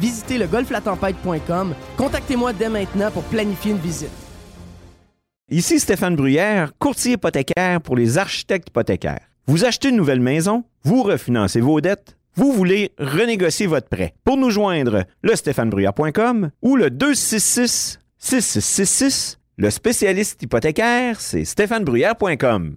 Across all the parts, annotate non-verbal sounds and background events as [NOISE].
Visitez le golflatempête.com. Contactez-moi dès maintenant pour planifier une visite. Ici Stéphane Bruyère, courtier hypothécaire pour les architectes hypothécaires. Vous achetez une nouvelle maison, vous refinancez vos dettes, vous voulez renégocier votre prêt. Pour nous joindre, le stéphanebruyère.com ou le 266 6666. Le spécialiste hypothécaire, c'est stéphanebruyère.com.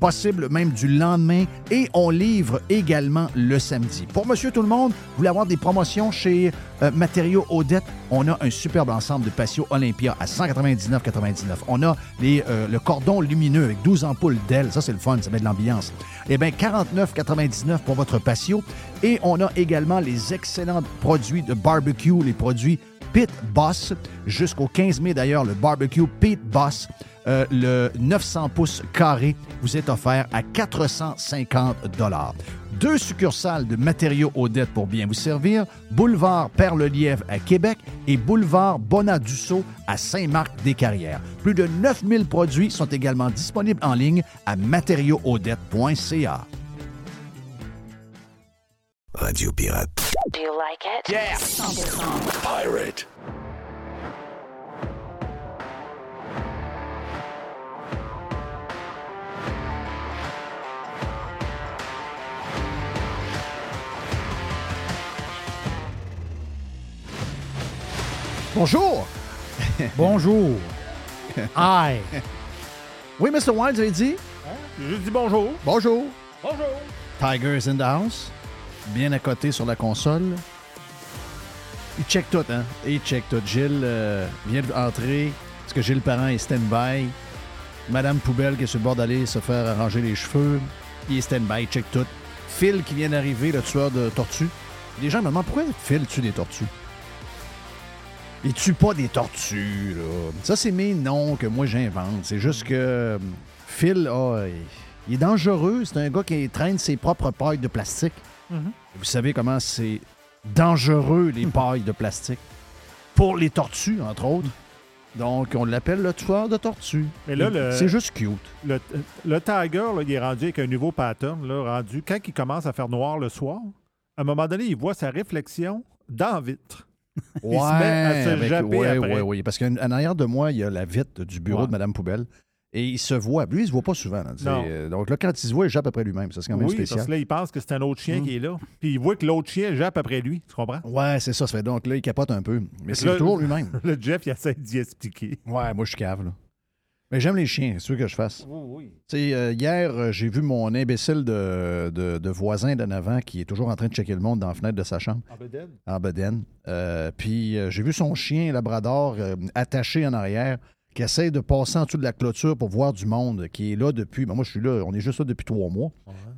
possible même du lendemain et on livre également le samedi. Pour Monsieur Tout le Monde, vous voulez avoir des promotions chez euh, Matériaux Odette, on a un superbe ensemble de patio Olympia à 199,99. On a les, euh, le cordon lumineux avec 12 ampoules d'ailes, ça c'est le fun, ça met de l'ambiance. Eh bien, 49,99 pour votre patio et on a également les excellents produits de barbecue, les produits Pit Boss. Jusqu'au 15 mai, d'ailleurs, le barbecue Pit Boss, euh, le 900 pouces carré, vous est offert à 450 Deux succursales de matériaux Odette pour bien vous servir, boulevard Perle-Lièvre à Québec et boulevard Bonadusseau à Saint-Marc-des-Carrières. Plus de 9000 produits sont également disponibles en ligne à matériauxaudette.ca. Radio Pirate. Do you like it? Yeah. 100%. Pirate. Bonjour! [LAUGHS] Bonjour. Aïe. Oui, Mr. Wild, vous avez dit? J'ai juste dit bonjour. Bonjour. Bonjour. Tigers in the house. Bien à côté sur la console. Il check tout, hein? Il check tout. Gilles euh, vient d'entrer. Parce que Gilles Parent est stand-by. Madame Poubelle qui est sur le bord d'aller se faire arranger les cheveux. Il est stand-by, il check tout. Phil qui vient d'arriver, le tueur de tortues. Les gens me demandent pourquoi Phil tue des tortues? Il tue pas des tortues, là. Ça, c'est mes noms que moi j'invente. C'est juste que euh, Phil, il- est dangereux. C'est un gars qui traîne ses propres pailles de plastique. Mhm. Vous savez comment c'est dangereux, les [LAUGHS] pailles de plastique. Pour les tortues, entre autres. Donc, on l'appelle le tueur de tortues. Mais là, C'est juste cute. Le, le Tiger, là, il est rendu avec un nouveau pattern, là, rendu quand il commence à faire noir le soir. À un moment donné, il voit sa réflexion dans la vitre. Il se met à se avec- japper ouais, après. ouais, ouais, parce qu'en en arrière de moi, il y a la vitre du bureau Ouais. de Madame Poubelle. Et il se voit. Lui, il se voit pas souvent. là. C'est- Non. euh, donc là, quand il se voit, il jappe après lui-même. Ça, c'est quand même oui, spécial. parce que là, il pense que c'est un autre chien Mm. qui est là. Puis il voit que l'autre chien jappe après lui. Tu comprends? Ouais, c'est ça. Ça fait donc là, il capote un peu. Mais c'est Là- toujours lui-même. [LAUGHS] Le Jeff, il essaie d'y expliquer. Ouais, moi, je suis cave, là. Mais j'aime les chiens, c'est sûr que je fasse. Oui, oui. Tu sais, euh, hier, euh, j'ai vu mon imbécile de, de, de voisin de 9 ans qui est toujours en train de checker le monde dans la fenêtre de sa chambre, en bedaine? Euh, puis euh, j'ai vu son chien labrador attaché en arrière qui essaie de passer en dessous de la clôture pour voir du monde, qui est là depuis... ben, moi, je suis là, on est juste là depuis trois mois.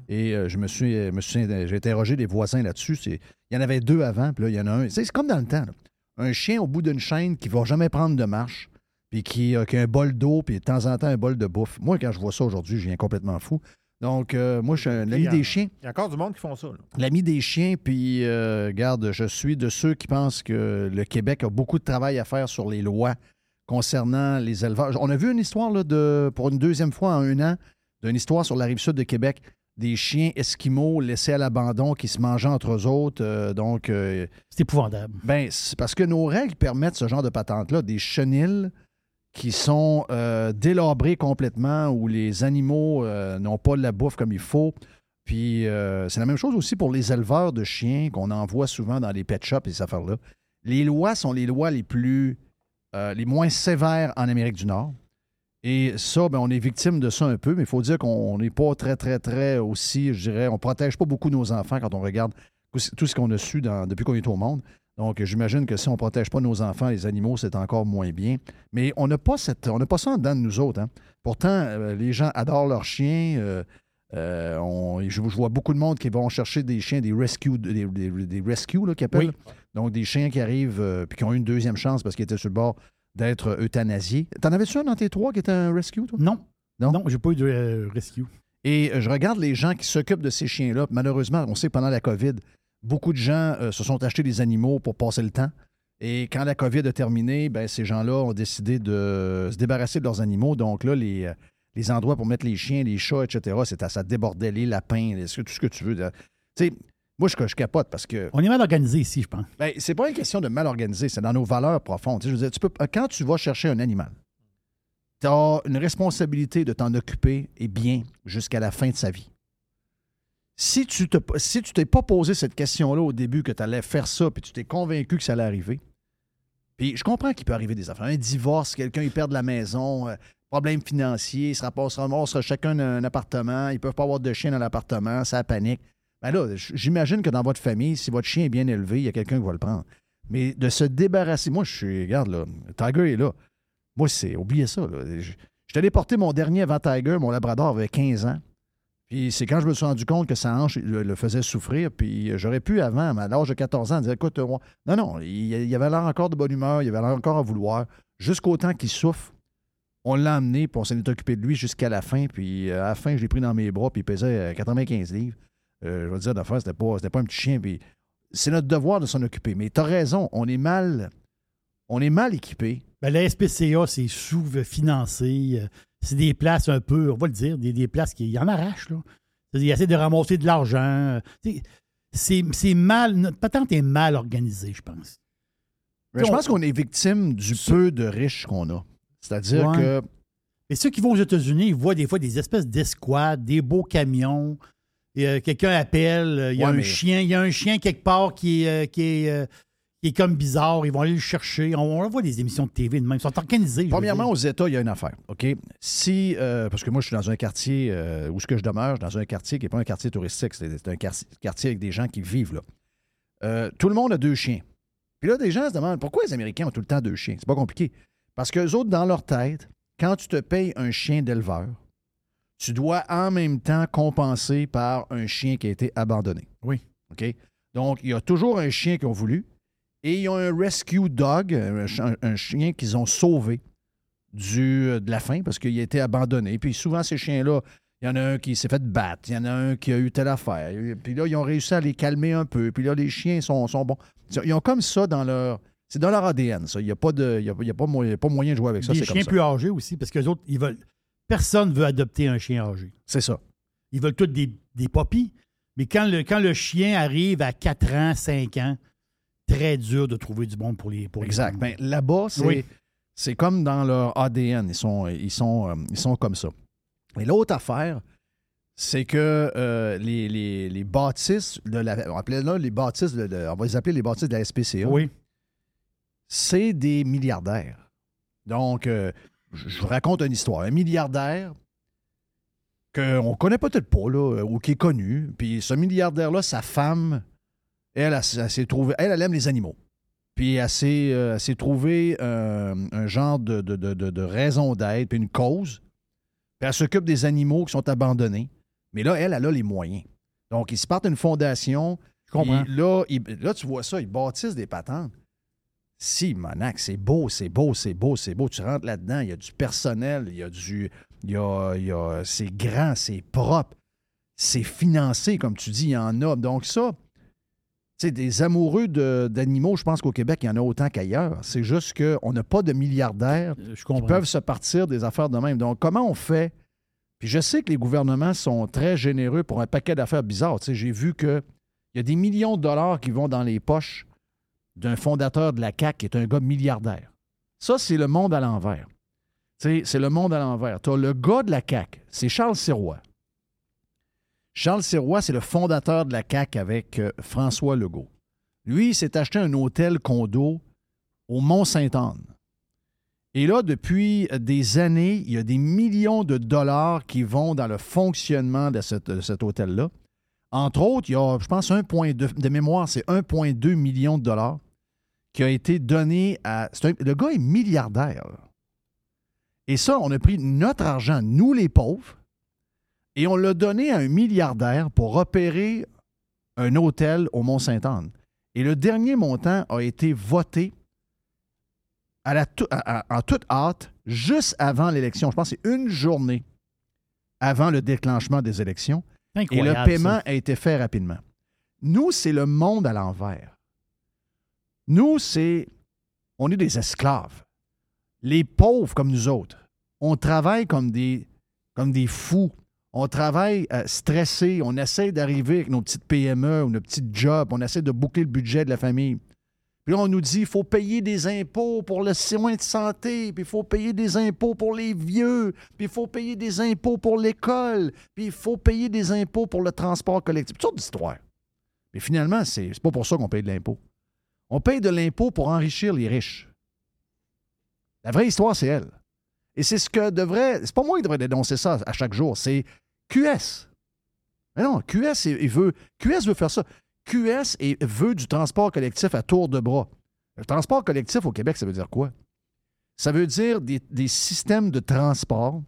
Et je me suis, me suis j'ai interrogé des voisins là-dessus. Il y en avait deux avant, puis là, il y en a un. C'est comme dans le temps. là. Un chien au bout d'une chaîne qui va jamais prendre de marche, puis qui, euh, qui a un bol d'eau, puis de temps en temps un bol de bouffe. Moi, quand je vois ça aujourd'hui, je viens complètement fou. Donc, euh, moi, je suis un Puis, ami il y a- des chiens. Il y a encore du monde qui font ça. là. L'ami des chiens, puis, euh, regarde, je suis de ceux qui pensent que le Québec a beaucoup de travail à faire sur les lois concernant les élevages. On a vu une histoire, là, de, pour une deuxième fois en un an, d'une histoire sur la rive sud de Québec, des chiens esquimaux laissés à l'abandon qui se mangeaient entre eux autres. euh, donc, euh, C'est épouvantable. ben, c'est parce que nos règles permettent ce genre de patente-là, des chenilles qui sont euh, délabrées complètement, où les animaux euh, n'ont pas de la bouffe comme il faut. Puis euh, c'est la même chose aussi pour les éleveurs de chiens qu'on envoie souvent dans les pet shops et ces affaires-là. Les lois sont les lois les plus, les moins sévères en Amérique du Nord. Et ça, ben, on est victime de ça un peu, mais il faut dire qu'on n'est pas très, très, très aussi, je dirais, on protège pas beaucoup nos enfants quand on regarde tout ce qu'on a su depuis qu'on est au monde. Donc, j'imagine que si on ne protège pas nos enfants, les animaux, c'est encore moins bien. Mais on n'a pas, cette, on n'a pas ça en dedans de nous autres. hein. Pourtant, euh, les gens adorent leurs chiens. euh, euh, on- je, je vois beaucoup de monde qui vont chercher des chiens, des rescue, des, des, des rescues, là, qu'ils appellent. Donc, des chiens qui arrivent puis qui ont eu une deuxième chance parce qu'ils étaient sur le bord d'être euthanasiés. T'en avais-tu un dans tes trois qui était un rescue, toi? Non. Non? Non, j'ai pas eu de rescue. Et je regarde les gens qui s'occupent de ces chiens-là. Malheureusement, on sait que pendant la COVID, beaucoup de gens euh, se sont achetés des animaux pour passer le temps. Et quand la COVID a terminé, ben, ces gens-là ont décidé de se débarrasser de leurs animaux. Donc là, les, euh, les endroits pour mettre les chiens, les chats, etc., c'est à ça débordait les lapins, les- tout ce que tu veux. Tu sais, moi, je, je capote parce que On est mal organisé ici, je pense. ben, c'est pas une question de mal organisé, c'est dans nos valeurs profondes. Tu sais, je veux dire, tu peux, quand tu vas chercher un animal, tu as une responsabilité de t'en occuper et bien jusqu'à la fin de sa vie. Si tu tu t'es pas posé cette question-là au début que tu allais faire ça, puis tu t'es convaincu que ça allait arriver, puis je comprends qu'il peut arriver des affaires. Un divorce, quelqu'un il perd la maison, euh, problème financier, il se ramasse chacun un appartement, ils peuvent pas avoir de chien dans l'appartement, ça panique. Ben là, j'imagine que dans votre famille, si votre chien est bien élevé, il y a quelqu'un qui va le prendre. Mais de se débarrasser, moi, je suis, regarde là, Tiger est là. Moi, c'est, oubliez ça. Là. Je, allé porter mon dernier avant Tiger, mon Labrador avait 15 ans. Puis c'est quand je me suis rendu compte que sa hanche le, faisait souffrir. Puis j'aurais pu, avant, à l'âge de 14 ans, dire écoute, non, non, il, avait l'air encore de bonne humeur, il avait l'air encore à vouloir. Jusqu'au temps qu'il souffre, on l'a amené, puis on s'en est occupé de lui jusqu'à la fin. Puis euh, à la fin, je l'ai pris dans mes bras, puis il pesait euh, 95 livres. Euh, je veux dire, d'affaire, c'était pas, pas un petit chien. Puis c'est notre devoir de s'en occuper. Mais tu as raison, on est mal, on est mal équipé. Ben, la SPCA, c'est sous-financé. C'est des places un peu, on va le dire, des, des places qui en arrachent. Là. Ils essaient de ramasser de l'argent. euh, C'est c'est mal, notre patente est mal organisée, je pense. Mais je pense qu'on est victime du peu de riches qu'on a. C'est-à-dire Ouais. que Et ceux qui vont aux États-Unis, ils voient des fois des espèces d'escouades, des beaux camions. Euh, Quelqu'un appelle, euh, il y a Ouais, un mais- chien, il y a un chien quelque part qui est, euh, qui est, euh, qui est comme bizarre. Ils vont aller le chercher. On, on voit des émissions de TV de même. Ils sont organisés. Premièrement, aux États, il y a une affaire. OK? Si, euh, parce que moi, je suis dans un quartier euh, où ce que je demeure, je suis dans un quartier qui n'est pas un quartier touristique, c'est un quartier, quartier avec des gens qui vivent là. Euh, tout le monde a deux chiens. Puis là, des gens se demandent pourquoi les Américains ont tout le temps deux chiens? C'est pas compliqué. Parce qu'eux autres, dans leur tête, quand tu te payes un chien d'éleveur, tu dois en même temps compenser par un chien qui a été abandonné. Oui. OK? Donc, il y a toujours un chien qu'ils ont voulu et ils ont un rescue dog, un, ch- un chien qu'ils ont sauvé du, euh, de la faim parce qu'il a été abandonné. Puis souvent, ces chiens-là, il y en a un qui s'est fait battre, il y en a un qui a eu telle affaire. Puis là, ils ont réussi à les calmer un peu. Puis là, les chiens sont, sont bons. Ils ont comme ça dans leur. C'est dans leur ADN, ça. Il n'y a, pas de- il y a, il y a pas moyen, pas moyen de jouer avec ça. comme chiens ça. plus âgés aussi, parce que les autres, ils veulent. Personne ne veut adopter un chien âgé. C'est ça. Ils veulent tous des, des poppies. Mais quand le, quand le chien arrive à 4 ans, 5 ans, très dur de trouver du monde pour les. Pour Exact. Ben, Là-bas, c'est Oui. c'est comme dans leur ADN. Ils sont, ils sont, euh, ils sont comme ça. Et l'autre affaire, c'est que euh, les, les, les bâtisses, de la, on, appelait là les bâtisses de- de- on va les appeler les bâtisses de la SPCA, oui. c'est des milliardaires. Donc, euh, je je vous raconte une histoire. Un milliardaire qu'on ne connaît peut-être pas, là, ou qui est connu. Puis ce milliardaire-là, sa femme, elle, elle, elle s'est trouvée. Elle, elle aime les animaux. Puis elle s'est, euh, trouvée euh, un genre de, de- de- de- raison d'être, puis une cause. Puis elle s'occupe des animaux qui sont abandonnés. Mais là, elle, elle a les moyens. Donc, ils se partent une fondation. Je comprends. Là, ils- là, tu vois ça, ils bâtissent des patentes. Si, Monac, c'est beau, c'est beau, c'est beau, c'est beau. Tu rentres là-dedans, il y a du personnel, il y a du. Il y a, il y a- c'est grand, c'est propre, c'est financé, comme tu dis, il y en a. Donc, ça, sais, des amoureux de- d'animaux, je pense qu'au Québec, il y en a autant qu'ailleurs. C'est juste qu'on n'a pas de milliardaires Euh, Je qui peuvent se partir des affaires de même. Donc, comment on fait? Puis je sais que les gouvernements sont très généreux pour un paquet d'affaires bizarres. Tu sais, j'ai vu qu'il y a des millions de dollars qui vont dans les poches d'un fondateur de la CAQ qui est un gars milliardaire. Ça, c'est le monde à l'envers. C'est le monde à l'envers. Tu as le gars de la CAQ, c'est Charles Sirois. Charles Sirois, c'est le fondateur de la CAQ avec euh, François Legault. Lui, il s'est acheté un hôtel condo au Mont-Sainte-Anne. Et là, depuis des années, il y a des millions de dollars qui vont dans le fonctionnement de, de cet hôtel-là. Entre autres, il y a, je pense, 1,2 de mémoire, c'est 1,2 million de dollars qui a été donné à. le gars est milliardaire. Et ça, on a pris notre argent, nous les pauvres, et on l'a donné à un milliardaire pour opérer un hôtel au Mont-Sainte-Anne. Et le dernier montant a été voté à la tou- à- à- en toute hâte, juste avant l'élection. Je pense que c'est une journée avant le déclenchement des élections. C'est Et incroyable, le paiement ça. a été fait rapidement. Nous, c'est le monde à l'envers. Nous, c'est. On est des esclaves. Les pauvres comme nous autres, on travaille comme des, comme des fous. On travaille euh, stressé. On essaie d'arriver avec nos petites PME ou nos petites jobs. On essaie de boucler le budget de la famille. Puis là, on nous dit il faut payer des impôts pour le soin de santé, puis il faut payer des impôts pour les vieux, puis il faut payer des impôts pour l'école, puis il faut payer des impôts pour le transport collectif. Toutes sortes d'histoires. Mais finalement, c'est pas pour ça qu'on paye de l'impôt. On paye de l'impôt pour enrichir les riches. La vraie histoire, c'est elle. Et c'est ce que devrait. C'est pas moi qui devrais dénoncer ça à chaque jour, c'est QS. Mais non, QS, veut, faire ça. QS veut du transport collectif à tour de bras. Le transport collectif au Québec, ça veut dire quoi? Ça veut dire des, systèmes de transport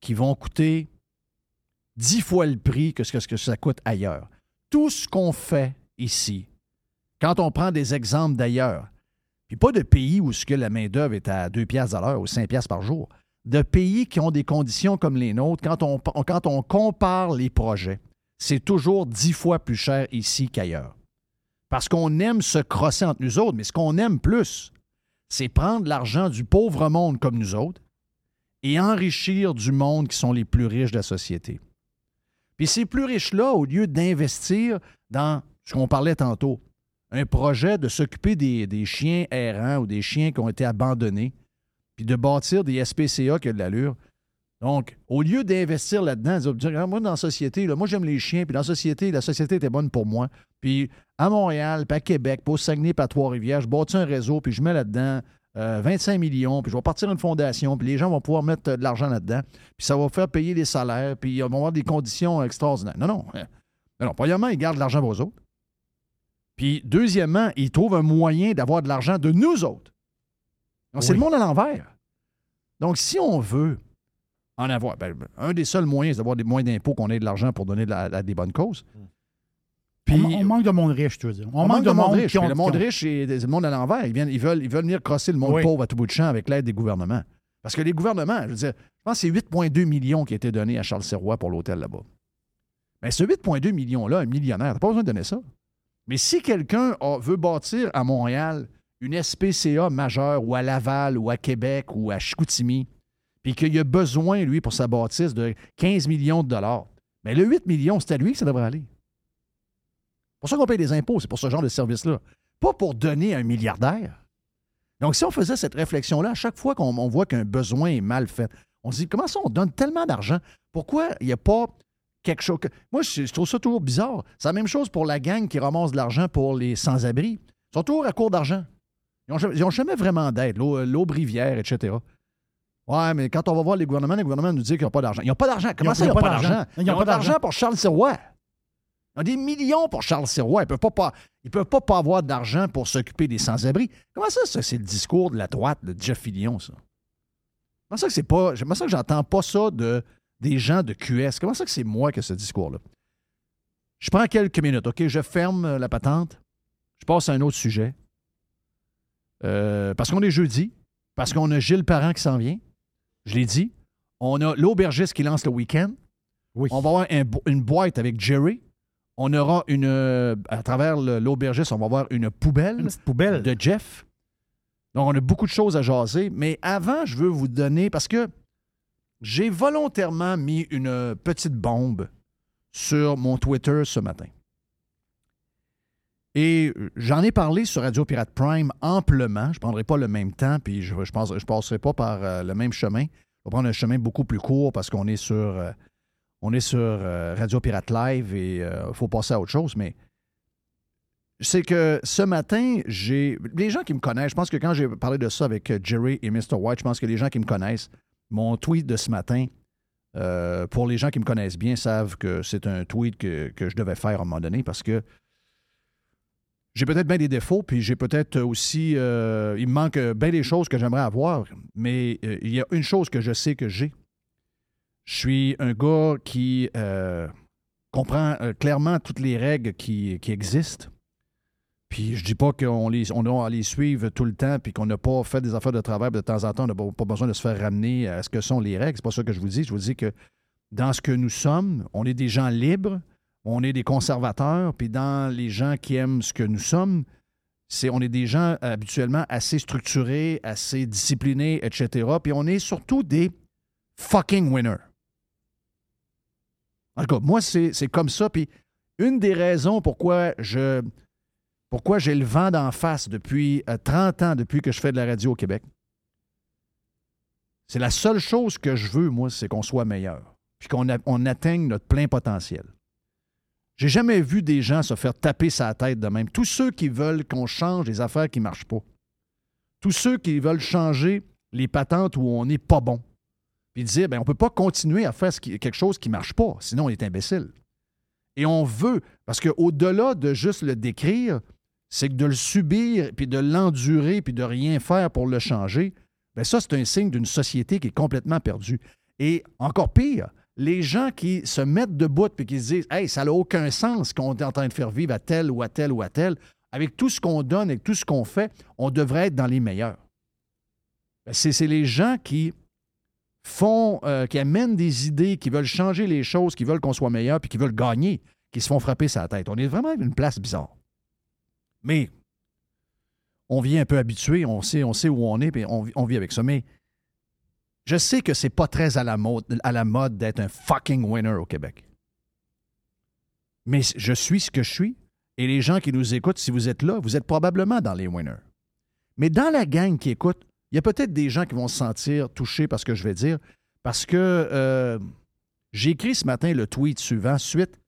qui vont coûter dix fois le prix que, ce que ça coûte ailleurs. Tout ce qu'on fait ici, quand on prend des exemples d'ailleurs, puis pas de pays où ce que la main-d'œuvre est à 2 piastres à l'heure ou 5 piastres par jour, de pays qui ont des conditions comme les nôtres, quand on, compare les projets, c'est toujours dix fois plus cher ici qu'ailleurs. Parce qu'on aime se crosser entre nous autres, mais ce qu'on aime plus, c'est prendre l'argent du pauvre monde comme nous autres et enrichir du monde qui sont les plus riches de la société. Puis ces plus riches-là, au lieu d'investir dans ce qu'on parlait tantôt, un projet de s'occuper des, des chiens errants ou des chiens qui ont été abandonnés, puis de bâtir des SPCA qui ont de l'allure. Donc, au lieu d'investir là-dedans, de dire, moi, dans la société, moi, j'aime les chiens, puis dans la société, la société était bonne pour moi. Puis à Montréal, puis à Québec, puis au Saguenay, puis à Trois-Rivières, je bâtis un réseau, puis je mets là-dedans euh, 25 millions, puis je vais partir une fondation, puis les gens vont pouvoir mettre euh, de l'argent là-dedans, puis ça va faire payer les salaires, puis ils vont avoir des conditions extraordinaires. Non, non. hein. Non, non. Premièrement, ils gardent l'argent pour eux autres. Puis, deuxièmement, ils trouvent un moyen d'avoir de l'argent de nous autres. Donc, C'est le monde à l'envers. Donc, si on veut en avoir, ben, un des seuls moyens, c'est d'avoir des moins d'impôts qu'on ait de l'argent pour donner de la- à des bonnes causes. Puis, on, on manque de monde riche, tu veux dire. On, on manque de monde riche. ont- le monde ont- riche et le monde à l'envers. Ils, viennent, ils, veulent, ils veulent venir crosser le monde Oui. pauvre à tout bout de champ avec l'aide des gouvernements. Parce que les gouvernements, je veux dire, je pense que c'est 8,2 millions qui a été donné à Charles Sirois pour l'hôtel là-bas. Mais ce 8,2 millions-là, un millionnaire, t'as pas besoin de donner ça. Mais si quelqu'un veut bâtir à Montréal une SPCA majeure ou à Laval ou à Québec ou à Chicoutimi, puis qu'il a besoin, lui, pour sa bâtisse, de 15 millions de dollars, mais le 8 millions, c'est à lui que ça devrait aller. C'est pour ça qu'on paye des impôts, c'est pour ce genre de service-là. Pas pour donner à un milliardaire. Donc, si on faisait cette réflexion-là, à chaque fois qu'on on voit qu'un besoin est mal fait, on se dit comment ça, on donne tellement d'argent? Pourquoi il n'y a pas quelque chose. que- Moi, je, je trouve ça toujours bizarre. C'est la même chose pour la gang qui ramasse de l'argent pour les sans-abri. Ils sont toujours à court d'argent. Ils n'ont jamais, vraiment d'aide. L'eau l'Aube Rivière, etc. Ouais, mais quand on va voir les gouvernements, les gouvernements nous disent qu'ils n'ont pas d'argent. Ils n'ont pas d'argent. Comment ça, ils n'ont ont pas pas d'argent? Ils ont pas d'argent pour Charles Sirois. Ils ont des millions pour Charles Sirois. Ils ne peuvent pas, ils peuvent pas, pas avoir d'argent pour s'occuper des sans-abri. Comment ça, ça, c'est le discours de la droite de Jeff Fillion, ça? Comment ça que c'est pas. Comment ça que j'entends pas ça de, des gens de QS? Comment ça que c'est moi que ce discours-là? Je prends quelques minutes, OK? Je ferme euh, la patente. Je passe à un autre sujet. Euh, parce qu'on est jeudi. Parce qu'on a Gilles Parent qui s'en vient. Je l'ai dit. On a l'aubergiste qui lance le week-end. Oui. On va avoir un une boîte avec Jerry. On aura une. euh, à travers l'aubergiste, on va avoir une poubelle Une petite poubelle. de Jeff. Donc, on a beaucoup de choses à jaser. Mais avant, je veux vous donner, parce que j'ai volontairement mis une petite bombe sur mon Twitter ce matin. Et j'en ai parlé sur Radio Pirate Prime amplement. Je ne prendrai pas le même temps, puis je ne je passerai pas par euh, le même chemin. Je vais prendre un chemin beaucoup plus court parce qu'on est sur, euh, on est sur euh, Radio Pirate Live et il faut passer à autre chose. Mais c'est que ce matin, j'ai. Les gens qui me connaissent, je pense que quand j'ai parlé de ça avec euh, Jerry et Mr. White, je pense que les gens qui me connaissent, mon tweet de ce matin, euh, pour les gens qui me connaissent bien, savent que c'est un tweet que, que je devais faire à un moment donné parce que j'ai peut-être bien des défauts, puis j'ai peut-être aussi. euh, il me manque bien des choses que j'aimerais avoir, mais euh, il y a une chose que je sais que j'ai. Je suis un gars qui euh, comprend euh, clairement toutes les règles qui, existent. Puis je dis pas qu'on les, on doit les suivre tout le temps, puis qu'on n'a pas fait des affaires de travail, de temps en temps, on n'a pas besoin de se faire ramener à ce que sont les règles. C'est pas ça que je vous dis. Je vous dis que dans ce que nous sommes, on est des gens libres, on est des conservateurs, puis dans les gens qui aiment ce que nous sommes, c'est on est des gens habituellement assez structurés, assez disciplinés, etc. Puis on est surtout des fucking winners. En tout cas, moi, c'est comme ça. Puis une des raisons pourquoi je pourquoi j'ai le vent d'en face depuis euh, 30 ans, depuis que je fais de la radio au Québec, c'est la seule chose que je veux, moi, c'est qu'on soit meilleur, puis qu'on atteigne notre plein potentiel. J'ai jamais vu des gens se faire taper sa tête de même. Tous ceux qui veulent qu'on change les affaires qui ne marchent pas. Tous ceux qui veulent changer les patentes où on n'est pas bon. Puis dire, ben, on ne peut pas continuer à faire quelque chose qui ne marche pas, sinon on est imbécile. Et on veut, parce qu'au-delà de juste le décrire, c'est que de le subir, puis de l'endurer, puis de rien faire pour le changer, ben ça, c'est un signe d'une société qui est complètement perdue. Et encore pire, les gens qui se mettent debout puis qui se disent Hey, ça n'a aucun sens qu'on est en train de faire vivre à tel ou à tel ou à tel, avec tout ce qu'on donne, avec tout ce qu'on fait, on devrait être dans les meilleurs. Ben, c'est les gens qui font, euh, qui amènent des idées, qui veulent changer les choses, qui veulent qu'on soit meilleur, puis qui veulent gagner, qui se font frapper sa tête. On est vraiment une place bizarre. Mais on vient un peu habitué, on sait, on sait où on est, puis on, vit- on vit avec ça. Mais je sais que c'est pas très à la mode, d'être un fucking winner au Québec. Mais je suis ce que je suis, et les gens qui nous écoutent, si vous êtes là, vous êtes probablement dans les winners. Mais dans la gang qui écoute, il y a peut-être des gens qui vont se sentir touchés par ce que je vais dire, parce que euh, j'ai écrit ce matin le tweet suivant suite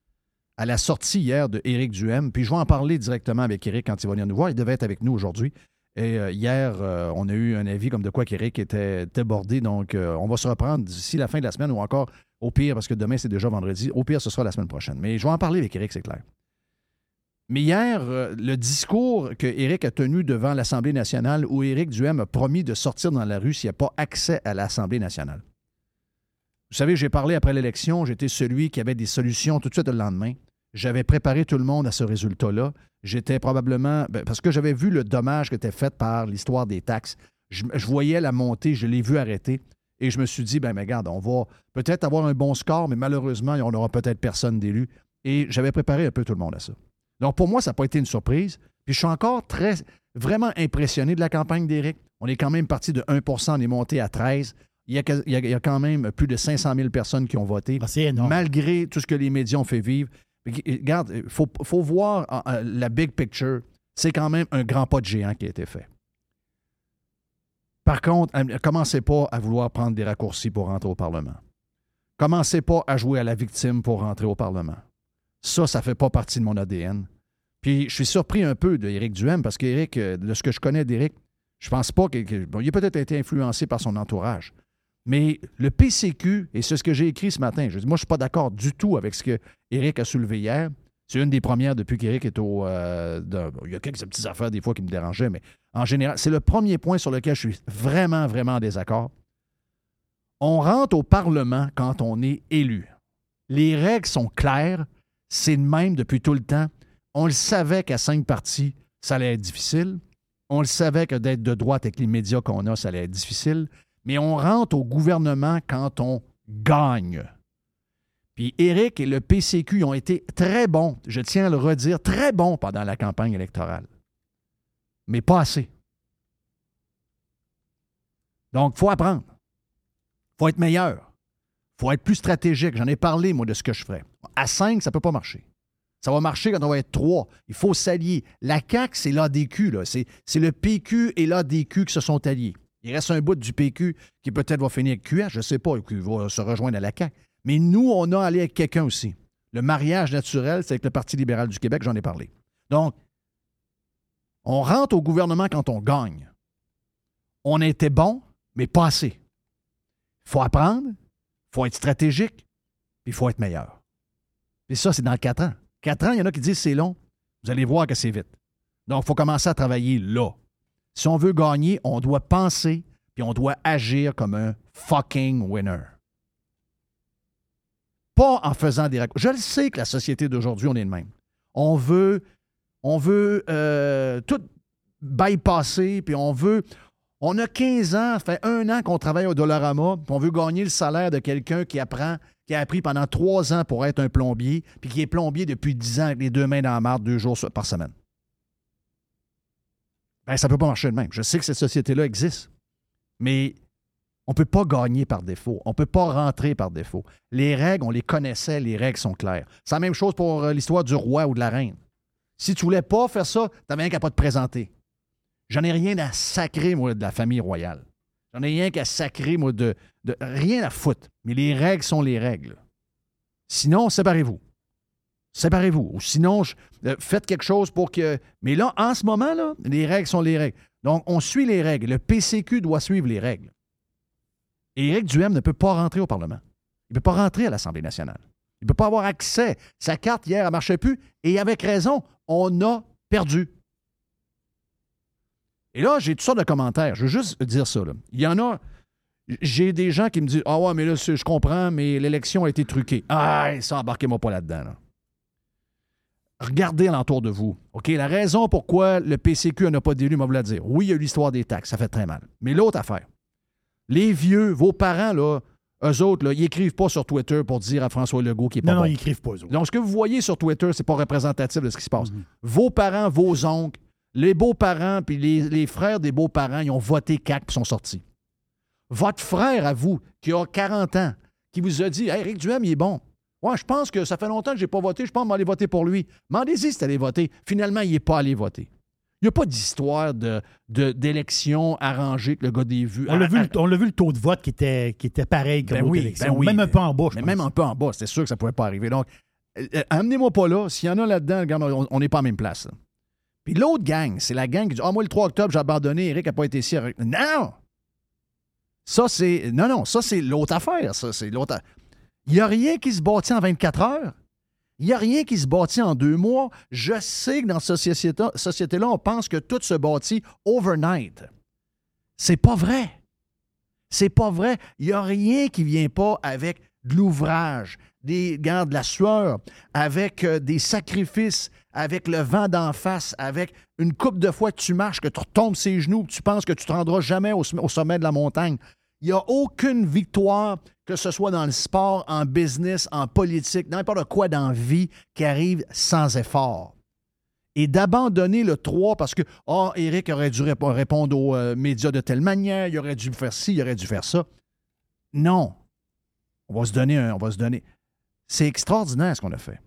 à la sortie hier de Éric Duhem, puis je vais en parler directement avec Éric quand il va venir nous voir. Il devait être avec nous aujourd'hui. Et euh, hier, euh, on a eu un avis comme de quoi qu'Éric était débordé, donc euh, on va se reprendre d'ici la fin de la semaine ou encore au pire, parce que demain c'est déjà vendredi, au pire ce sera la semaine prochaine. Mais je vais en parler avec Éric, c'est clair. Mais hier, le discours que Éric a tenu devant l'Assemblée nationale, où Éric Duhem a promis de sortir dans la rue s'il n'y a pas accès à l'Assemblée nationale. Vous savez, j'ai parlé après l'élection, j'étais celui qui avait des solutions tout de suite le lendemain. J'avais préparé tout le monde à ce résultat-là. J'étais probablement. ben, parce que j'avais vu le dommage qui était fait par l'histoire des taxes. Je, je voyais la montée, je l'ai vu arrêter. Et je me suis dit, ben, mais regarde, on va peut-être avoir un bon score, mais malheureusement, on n'aura peut-être personne d'élu. Et j'avais préparé un peu tout le monde à ça. Donc, pour moi, ça n'a pas été une surprise. Puis je suis encore très, vraiment impressionné de la campagne d'Éric. On est quand même parti de 1% on est monté à 13 il y, a, il y a- quand même plus de 500 000 personnes qui ont voté, Ah, c'est énorme. malgré tout ce que les médias ont fait vivre. Regarde, il faut, faut voir euh, euh, la big picture. C'est quand même un grand pas de géant qui a été fait. Par contre, euh, commencez pas à vouloir prendre des raccourcis pour rentrer au Parlement. Commencez pas à jouer à la victime pour rentrer au Parlement. Ça, ça fait pas partie de mon ADN. Puis je suis surpris un peu d'Éric Duhem parce qu'Éric, euh, de ce que je connais d'Éric, je pense pas qu'il bon, il a peut-être été influencé par son entourage. Mais le PCQ, et c'est ce que j'ai écrit ce matin, je dis, moi, je ne suis pas d'accord du tout avec ce que Éric a soulevé hier. C'est une des premières depuis qu'Éric est au. euh, il y a quelques petites affaires des fois qui me dérangeaient, mais en général, c'est le premier point sur lequel je suis vraiment, vraiment en désaccord. On rentre au Parlement quand on est élu. Les règles sont claires. C'est le même depuis tout le temps. On le savait qu'à cinq partis, ça allait être difficile. On le savait que d'être de droite avec les médias qu'on a, ça allait être difficile. Mais on rentre au gouvernement quand on gagne. Puis Éric et le PCQ ont été très bons, je tiens à le redire, très bons pendant la campagne électorale. Mais pas assez. Donc, il faut apprendre. Il faut être meilleur. Il faut être plus stratégique. J'en ai parlé, moi, de ce que je ferais. À 5, ça ne peut pas marcher. Ça va marcher quand on va être 3. Il faut s'allier. La CAQ, c'est l'ADQ. c'est le PQ et l'ADQ qui se sont alliés. Il reste un bout du PQ qui peut-être va finir avec je ne sais pas, qui va se rejoindre à la CAQ. Mais nous, on a allé avec quelqu'un aussi. Le mariage naturel, c'est avec le Parti libéral du Québec, j'en ai parlé. Donc, on rentre au gouvernement quand on gagne. On était bon, mais pas assez. Il faut apprendre, il faut être stratégique, puis il faut être meilleur. Et ça, c'est dans quatre ans. Quatre ans, il y en a qui disent c'est long. Vous allez voir que c'est vite. Donc, il faut commencer à travailler là. Si on veut gagner, on doit penser, puis on doit agir comme un fucking winner. Pas en faisant des raccourcis. Je le sais que la société d'aujourd'hui, on est le même. On veut, on veut euh, tout bypasser, puis on veut. On a 15 ans, ça fait un an qu'on travaille au Dollarama, puis on veut gagner le salaire de quelqu'un qui apprend, qui a appris pendant trois ans pour être un plombier, puis qui est plombier depuis 10 ans avec les deux mains dans la marde, deux jours par semaine. Ben, ça ne peut pas marcher de même. Je sais que cette société-là existe, mais on ne peut pas gagner par défaut. On ne peut pas rentrer par défaut. Les règles, on les connaissait, les règles sont claires. C'est la même chose pour euh, l'histoire du roi ou de la reine. Si tu voulais pas faire ça, tu n'avais rien qu'à pas te présenter. J'en ai rien à sacrer, moi, de la famille royale. J'en ai rien qu'à sacrer, moi, de, de. Rien à foutre. Mais les règles sont les règles. Sinon, séparez-vous. Séparez-vous. Ou sinon, je- euh, faites quelque chose pour que. Mais là, en ce moment, là, les règles sont les règles. Donc, on suit les règles. Le PCQ doit suivre les règles. Et Éric Duhem ne peut pas rentrer au Parlement. Il ne peut pas rentrer à l'Assemblée nationale. Il ne peut pas avoir accès. Sa carte, hier, ne marchait plus. Et avec raison, on a perdu. Et là, j'ai toutes sortes de commentaires. Je veux juste dire ça. Il y en a. J'ai des gens qui me disent Ah ouais, mais là, je comprends, mais l'élection a été truquée. Ah, ça, embarquez-moi pas là-dedans. là. Regardez alentour de vous. OK, la raison pourquoi le PCQ n'a pas d'élu, moi vous la dire. Oui, il y a eu l'histoire des taxes, ça fait très mal. Mais l'autre affaire, les vieux, vos parents, là, eux autres, là, ils écrivent pas sur Twitter pour dire à François Legault qu'il est pas Non, non, bon. ils écrivent pas, eux autres. Donc, ce que vous voyez sur Twitter, c'est pas représentatif de ce qui se passe. Mhm. Vos parents, vos oncles, les beaux-parents, puis les, les frères des beaux-parents, ils ont voté CAC puis sont sortis. Votre frère à vous, qui a 40 ans, qui vous a dit Hey, Eric Duhem, il est bon. Ouais, je pense que ça fait longtemps que je n'ai pas voté, je pense m'aller voter pour lui. Demandez-y si allé voter. Finalement, il n'est pas allé voter. Il n'y a pas d'histoire de, de- d'élection arrangée que le gars des vues. On l'a vu, le- vu taux de vote qui était, qui était pareil comme Ben oui, élection. ben oui. Même un peu en bas, je Mais pense. même un peu en bas, c'était sûr que ça ne pouvait pas arriver. Donc, euh, euh, amenez-moi pas là. S'il y en a là-dedans, on- n'est pas en même place. là. Puis l'autre gang, c'est la gang qui dit Ah, moi, le 3 octobre, j'ai abandonné, Eric n'a pas été ici. Non! Ça, c'est. Non, non, ça, c'est l'autre affaire. Ça, c'est l'autre. Il n'y a rien qui se bâtit en 24 heures. Il n'y a rien qui se bâtit en deux mois. Je sais que dans cette société- société-là, on pense que tout se bâtit overnight. C'est pas vrai. C'est pas vrai. Il n'y a rien qui vient pas avec de l'ouvrage, des garde de la sueur, avec euh, des sacrifices, avec le vent d'en face, avec une coupe de fois que tu marches, que tu retombes ses genoux, que tu penses que tu te rendras jamais au sommet de la montagne. Il n'y a aucune victoire, que ce soit dans le sport, en business, en politique, n'importe quoi dans la vie, qui arrive sans effort. et d'abandonner le 3 parce que, oh, Eric aurait dû rép- répondre aux euh, médias de telle manière, il aurait dû faire ci, il aurait dû faire ça. Non. On va se donner un. On va se donner. C'est extraordinaire ce qu'on a fait.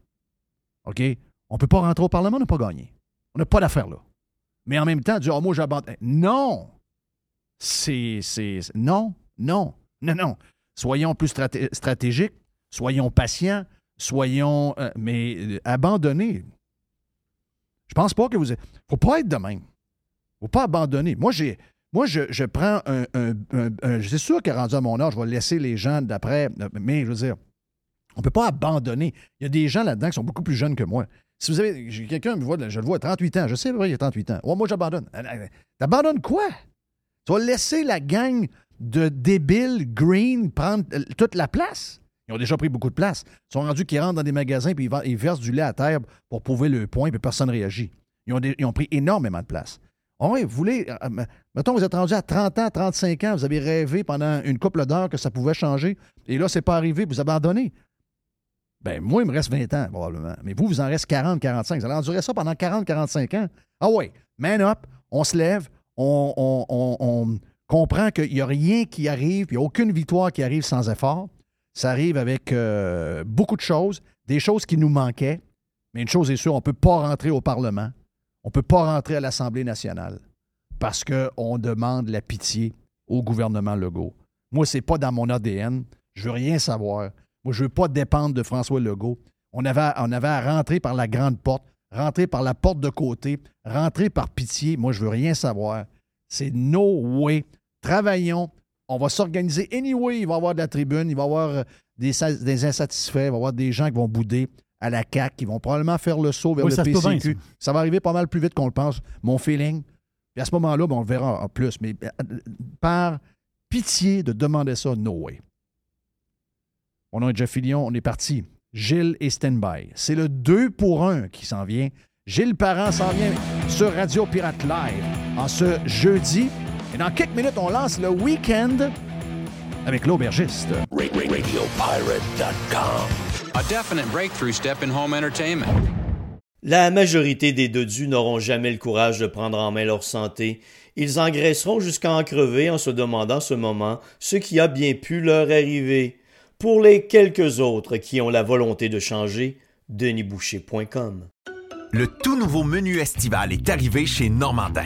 OK? On ne peut pas rentrer au Parlement, on n'a pas gagné. On n'a pas d'affaire là. Mais en même temps, dire, oh, moi, j'abandonne. Non! C'est- Non, non, non, non. Soyons plus straté- stratégiques, soyons patients, soyons. euh, mais euh, abandonner. Je pense pas que vous. faut pas être de même. faut pas abandonner. Moi, j'ai. Moi, je, prends un. un, un- sûr qu'à rendu à mon âge, je vais laisser les gens d'après. Mais je veux dire, on ne peut pas abandonner. Il y a des gens là-dedans qui sont beaucoup plus jeunes que moi. Si vous avez. Quelqu'un me voit, je le vois à 38 ans. Je sais, il a 38 ans. Ouais, moi, j'abandonne. Euh, T'abandonnes quoi? Tu vas laisser la gang de débiles green prendre euh, toute la place? Ils ont déjà pris beaucoup de place. Ils sont rendus qu'ils rentrent dans des magasins puis ils, versent du lait à terre pour prouver le point puis personne ne réagit. Ils ont, ils ont pris énormément de place. Ah oui, vous voulez. euh, euh, mettons, vous êtes rendu à 30 ans, 35 ans, vous avez rêvé pendant une couple d'heures que ça pouvait changer, et là, c'est pas arrivé, vous abandonnez. Ben, moi, il me reste 20 ans, probablement. Mais vous, vous en reste 40, 45. Vous allez endurer ça pendant 40, 45 ans. Ah ouais, man up, on se lève, on- on- on comprend qu'il n'y a rien qui arrive, il n'y a aucune victoire qui arrive sans effort. Ça arrive avec euh, beaucoup de choses, des choses qui nous manquaient. Mais une chose est sûre, on ne peut pas rentrer au Parlement. On ne peut pas rentrer à l'Assemblée nationale parce qu'on demande la pitié au gouvernement Legault. Moi, ce n'est pas dans mon ADN. Je veux rien savoir. Moi, je ne veux pas dépendre de François Legault. On avait, on avait à rentrer par la grande porte, rentrer par la porte de côté, rentrer par pitié. Moi, je veux rien savoir. C'est no way. Travaillons. On va s'organiser. Anyway, il va y avoir de la tribune, il va y avoir euh, des, sa- des insatisfaits, il va y avoir des gens qui vont bouder à la CAQ, qui vont probablement faire le saut vers Oui, le ça peut bien, PCQ. ça. ça va arriver pas mal plus vite qu'on le pense, mon feeling. Puis à ce moment-là, ben, on le verra en plus. Mais euh, par pitié de demander ça, no way. On a Jeff Fillion, on est parti. Gilles et Standby. C'est le 2 pour 1 qui s'en vient. Gilles Parent s'en vient sur Radio Pirate Live en ce jeudi. Dans quelques minutes, on lance le week-end avec l'aubergiste. A definite breakthrough step in home entertainment. La majorité des dodus n'auront jamais le courage de prendre en main leur santé. Ils engraisseront jusqu'à en crever en se demandant ce moment ce qui a bien pu leur arriver. Pour les quelques autres qui ont la volonté de changer, denisboucher.com. Le tout nouveau menu estival est arrivé chez Normandin.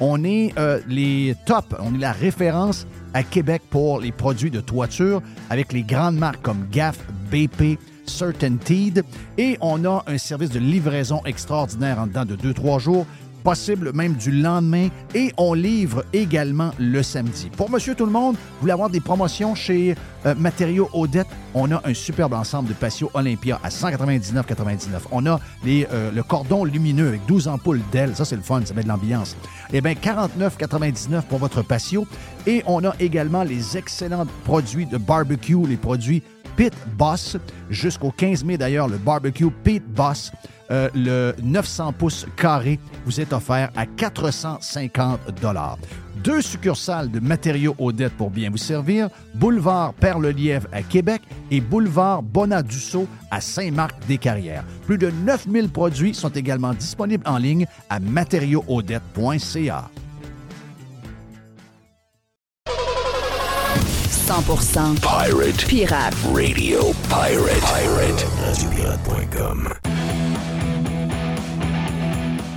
on est euh, les top, on est la référence à Québec pour les produits de toiture avec les grandes marques comme GAF, BP, Certainteed. Et on a un service de livraison extraordinaire en dedans de 2-3 jours, possible même du lendemain. Et on livre également le samedi. Pour Monsieur Tout le Monde, vous voulez avoir des promotions chez euh, Matériaux Odette, on a un superbe ensemble de patio Olympia à 199,99. On a les, euh, le cordon lumineux avec 12 ampoules d'ailes. Ça, c'est le fun, ça met de l'ambiance. Eh bien, 49,99 pour votre patio. Et on a également les excellents produits de barbecue, les produits Pit Boss. Jusqu'au 15 mai, d'ailleurs, le barbecue Pit Boss euh, le 900 pouces carré vous est offert à 450 Deux succursales de matériaux Odette pour bien vous servir, boulevard Perle-Lièvre à Québec et boulevard Bonadusseau à Saint-Marc-des-Carrières. Plus de 9000 produits sont également disponibles en ligne à matériauxaudette.ca. 100% Pirate pirate. Radio Pirate. Pirate. RadioPirate.com.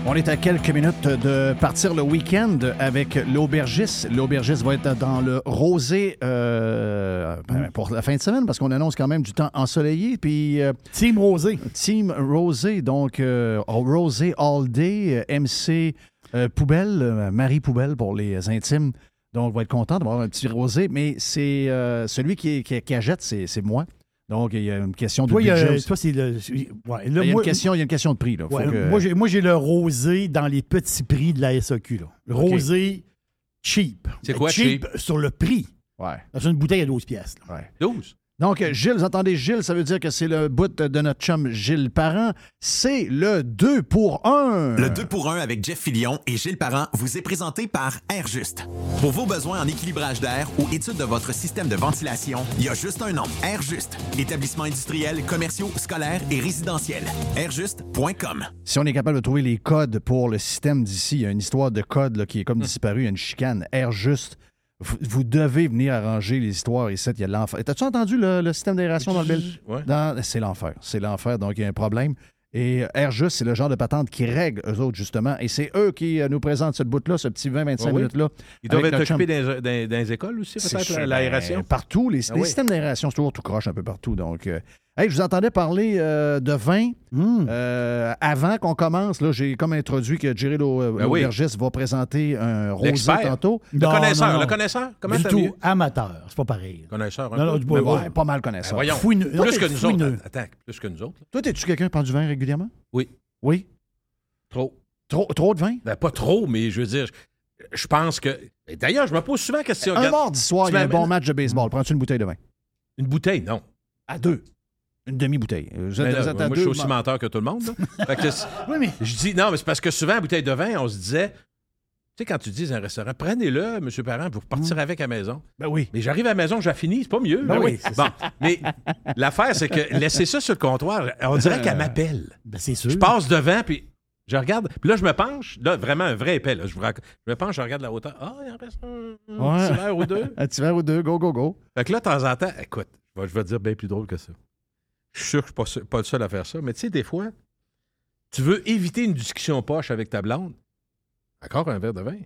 On est à quelques minutes de partir le week-end avec l'aubergiste. L'aubergiste va être dans le rosé euh, ben, pour la fin de semaine parce qu'on annonce quand même du temps ensoleillé. Puis euh, Team Rosé. Team Rosé, donc euh, Rosé All Day, MC Poubelle, Marie Poubelle pour les intimes. Donc, on va être content d'avoir un petit rosé, mais c'est euh, celui qui, qui, qui achète, c'est moi. Donc, il y a une question de Toi, il y a- budget aussi. toi, c'est le. ouais, là, il, y a moi- une question, il y a une question de prix. Là. Faut ouais, que- Moi, j'ai, moi, j'ai le rosé dans les petits prix de la SAQ. Là. Rosé cheap. C'est quoi, cheap? sur le prix. Ouais. Dans une bouteille à 12 pièces. là. Ouais. 12. Donc, Gilles, vous entendez Gilles, ça veut dire que c'est le bout de notre chum Gilles Parent. C'est le 2 pour 1. Le 2 pour 1 avec Jeff Fillion et Gilles Parent vous est présenté par AirJuste. Pour vos besoins en équilibrage d'air ou étude de votre système de ventilation, il y a juste un nom, AirJuste. Établissements industriels, commerciaux, scolaires et résidentiels. airjuste.com. Si on est capable de trouver les codes pour le système d'ici, il y a une histoire de code là, qui est comme Hmm. disparu, il y a une chicane. Air juste. Vous, vous devez venir arranger les histoires ici, il y a de l'enfer. T'as-tu entendu le, le système d'aération dans le bill? Ouais. Dans- C'est l'enfer. C'est l'enfer, donc il y a un problème. Et Air Juste, c'est le genre de patente qui règle eux autres, justement. Et c'est eux qui euh, nous présentent cette bout-là, ce petit 20-25 Ah oui. minutes-là. Ils doivent être occupés dans, dans- dans les écoles aussi, peut-être, l'aération? ben, partout. Les, Ah les oui. systèmes d'aération, c'est toujours tout croche un peu partout. Donc, euh, hey, je vous entendais parler euh, de vin. Hum. Euh, avant qu'on commence, là, j'ai comme introduit que Jerry Lo- Ben oui. l'aubergiste va présenter un rosé tantôt. Le Non, connaisseur, non, non. le connaisseur. Comment du tout. Amateur. C'est pas pareil. Connaisseur, un Non, non, peu. du- Mais ouais, bon, Ouais, pas mal ben, connaisseur. voyons. Fouineux. Plus que nous fouineux. autres. Attends, plus que nous autres. là. Toi, es-tu quelqu'un qui prend du vin régulièrement? Oui. Oui? Trop. Trop, trop de vin? Ben, pas trop, mais je veux dire, je, je pense que. D'ailleurs, je me pose souvent la question. Un regarde, mardi soir, il y a un bon match de baseball. Prends-tu une bouteille de vin? Une bouteille, non. À deux. Une demi-bouteille. Vous êtes, Ben là, vous êtes à moi, je suis aussi ma- menteur que tout le monde. [LAUGHS] Fait que Oui, mais je dis, non, mais c'est parce que souvent, à bouteille de vin, on se disait, tu sais, quand tu dis dans un restaurant, prenez-le, monsieur Parent, pour partir avec à la maison. Ben oui. Mais j'arrive à la maison, j'ai fini, c'est pas mieux. Ben là. oui, Bon, mais l'affaire, c'est que laisser ça sur le comptoir, on dirait qu'elle m'appelle. ben, c'est sûr. Je passe devant, puis je regarde, puis là, je me penche, là, vraiment un vrai épais, là, je, je me penche, je regarde la hauteur. Ah, il en reste un, un Ouais. petit verre ou deux. [LAUGHS] Un petit verre ou deux, go, go, go. Fait que là, de temps en temps, écoute, je vais, je vais te dire bien plus drôle que ça. Je suis sûr que je suis pas, le seul à faire ça, mais tu sais, des fois, tu veux éviter une discussion poche avec ta blonde. Encore un verre de vin.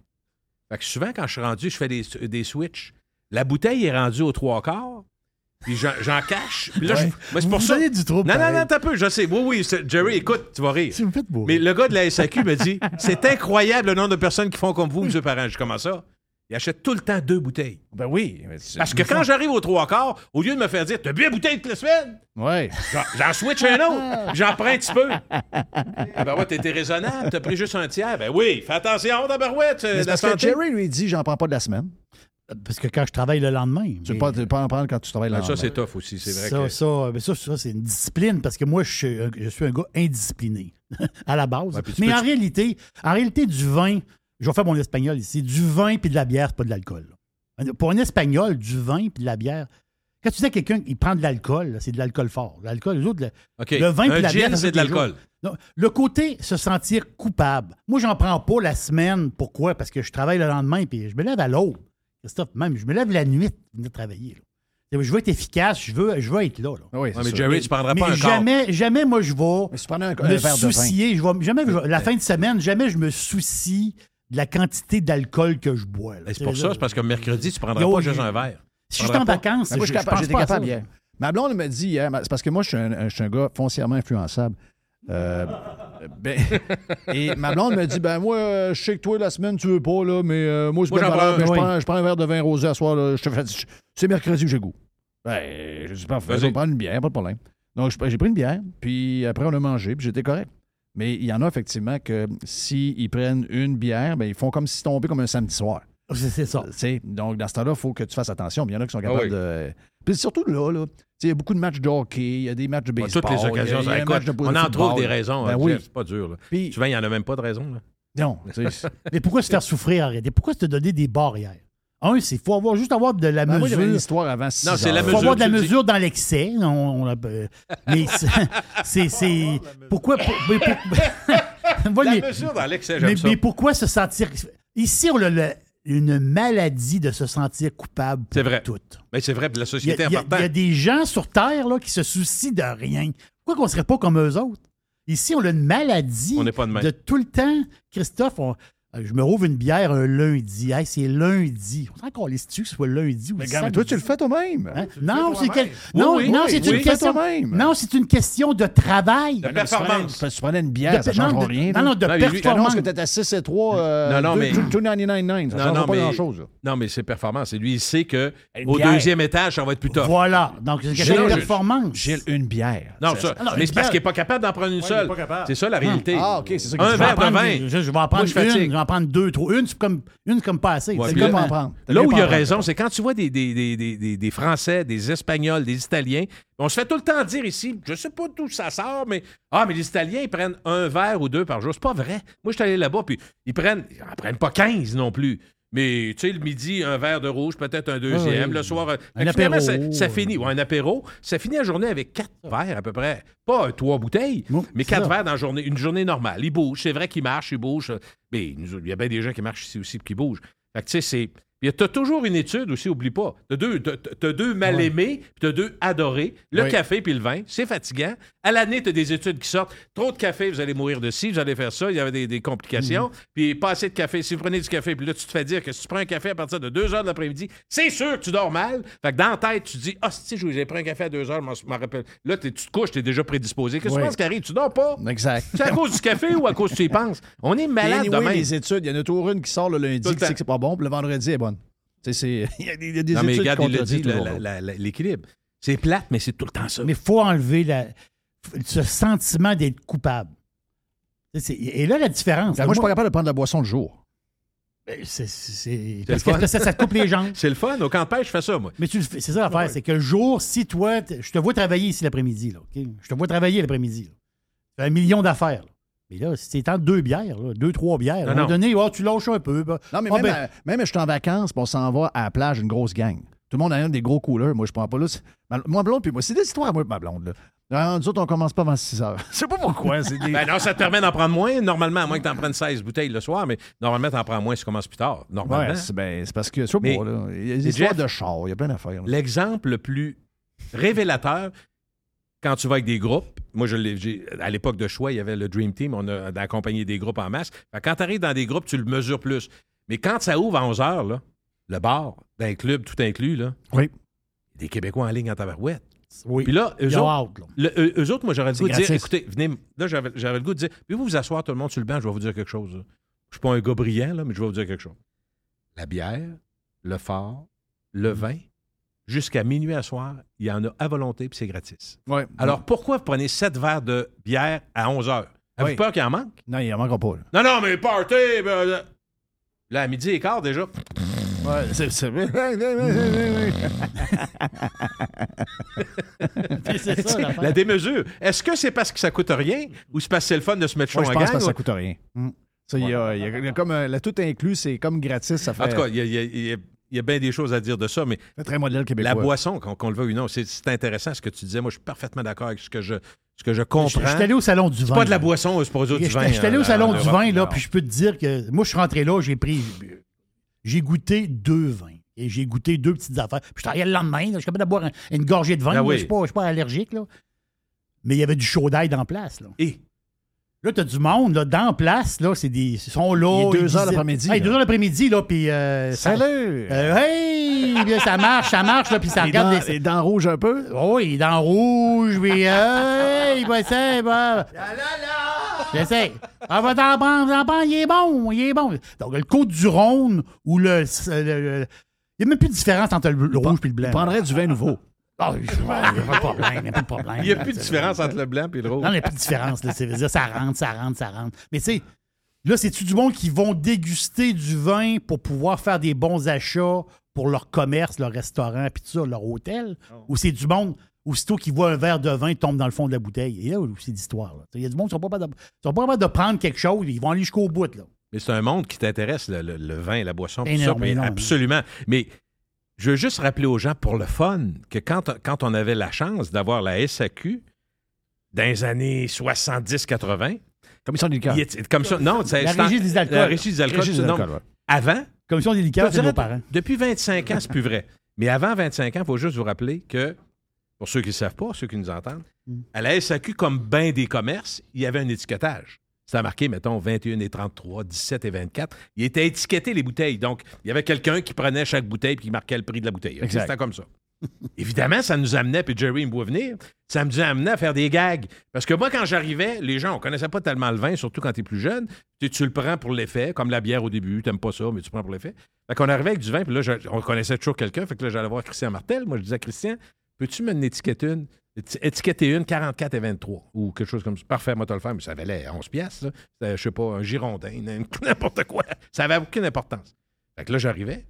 Fait que souvent, quand je suis rendu, je fais des, des switches. La bouteille est rendue aux trois quarts, puis j'en, cache. Puis là, je- Ouais. c'est pour vous ça. du trouble, Non, non, pareil. non, t'as peu, je sais. Oui, oui, Jerry, écoute, tu vas rire. Si vous me faites beau. Mais le gars de la SAQ me dit c'est incroyable le nombre de personnes qui font comme vous, M. Parent. Je commence ça? Il achète tout le temps deux bouteilles. Ben oui. Parce que quand j'arrive aux trois quarts, au lieu de me faire dire T'as bu la bouteille toute la semaine? Ouais. J'en- switch un autre. [LAUGHS] J'en prends un petit peu. Ah ben ouais, t'étais raisonnable. T'as pris juste un tiers. Ben oui, fais attention, tabarouette. Mais euh, c'est la parce que. Jerry lui dit j'en prends pas de la semaine. Parce que quand je travaille le lendemain. Tu mais- peux pas, tu peux pas en prendre quand tu travailles là. Ah, ça, c'est tough aussi. C'est vrai ça, que. ça, mais ça, ça, c'est une discipline parce que moi, je suis un, je suis un gars indiscipliné [LAUGHS] à la base. Ouais, mais en réalité, en réalité, du vin, je vais faire mon espagnol ici, du vin puis de la bière, c'est pas de l'alcool. Pour un espagnol, du vin puis de la bière. Quand tu dis à quelqu'un qu'il prend de l'alcool, c'est de l'alcool fort. L'alcool, les autres, le, vin un puis la bière, c'est de l'alcool. Le côté se sentir coupable. Moi, j'en prends pas la semaine. Pourquoi? Parce que je travaille le lendemain puis je me lève à l'aube. Christophe, même, je me lève la nuit pour venir travailler. là. Je veux être efficace, je veux, je veux être là. là. Oui, mais. Jerry, tu prendras Mais pas un quart. jamais, jamais, moi, je vais Mais un, un me soucier. Je vais, jamais, je- la fin de semaine, jamais je me soucie de la quantité d'alcool que je bois. C'est pour ça, c'est parce que mercredi, tu prendras pas juste un verre. Si je suis en vacances, moi, je suis capable- capable hier. Ma blonde me dit hier, c'est parce que moi, je suis un, un- je suis un gars foncièrement influençable. Euh, [LAUGHS] ben, et ma blonde me dit ben moi, euh, je sais que toi, la semaine, tu veux pas, là, mais euh, moi, prends je, prends, je prends un verre de vin rosé à soir. là, je te fais- je- c'est mercredi que j'ai goût. Ben, je dis parfait, je vais prendre une bière, pas de problème. Donc, j'ai pris une bière, puis après, on a mangé, puis j'étais correct. Mais il y en a effectivement que s'ils prennent une bière, ben, ils font comme si c'était tombé comme un samedi soir. C'est c'est ça. Donc, dans ce temps-là, il faut que tu fasses attention. Il y en a qui sont Ah capables oui. de. Puis surtout là, là tu sais, il y a beaucoup de matchs de hockey, il y a des matchs de Bon, baseball. toutes les occasions, il y a- il y a un écoute, match de on en trouve des raisons. Ben hein, oui. C'est pas dur. Là. Puis, Souvent, il n'y en a même pas de raison. là. non, [LAUGHS] Mais pourquoi se faire souffrir, arrêter? Pourquoi se te donner des barrières? Un, c'est faut avoir juste avoir de la Ben, moi, y avait une mesure. histoire avant six Non, c'est la. Il faut avoir de la dis. mesure dans l'excès. On, on euh, mais [LAUGHS] c'est- Pourquoi. pour- mais pour- [LAUGHS] Voilà, La mais- mesure dans l'excès, mais, mais pourquoi se sentir. Ici, on a le- une maladie de se sentir coupable pour C'est vrai. tout. Mais c'est vrai, la Il y, société il y il y a des gens sur Terre là, qui se soucient de rien. Pourquoi qu'on ne serait pas comme eux autres? Ici, on a une maladie On n'est pas de de tout le temps. Christophe, on- je me rouvre une bière un lundi. Hey, c'est lundi. On sent qu'on les que ce soit lundi ou Mais, toi, tu le fais toi-même. Hein? Non, c'est quel- non, Oui, non, oui, c'est oui. une question. toi-même. Non, c'est une question de travail. De tu prenais- performance. Tu prenais une bière, De- ça ne de- rien. non, non, de Non, mais lui, Tu performance. annonces que tu étais à 6 et 3, euh, Non, non, mais- 2,99,9. Ça ne non, pas mais- grand-chose. Non, mais c'est performance. Et lui, il sait que au deuxième étage, ça va être plus tough. Voilà. Donc, c'est une question de performance. Gilles, une bière. Non, Ça-. Ah mais c'est parce qu'il n'est pas capable d'en prendre une seule. C'est ça la réalité. Ah, OK, c'est ça que Un tu Je vais verre en de prendre- vin. Je, je vais en prendre une, en prendre deux, trois. Une, c'est comme, une, comme pas assez. Ouais, C'est là- en prendre. Là où il a T'as mieux raison, c'est quand tu vois des, des, des- des Français, des Espagnols, des Italiens, on se fait tout le temps dire ici, je sais pas d'où ça sort, mais ah, mais les Italiens, ils prennent un verre ou deux par jour. C'est pas vrai. Moi, je suis allé là-bas, puis ils prennent, ils en prennent pas 15 non plus. Mais, tu sais, le midi, un verre de rouge, peut-être un deuxième. Ah oui. Le soir, euh, Un finalement, apéro. Ça, ça finit. Ouais, un apéro. Ça finit la journée avec quatre verres à peu près. Pas euh, trois bouteilles, Non, mais quatre ça. verres dans la journée, une journée normale. Ils bougent. C'est vrai qu'ils marchent, ils bougent. Mais il y a bien des gens qui marchent ici aussi et qui bougent. Fait que, tu sais, c'est. Tu as toujours une étude aussi, oublie pas. Tu as deux, t'as- t'as deux mal aimés, puis tu as deux adorés. Le café puis le vin, c'est fatigant. À l'année, tu as des études qui sortent. Trop de café, vous allez mourir de ci, vous allez faire ça. Il y avait des, des complications. Puis pas assez de café. Si vous prenez du café, puis là, tu te fais dire que si tu prends un café à partir de 2 heures de l'après-midi, c'est sûr que tu dors mal. Fait que dans la tête, tu te dis, ah, si j'ai pris un café à 2 heures, je m'en- rappelle. Là, tu te couches, tu es déjà prédisposé. Qu'est-ce que Oui. tu penses qui arrive? Tu dors pas. Exact. C'est à cause du café ou à cause que tu y penses? On est malade Anyway, de même. les études, il y en a toujours une qui sort le lundi qui sait que c'est pas bon, puis le vendredi est bonne. [LAUGHS] Il y a des, il y a des Non, mais études regarde, qui il dit, l'équilibre. C'est plate, mais c'est tout le temps ça. Mais il faut enlever la- ce sentiment d'être coupable. Et là, la différence. Moi, je suis pas capable de prendre la boisson le jour. Ben, c'est- Parce que ça, ça te coupe les jambes. [LAUGHS] C'est le fun. Au camp de pêche, je fais ça, moi. Mais tu le fais- c'est ça l'affaire, c'est que le jour, si toi, je te vois travailler ici l'après-midi, là, OK? Je te vois travailler l'après-midi. là. Tu fais un million d'affaires. là. Mais là, si c'est entre deux bières, là, deux, trois bières, à un Non, moment donné, oh, tu lâches un peu. ben, Non, mais ah, même, ben, à- même je suis en vacances, puis on s'en va à la plage, une grosse gang. Tout le monde a un des gros couleurs. Moi, je prends pas là. Ma- Moi, blonde, puis moi, c'est des histoires, moi, ma blonde. Là. Ah, nous autres, on commence pas avant 6 heures. Je sais pas pourquoi. C'est des... [LAUGHS] Ben non, ça te permet d'en prendre moins, normalement, à moins que tu en prennes 16 bouteilles le soir, mais normalement, tu en prends moins si tu commences plus tard. Normalement. Ouais, c'est ben, c'est parce que, je sais Mais- pas, là. Il y a des mais histoires Jeff, de char, il y a plein d'affaires. là. L'exemple le plus révélateur, quand tu vas avec des groupes, moi, je l'ai, j'ai- à l'époque de choix, il y avait le Dream Team, on a accompagné des groupes en masse. Quand tu arrives dans des groupes, tu le mesures plus. Mais quand ça ouvre à 11 h, là, le bar, d'un club tout inclus, là, Oui. des Québécois en ligne en tabarouette. Oui. Puis là, eux autres, hâte, là. le- eux, eux autres, moi, j'aurais le goût de dire, écoutez, venez, là, j'avais, le goût de dire, puis vous vous asseoir tout le monde sur le banc, je vais vous dire quelque chose. là. Je suis pas un gars brillant, là, mais je vais vous dire quelque chose. La bière, le phare, le vin, jusqu'à minuit à soir, il y en a à volonté, puis c'est gratis. Ouais. Alors, pourquoi vous prenez 7 verres de bière à 11 heures? Avez-vous Oui. peur qu'il en manque? Non, il en manquera pas. là. Non, non, mais party! ben, là, à midi et quart, déjà. Ouais, c'est vrai. C'est ça, [LAUGHS] l'affaire. La démesure. Est-ce que c'est parce que ça coûte rien ou c'est parce que c'est le fun de se mettre chaud Moi, je en pense gang? que ça coûte rien. Ça, il y a, il y a- il y a comme un- la tout inclus, c'est comme gratis, ça fait, En tout cas, il y a, il y a- il y a- il y a bien des choses à dire de ça, mais c'est très modèle québécois. la boisson, qu'on qu'on le veuille ou non, c'est c'est intéressant ce que tu disais. Moi, je suis parfaitement d'accord avec ce que je, ce que je Je comprends. je suis allé au salon du vin. C'est pas de la là. boisson, c'est pas eux autres du Je vin. je suis allé euh, au salon en du Europe. vin, là, puis je peux te dire que moi, je suis rentré là, j'ai pris. J'ai goûté deux vins. Et j'ai goûté deux petites affaires. Puis je suis arrivé le lendemain, là, je suis capable de boire un- une gorgée de vin. Ah oui. Je je suis pas allergique, là. Mais il y avait du chaud d'ail la place, là. Et Là, t'as du monde, là, dans la place, là, c'est des. Ils sont là. Il est deux ils heures disent- l'après-midi, Hey, là. deux heures l'après-midi, là, puis. euh, ça- Salut! Euh, hey! Là, ça marche, ça marche, là, puis ça regarde des. les dents rouges un peu? Oh, il est dans rouge, puis euh, il va essayer, bah. J'essaie. On va t'en prendre, t'en prendre, il est bon, il est bon. Donc, le côte du Rhône ou le. le- le- il n'y a même plus de différence entre le, le rouge et le blanc. Je prendrais du vin nouveau. Ah, il n'y a pas de problème, il n'y a pas de problème. il n'y a plus de différence entre le blanc et le rouge. Non, il n'y a plus de différence. là. C'est- veut dire, ça rentre, ça rentre, ça rentre. Mais tu sais, Là, c'est-tu du monde qui vont déguster du vin pour pouvoir faire des bons achats pour leur commerce, leur restaurant, puis tout ça, leur hôtel? Ou c'est du monde, aussitôt qu'ils voient un verre de vin, tombe dans le fond de la bouteille? Et là, c'est d'histoire. Il y a du monde qui ne sont pas capables de, sont pas capables de prendre quelque chose, ils vont aller jusqu'au bout. Là. Mais c'est un monde qui t'intéresse, le, le- le vin, la boisson, tout ça, puis énorme. absolument. Mais je veux juste rappeler aux gens, pour le fun, que quand, quand on avait la chance d'avoir la SAQ dans les années 70-80, Commission était- comme ça, non, c'est- La régie des alcools. La régie des alcools, Régie des non. alcools, ouais. Avant, Commission des liqueurs, c'est nos parents. depuis 25 ans, c'est plus vrai. Mais avant 25 ans, il faut juste vous rappeler que, pour ceux qui ne savent pas, ceux qui nous entendent, Mm. à la SAQ, comme bien des commerces, il y avait un étiquetage. C'était marqué, mettons, 21 et 33, 17 et 24. Il était étiqueté, les bouteilles. Donc, il y avait quelqu'un qui prenait chaque bouteille et qui marquait le prix de la bouteille. C'était comme ça. [LAUGHS] Évidemment, ça nous amenait, puis Jerry me voit venir, ça nous amenait à faire des gags. Parce que moi, quand j'arrivais, les gens, on connaissait pas tellement le vin, surtout quand tu es plus jeune. Tu, tu le prends pour l'effet, comme la bière au début, tu pas ça, mais tu prends pour l'effet. Fait qu'on arrivait avec du vin, puis là, je- on connaissait toujours quelqu'un, fait que là, j'allais voir Christian Martel. Moi, je disais, Christian, peux-tu me étiqueter une? éti- Étiqueter une 44 et 23 ou quelque chose comme ça? Parfait, moi, te le faire, mais ça valait 11 piastres. je sais pas, un girondin, [LAUGHS] n'importe quoi. Ça avait aucune importance. Fait que là, j'arrivais.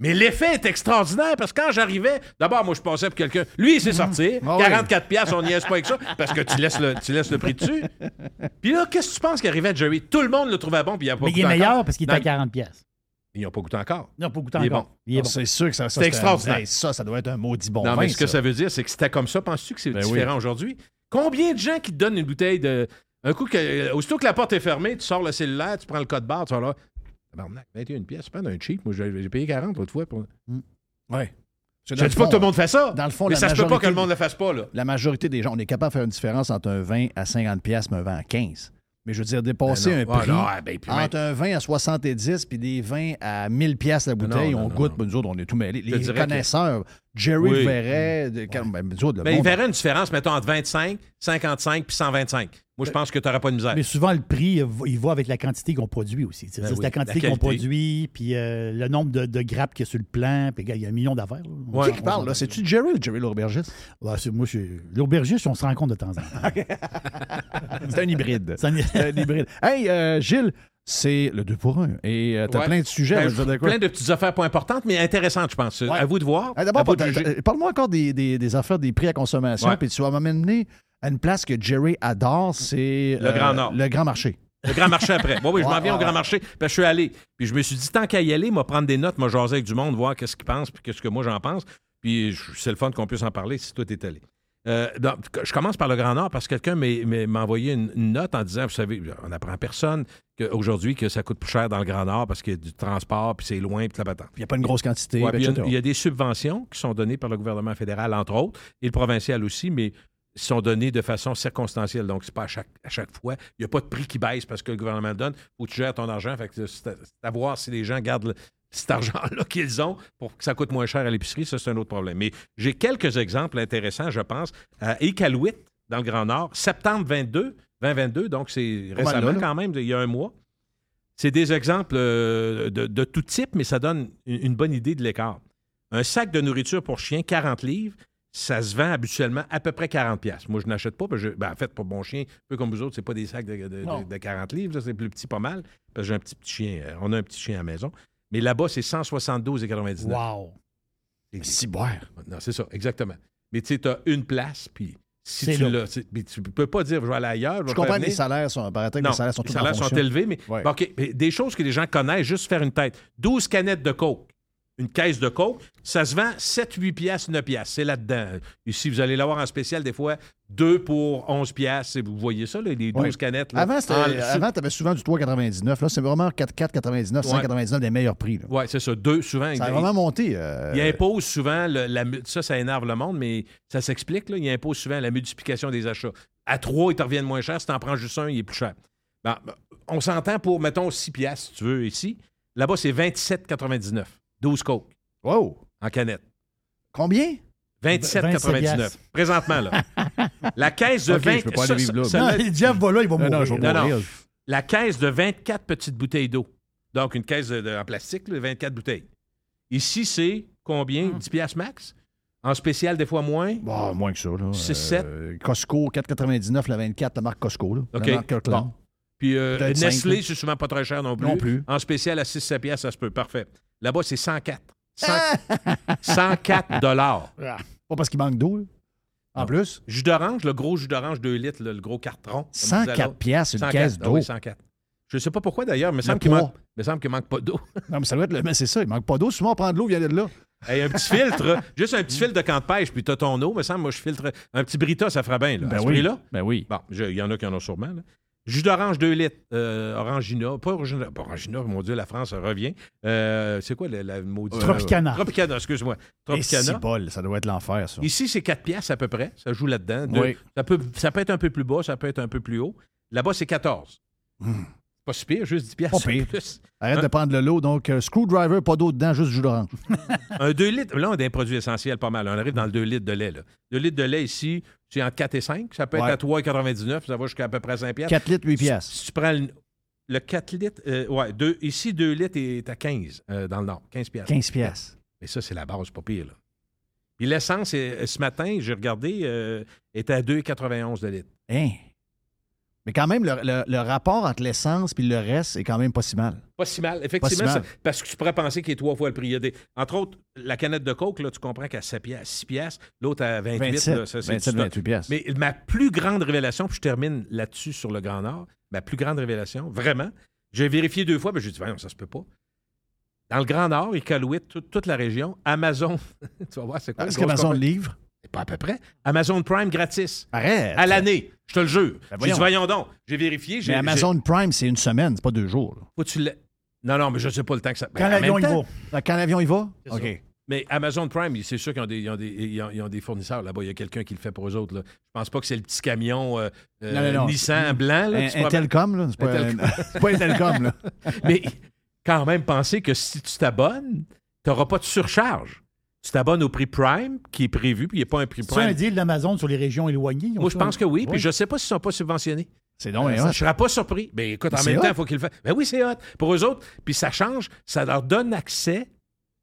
Mais l'effet est extraordinaire parce que quand j'arrivais, d'abord, moi, je passais pour quelqu'un. Lui, il s'est sorti. Ah oui. 44 piastres, on n'y est pas avec ça parce que tu laisses le, tu laisses le prix dessus. Puis là, qu'est-ce que tu penses qui arrivait à Jerry? Tout le monde le trouvait bon, puis il a pas Mais il est meilleur encore. parce qu'il Non, à 40 pièces. Ils n'ont pas goûté encore. Non, pas goûté Il est encore. bon. Il est bon. C'est sûr que ça, ça C'est extraordinaire. ça, ça doit être un maudit bon non, vin. mais ce que ça veut dire, c'est que c'était comme ça. Penses-tu que c'est Ben différent aujourd'hui? Combien de gens qui te donnent une bouteille de. Un coup, que, aussitôt que la porte est fermée, tu sors le cellulaire, tu prends le code barre, tu vas là. Tabarnak, 21 pièces, c'est pas un cheap. Moi, j'ai j'ai payé 40 l'autre fois. Pour... Ouais. Je dis pas que tout le monde fait ça. Dans le fond, mais la ça se peut pas majorité que le monde ne le fasse pas, là. La majorité des gens, on est capable de faire une différence entre un vin à 50$ piastres et un vin à 15$. Mais je veux dire, dépasser Ben un. Ah, prix non, ben, entre un vin à 70$ puis des vins à 1000$ piastres la Non, bouteille, non, on goûte, ben, nous autres, on est tout mêlés. Je Les que- connaisseurs, Jerry Oui. verrait, de, ben, nous autres, le Ben, il verrait une différence, mettons, entre 25, 55 puis 125. Moi, je pense que tu n'auras pas de misère. Mais souvent, le prix, va- il va avec la quantité qu'on produit aussi. C'est Ben c'est oui, la quantité qu'on produit, puis euh, le nombre de, de grappes qu'il y a sur le plan. Puis, il y a un million d'affaires. On Qui parle, là? C'est-tu Jerry ou Jerry l'aubergiste? Ouais, c'est- moi, je suis- l'aubergiste, on se rencontre de temps en temps. [LAUGHS] C'est un hybride. [LAUGHS] C'est un hybride. Hey, euh, Gilles, c'est le 2 pour 1. Et tu as Ouais. plein de sujets. Ben, on va dire de quoi? plein de petites affaires pas importantes, mais intéressantes, je pense. Ouais. À vous de voir. Ah, D'abord, juger. parle-moi encore des, des- des affaires des prix à consommation. Puis tu vas m'amener à une place que Jerry adore, c'est Le Grand Nord. Le Grand Marché. Le grand marché après. [LAUGHS] Oui, oui, je m'en viens au grand marché. Puis je suis allé. Puis je me suis dit, tant qu'à y aller, moi, prendre des notes, moi, jaser avec du monde, voir qu'est-ce qu'ils pensent, puis qu'est-ce que moi, j'en pense. Puis c'est le fun qu'on puisse en parler si toi, t'es allé. Euh, donc, je commence par le Grand Nord parce que quelqu'un m'a- m'a m'a envoyé une, une note en disant, vous savez, on n'apprend personne que- aujourd'hui que ça coûte plus cher dans le Grand Nord parce qu'il y a du transport, puis c'est loin, puis la patente. Il n'y a pas une grosse quantité, Ouais, puis il, y a, etc. il y a des subventions qui sont données par le gouvernement fédéral, entre autres, et le provincial aussi, mais sont données de façon circonstancielle. Donc, c'est pas à chaque, à chaque fois. Il n'y a pas de prix qui baisse parce que le gouvernement le donne. Que tu gères ton argent. Fait que c'est à, c'est à voir si les gens gardent le- cet argent-là [LAUGHS] qu'ils ont pour que ça coûte moins cher à l'épicerie. Ça, c'est un autre problème. Mais j'ai quelques exemples intéressants, je pense. À Iqaluit, dans le Grand Nord, septembre 22, 2022, donc c'est récemment quand même, il y a un mois. C'est des exemples euh, de, de tout type, mais ça donne une, une bonne idée de l'écart. Un sac de nourriture pour chien, 40 livres, ça se vend habituellement à peu près 40 pièces. Moi, je n'achète pas. Parce que je- ben, en fait, pour mon chien, un peu comme vous autres, c'est pas des sacs de, de- Non. de- de 40 livres. C'est plus petit, pas mal. Parce que j'ai un petit, petit chien. euh, on a un petit chien à la maison. Mais là-bas, c'est 172,99. Wow. C'est- Si boire. Non, c'est ça, exactement. Mais tu sais, tu as une place, puis si tu mais tu peux pas dire, je vais aller ailleurs. je comprends que les salaires sont, paraît que Non, les salaires sont les salaires sont élevés, mais Ouais. bon, OK, mais des choses que les gens connaissent, juste faire une tête. 12 canettes de Coke, une caisse de Coke, ça se vend 7, 8 piastres, 9 piastres. C'est là-dedans. Ici, vous allez l'avoir en spécial, des fois, 2 pour 11 piastres. Vous voyez ça, là, les 12 Ouais. canettes. là. Avant, tu avais souvent du 3,99. Là, c'est vraiment 4, 4,99, 5,99 des meilleurs prix. Oui, c'est ça. Deux, souvent. Ça a vraiment monté. euh, Il impose souvent, le- la mu- ça, ça énerve le monde, mais ça s'explique. Il impose souvent la multiplication des achats. À trois, ils te reviennent moins cher. Si tu en prends juste un, il est plus cher. Bon, ben, on s'entend pour, mettons, 6 piastres, si tu veux, ici. Là-bas, c'est 27,99. 12 Coke Wow! en canette. Combien? 27,99. Présentement, là. [LAUGHS] La caisse de Ok, 20... je peux pas ça, aller vivre là. ça- Non, ça- Jeff va là, il va mourir. non, je vais Non, non. mourir. la caisse de 24 petites bouteilles d'eau. Donc, une caisse de- de- en plastique, là, 24 bouteilles. Ici, c'est combien? 10 piastres max? En spécial, des fois moins? Bah, moins que ça. Là. C'est sept? Euh, Costco, 4,99 la 24, la marque Costco. Là. OK. La marque Kirkland. Bon. Puis euh, Nestlé, c'est souvent pas très cher non plus. Non plus. En spécial à 6-7 piastres, ça se peut. Parfait. Là-bas, c'est 104. 100 104 [LAUGHS] dollars. Ah, Pas parce qu'il manque d'eau, là. En plus. Jus d'orange, le gros jus d'orange 2 litres, là, le gros carton. comme disait 104 l'autre. piastres, une 104, caisse ah d'eau. oui, 104. Je ne sais pas pourquoi d'ailleurs, mais il semble manque, me semble qu'il manque pas d'eau. Non, mais ça doit être le. Mais c'est ça, il manque pas d'eau. Souvent, on prend de l'eau, vient de là. Hey, un petit filtre, juste un petit filtre de camp de pêche, puis t'as ton eau, me semble, moi je filtre. Un petit Brita, ça fera bien, là. Ben à ce oui. prix-là? Ben oui. Bon, il y en a qui en ont sûrement. là. Jus d'orange 2 litres, euh, Orangina, pas Orangina, pas Orangina, mon Dieu, la France revient. Euh, c'est quoi la, la maudite? Tropicana. Tropicana, excuse-moi. Et Tropicana. si bol, ça doit être l'enfer, ça. Ici, c'est 4 piastres à peu près. Ça joue là-dedans. Deux- Oui. Ça, peut, ça peut être un peu plus bas, ça peut être un peu plus haut. Là-bas, c'est 14. Hmm. Pas si pire, juste 10 piastres. Pas pire. plus. Arrête Un- de prendre le lot. Donc, euh, screwdriver, pas d'eau dedans, juste jus d'orange. Un 2 litres, là, on a des produits essentiels pas mal. On arrive dans le 2 litres de lait. Là. 2 litres de lait ici, c'est entre 4 et 5. Ça peut être à 3,99. Ça va jusqu'à à peu près 5 piastres. 4 litres, 8 Si- piastres. Si, tu prends le, le 4 litres, euh, ouais, deux- ici, 2 litres est à 15 euh, dans le nord. 15 piastres. 15 piastres. Mais ça, c'est la base, pas pire. Là. Puis l'essence, euh, ce matin, j'ai regardé, euh, était à 2,91 de litre. Hein? Mais quand même, le, le- le rapport entre l'essence et le reste est quand même pas si mal. Pas si mal, effectivement, si mal. parce que tu pourrais penser qu'il est trois fois le prix. Des- entre autres, la canette de Coke, là, tu comprends qu'à 7 piastres, 6 piastres, l'autre à 28. 27, là, ça, c'est 27, du stock. 28 piastres. Mais ma plus grande révélation, puis je termine là-dessus sur le Grand Nord, ma plus grande révélation, vraiment, j'ai vérifié deux fois, mais j'ai dit, non, ça se peut pas. Dans le Grand Nord, Iqaluit, toute, toute la région, Amazon, [LAUGHS] tu vas voir, c'est quoi? Est-ce une grosse qu'Amazon livre? Pas à peu près. Amazon Prime gratis. Arrête! À l'année, je te le jure. Ben voyons. dit, voyons donc. J'ai vérifié. j'ai- Mais Amazon Prime, c'est une semaine, c'est pas deux jours. là. Faut tu. Non, non, mais je sais pas le temps que ça. Ben, Quand l'avion temps, va. Quand l'avion y va? OK. Mais Amazon Prime, c'est sûr qu'ils ont des, ils ont des, ils ont- ils ont des fournisseurs là-bas. Il y a quelqu'un qui le fait pour eux autres. là. Je pense pas que c'est le petit camion euh, euh, Non, non, non. Nissan blanc. Là, Un. Telcom, là. C'est pas, Telcom. un- [LAUGHS] c'est pas un Telcom, là. [LAUGHS] Mais quand même, penser que si tu t'abonnes, tu n'auras pas de surcharge. Tu t'abonnes au prix Prime qui est prévu, puis il n'y a pas un prix C'est un Prime. deal d'Amazon sur les régions éloignées? Moi, je pense que oui, puis je ne sais pas s'ils ne sont pas subventionnés. C'est donc, Euh, hein, je ne serais pas surpris. Mais écoute, en même temps, il faut qu'ils le fassent. Ben oui, c'est hot. Pour eux autres, puis ça change, ça leur donne accès.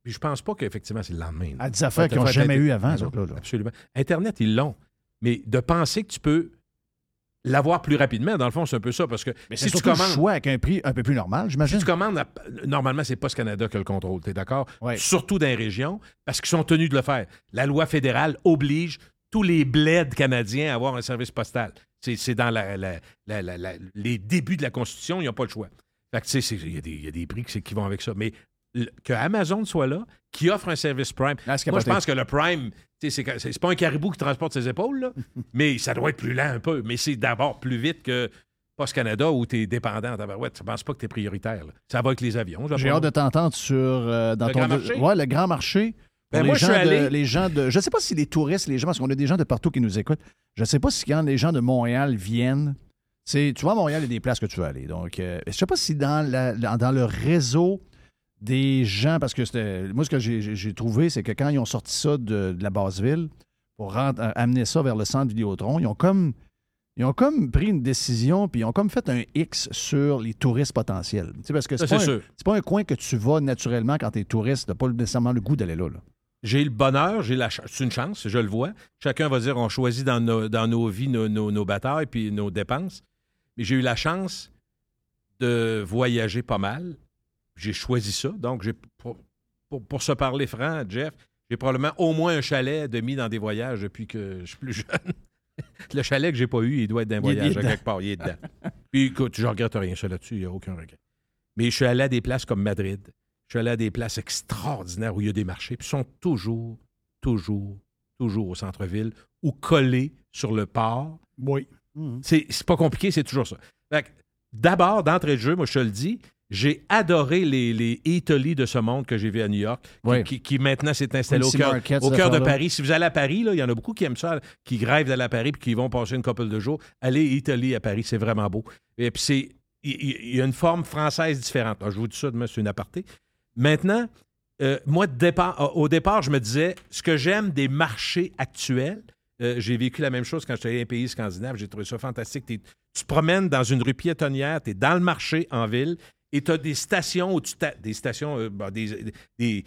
Puis je pense pas qu'effectivement, c'est le lendemain. À des affaires qu'ils n'ont jamais eu avant. Absolument. Internet, ils l'ont. Mais de penser que tu peux l'avoir plus rapidement, dans le fond, c'est un peu ça. Parce que Mais si tu commandes. choix avec un prix un peu plus normal, Si j'imagine. tu commandes, à- normalement, c'est Post Canada qui a le contrôle, tu es d'accord? Ouais. Surtout dans les régions, parce qu'ils sont tenus de le faire. La loi fédérale oblige tous les bleds canadiens à avoir un service postal. C'est dans la- les débuts de la Constitution, ils n'ont pas le choix. Fait que, tu sais, c'est- il y, a des- il y a des prix qui, qui vont avec ça. Mais que Amazon soit là, qui offre un service Prime. Ah, Moi, je pense que le Prime, c'est pas un caribou qui transporte ses épaules, là, [LAUGHS] mais ça doit être plus lent un peu. Mais c'est d'abord plus vite que Post Canada où tu es dépendant. en tabarouette. Tu ne penses pas que tu es prioritaire. là. Ça va avec les avions. J'ai hâte de t'entendre sur euh, dans Le ton grand marché? Ouais, le grand marché. Ben, Pour moi, les je gens suis de- allé- les gens de je sais pas si les touristes, les gens parce qu'on a des gens de partout qui nous écoutent. Je sais pas si quand les gens de Montréal viennent, c'est tu vois à Montréal il y a des places que tu veux aller. Donc euh, je sais pas si dans la- dans, dans le réseau des gens parce que c'était moi ce que j'ai- trouvé c'est que quand ils ont sorti ça de, de la base ville pour euh, amener ça vers le centre Vidéotron, ils ont comme ils ont comme pris une décision, puis ils ont comme fait un X sur les touristes potentiels. Tu sais, parce que c'est pas, un- sûr. c'est pas un coin que tu vas naturellement quand tu es touriste. Tu n'as pas nécessairement le goût d'aller là. là. J'ai le bonheur, j'ai la chance. C'est une chance, je le vois. Chacun va dire on choisit dans nos, dans nos vies nos, nos- nos batailles puis nos dépenses. Mais j'ai eu la chance de voyager pas mal. J'ai choisi ça. Donc, j'ai pour, pour- pour se parler franc, Jeff, j'ai probablement au moins un chalet de mis dans des voyages depuis que je suis plus [LAUGHS] jeune. le chalet que j'ai pas eu, il doit être d'un voyage à quelque part. Il est dedans. Puis écoute, je regrette rien ça là-dessus, il n'y a aucun regret. Mais je suis allé à des places comme Madrid. Je suis allé à des places extraordinaires où il y a des marchés, puis ils sont toujours, toujours, toujours au centre-ville ou collés sur le port. Oui. C'est c'est pas compliqué, c'est toujours ça. D'abord, d'entrée de jeu, moi, je te le dis, j'ai adoré les, les Italy de ce monde que j'ai vu à New York, qui- Oui. qui, qui maintenant s'est installé au cœur, au de. Paris. Si vous allez à Paris, il y en a beaucoup qui aiment ça, qui rêvent d'aller à Paris puis qui vont passer une couple de jours. Allez Italie à Paris, c'est vraiment beau. Et puis c'est il y, a une forme française différente. Alors, je vous dis ça demain, c'est une aparté. Maintenant, euh, moi, départ, euh, au départ, je me disais, ce que j'aime des marchés actuels, euh, j'ai vécu la même chose quand j'étais allé dans un pays scandinave, j'ai trouvé ça fantastique. Tu te promènes dans une rue piétonnière, tu es dans le marché en ville, et tu as des stations où tu des stations, euh, des, des,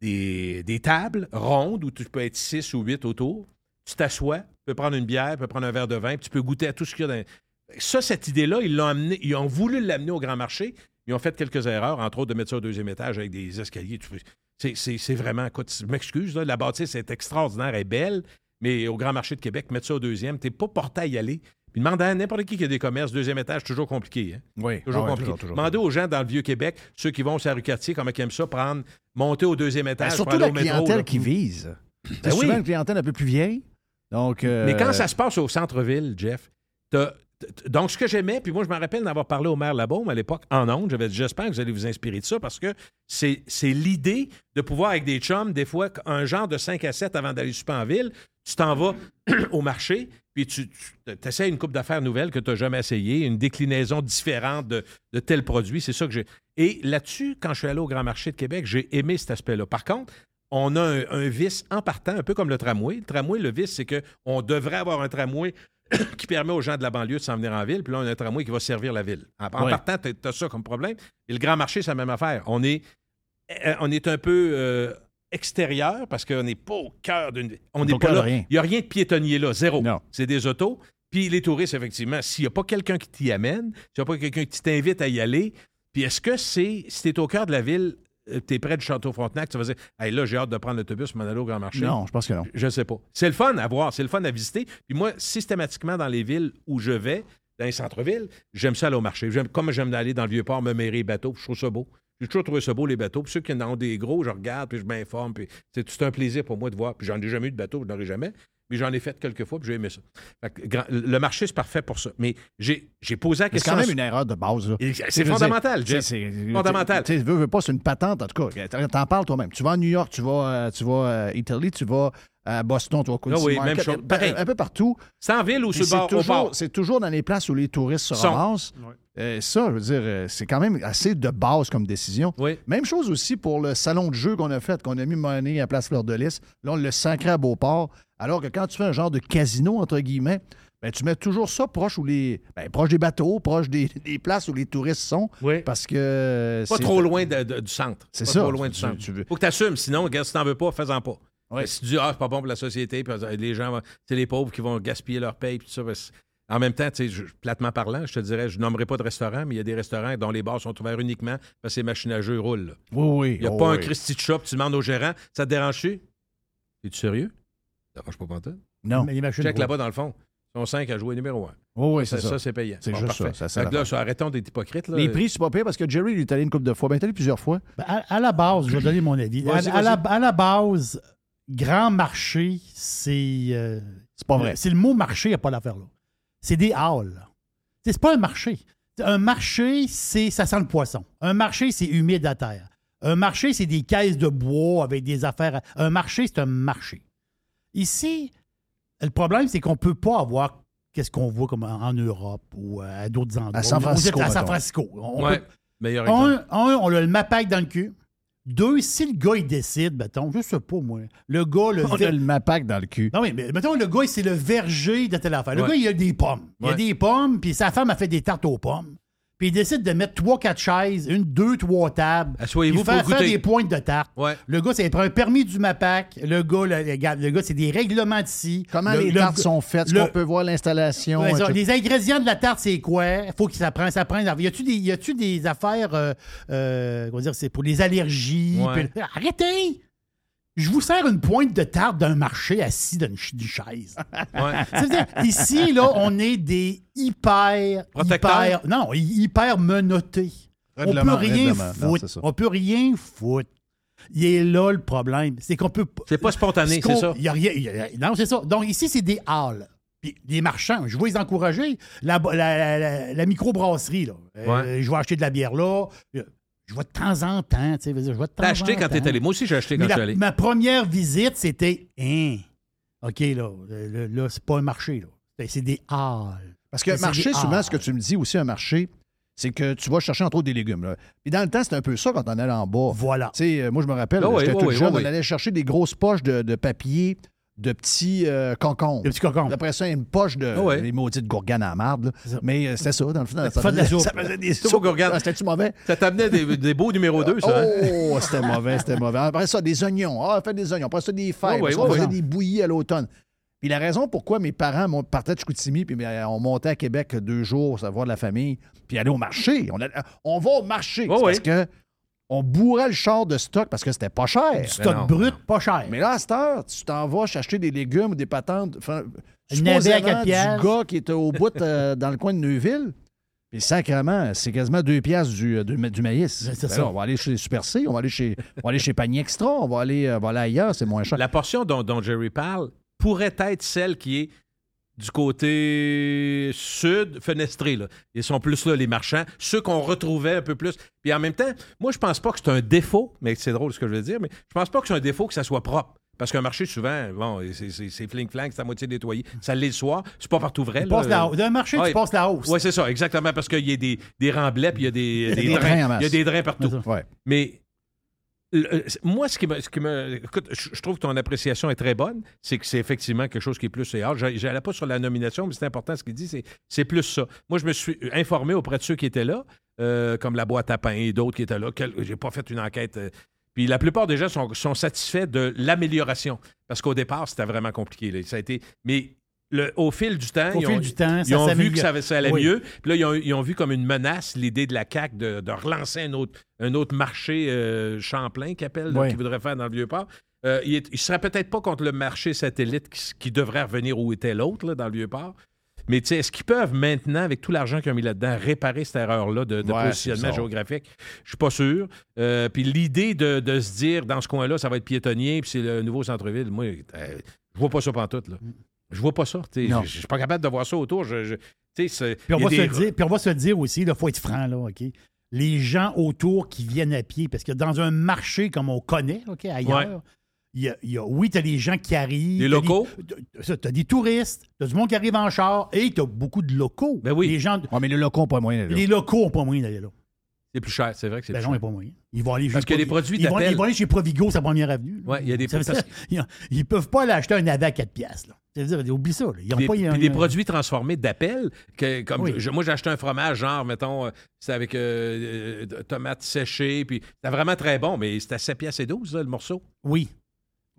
des, des tables rondes où tu peux être six ou huit autour. Tu t'assois, tu peux prendre une bière, tu peux prendre un verre de vin, puis tu peux goûter à tout ce qu'il y a dans. Ça, cette idée-là, ils l'ont amené, ils ont voulu l'amener au grand marché. Ils ont fait quelques erreurs, entre autres de mettre ça au deuxième étage avec des escaliers. C'est, vraiment, je m'excuse, la bâtisse est extraordinaire, elle est belle, mais au grand marché de Québec, mettre ça au deuxième, t'es pas porté à y aller. Puis demander à n'importe qui qui a des commerces, deuxième étage, toujours compliqué. Hein? Oui. Toujours Ah ouais, compliqué. toujours, toujours. Demandez aux gens dans le Vieux-Québec, ceux qui vont sur la rue Cartier, comment ils aiment ça, prendre, monter au deuxième Ben, étage. pour surtout la métro, clientèle là. qui vise. Ben C'est oui. souvent une clientèle un peu plus vieille. Donc, euh, Mais quand ça se passe au centre-ville, Jeff, t'as- donc ce que j'aimais, puis moi je me rappelle d'avoir parlé au maire Labaume à l'époque en ondes, j'avais dit j'espère que vous allez vous inspirer de ça parce que c'est c'est l'idée de pouvoir avec des chums, des fois un genre de 5 à 7 avant d'aller super en ville, tu t'en vas [CLEARS THROAT] au marché, puis tu, tu essaies une coupe d'affaires nouvelle que tu n'as jamais essayé, une déclinaison différente de, de tel produit, c'est ça que j'ai. Et là-dessus, quand je suis allé au Grand Marché de Québec, j'ai aimé cet aspect-là. Par contre, on a un, un vice en partant, un peu comme le tramway. Le tramway, le vice, c'est qu'on devrait avoir un tramway [CLEARS THROAT] qui permet aux gens de la banlieue de s'en venir en ville, puis là, on a un tramway qui va servir la ville. En, partant, tu as ça comme problème. Et le grand marché, c'est la même affaire. On est, euh, on est un peu euh, extérieur parce qu'on n'est pas au cœur d'une ville. On n'est pas là. rien. Il n'y a rien de piétonnier là, zéro. C'est des autos. Puis les touristes, effectivement, s'il n'y a pas quelqu'un qui t'y amène, s'il n'y a pas quelqu'un qui t'invite à y aller, puis est-ce que c'est, si tu es au cœur de la ville, tu es près du Château Frontenac, tu vas dire, hey, là, j'ai hâte de prendre l'autobus m'en aller au Grand Marché. Non, je pense que non. Je ne sais pas. C'est le fun à voir, c'est le fun à visiter. Puis moi, systématiquement, dans les villes où je vais, dans les centres-villes, j'aime ça aller au marché. J'aime- comme j'aime aller dans le Vieux-Port, me mêler les bateaux, je trouve ça beau. J'ai toujours trouvé ça beau, les bateaux. Puis ceux qui en ont des gros, je regarde, puis je m'informe. Puis c'est tout un plaisir pour moi de voir. Puis j'en ai jamais eu de bateau, je n'en ai jamais. Mais j'en ai fait quelques fois, puis j'ai aimé ça. Fait que grand- le marché, c'est parfait pour ça. Mais j'ai posé la Mais C'est question. quand même une erreur de base. C'est fondamental, c'est- Fondamental. Tu sais, veux, veux pas, c'est une patente, en tout cas. T'en- parles toi-même. Tu vas à New York, tu vas, euh, tu vas à Italie, tu vas à Boston, tu Quincy Ah oui, même chose. un- Pareil. Un peu partout. C'est en ville ou sur le C'est bord, c'est toujours dans les places où les touristes se Sont. ramassent. Euh, ça, je veux dire, euh, c'est quand même assez de base comme décision. Oui. Même chose aussi pour le salon de jeu qu'on a fait, qu'on a mis monnaie à Place Fleur de Lys. Là, on le sacré à Beauport. Alors que quand tu fais un genre de casino, entre guillemets, ben, tu mets toujours ça proche, où les, ben, proche des bateaux, proche des, [LAUGHS] des places où les touristes sont. Oui. Parce que. Pas trop loin de- de- du centre. C'est Pas ça. trop loin du centre. tu veux- Faut que tu assumes. Sinon, regarde, si t'en veux pas, fais-en pas. Ouais. Tu dis, ah, c'est pas bon pour la société, puis euh, les gens, vont- c'est les pauvres qui vont gaspiller leur paye, puis tout ça. c'est- en même temps, tu sais, je- platement parlant, je te dirais, je nommerai pas de restaurant, mais il y a des restaurants dont les bars sont ouverts uniquement parce que les machines à jeu roulent. là. Oui, oui. Il n'y a oh, pas un. Christy de shop, tu demandes au gérant, ça te dérange-tu? Es-tu sérieux? Ça dérange pas pantoute. Non. Mais les machines Check là-bas dans le fond. Ils sont cinq à jouer numéro un. Oui, oui, Ça, c'est ça. ça, c'est payant. C'est Bon, juste parfait. ça, ça, c'est Fait que là, ça, arrêtons d'être hypocrites. Là. Les prix, c'est pas pire parce que Jerry, il est allé une couple de fois. Ben, il est allé plusieurs fois. Ben, à, à la base, je vais donner mon avis. À, Vas-y, à la, vas-y. à la base, grand marché, c'est. euh, C'est pas vrai. C'est le mot marché, il n'y a pas l'affaire là. C'est des halls. là. C'est pas un marché. Un marché, c'est ça sent le poisson. Un marché, c'est humide à terre. Un marché, c'est des caisses de bois avec des affaires. à- Un marché, c'est un marché. Ici, le problème, c'est qu'on ne peut pas avoir qu'est-ce qu'on voit comme en Europe ou à d'autres endroits. À San Francisco, Vous êtes À San. Francisco. On Ouais. peut- Meilleur exemple. un, un, on a le MAPAC dans le cul. Deux, si le gars, il décide, mettons, je sais pas, moi. Le gars, le. [LAUGHS] On a ver- le MAPAC dans le cul. Non, oui, mais mettons, le gars, c'est le verger de telle affaire. Le Ouais. gars, il a des pommes. Il a des pommes, puis sa femme a fait des tartes aux pommes. Puis il décide de mettre trois, quatre chaises, une, deux, trois tables. Faire, pour faire goûter. des pointes de tarte. Ouais. Le gars, prend un permis du MAPAC. Le gars, le, le gars, le gars, c'est des règlements d'ici. Comment Le- les le- tartes sont faites? Est-ce le- qu'on peut voir l'installation? Ouais, les ingrédients de la tarte, c'est quoi? faut que ça prenne, ça prenne. Y a-tu des, y a-tu des affaires, euh, euh, comment dire, c'est pour les allergies? Ouais. puis- Arrêtez! Je vous sers une pointe de tarte d'un marché assis dans une, ch- chaise. [LAUGHS] Ouais. Ça veut dire, ici, là, on est des hyper, hyper, non, hy- hyper menottés. On peut rien. Non, foutre. ça. on peut rien foutre. Il est là le problème. C'est qu'on peut pas. C'est pas spontané, c'est ça. il y a rien. il y a- non, c'est ça. Donc ici, c'est des halls. Puis des marchands, je vais les encourager. La, la, la- la- la microbrasserie, là. Euh, je vais acheter de la bière là. Je vais de temps en temps, tu sais, je vais de temps T'as acheté en quand temps. t'es allé. Moi aussi, j'ai acheté quand je suis allé. ma première visite, c'était hein? OK, là, là, là, c'est pas un marché, là. C'est- des halls. Parce que marché, souvent, ce que tu me dis aussi, un marché, c'est que tu vas chercher entre autres des légumes. Là. Puis dans le temps, c'était un peu ça quand on allait en bas. Voilà. Tu sais, euh, moi, je me rappelle, Ah oui, j'étais oui, tout oui, jeune, oui. on allait chercher des grosses poches de, de papier, de petits euh, concombres. Le petit cocon. Après ça, une poche de ouais. les maudites gourganes à marde. là. Mais euh, c'était ça, dans le fond. Ça de soupe. Ça faisait des Soupe soupes. gourgane. Ah, C'était-tu mauvais? Ça t'amenait des, des beaux numéro 2, ça. hein? Oh, c'était mauvais, c'était mauvais. Après ça, des oignons. Ah, fait des oignons. Après ça, des fèves. Ouais, qu'on ouais, faisait des bouillies à l'automne. Puis la raison pourquoi mes parents m'ont- partaient de Chicoutimi, puis ben, on montait à Québec deux jours, ça voir la famille, puis aller au marché. On, a- on va au marché. Oh. Parce que on bourrait le char de stock parce que c'était pas cher. Du stock non, brut, pas cher. Mais là, à cette heure, tu t'en vas acheter des légumes ou des patentes. Enfin, du piastres. gars qui était au bout euh, [LAUGHS] dans le coin de Neuville. Puis sacrément, c'est quasiment deux piastres du, du, du maïs. C'est Ben ça. là, on va aller chez Super C, on va aller chez, on va aller chez Panier Extra, on va aller, euh, on va aller ailleurs, c'est moins cher. La portion dont, dont Jerry parle pourrait être celle qui est du côté sud, fenestré. Là. Ils sont plus là, les marchands. Ceux qu'on retrouvait un peu plus. Puis en même temps, moi, je pense pas que c'est un défaut, mais c'est drôle ce que je veux dire, mais je pense pas que c'est un défaut que ça soit propre. Parce qu'un marché, souvent, bon, c'est- fling-flang, c'est à moitié nettoyé. Ça l'est le soir. C'est pas partout vrai. D'un marché, tu passes la hausse. Oui, c'est ça, exactement, parce qu'il y a des, des remblais, puis il y a des, des drains en drains. masse. Il y a des drains partout. Ouais. Mais euh, moi, ce qui me. Ce qui me écoute, je, trouve que ton appréciation est très bonne. C'est que c'est effectivement quelque chose qui est plus. J'allais pas sur la nomination, mais c'est important ce qu'il dit. c'est- plus ça. Moi, je me suis informé auprès de ceux qui étaient là, euh, comme la boîte à pain et d'autres qui étaient là. J'ai pas fait une enquête. euh, puis la plupart des gens sont, sont satisfaits de l'amélioration. Parce qu'au départ, c'était vraiment compliqué. Ça a été. Mais le- au fil du temps, Au ils fil ont, du temps, ils ça ont vu que ça, ça allait Oui. mieux. Puis là, ils ont, ils ont vu comme une menace l'idée de la CAQ de, de relancer un autre, un autre marché euh, Champlain qu'ils appellent, là, Oui. qu'ils voudraient faire dans le Vieux-Port. Euh, il ne serait peut-être pas contre le marché satellite qui, qui devrait revenir où était l'autre, dans le Vieux-Port. Mais tu sais, est-ce qu'ils peuvent maintenant, avec tout l'argent qu'ils ont mis là-dedans, réparer cette erreur-là de, de Ouais, positionnement géographique? Je suis pas sûr. Euh, puis l'idée de, de se dire, dans ce coin-là, ça va être piétonnier, puis c'est le nouveau centre-ville, moi, euh, je vois pas ça pantoute, là. Je vois pas ça. Je je suis pas capable de voir ça autour. Je, Puis on, va se des- dire, puis on va se dire aussi, il faut être franc, là, OK? Les gens autour qui viennent à pied, parce que dans un marché comme on connaît, OK, ailleurs, il y a, il y a- oui, tu as des gens qui arrivent. Des locaux? Tu as des touristes, tu as du monde qui arrive en char, et tu as beaucoup de locaux. Ben oui. Les, gens, Ouais, mais les locaux n'ont pas moyen d'aller là. les locaux n'ont pas moyen d'aller là. C'est plus cher, c'est vrai que c'est Ben plus cher. pas moyen. Ils vont aller Parce des Provi- produits ils vont, d'appel. ils vont aller chez Provigo, sa première avenue. Ouais, il y a des- parce- [LAUGHS] ils, ils peuvent pas aller acheter un navet à 4 piastres. Là. Ça veut dire, oublie ça. là. Ils ont Des, pas, puis des produits transformés d'appel. que- Comme Oui. je- moi, j'ai acheté un fromage, genre, mettons, euh, c'est avec euh, euh, tomates séchées, puis c'était vraiment très bon, mais c'était à 7 piastres et 12, là, le morceau. Oui.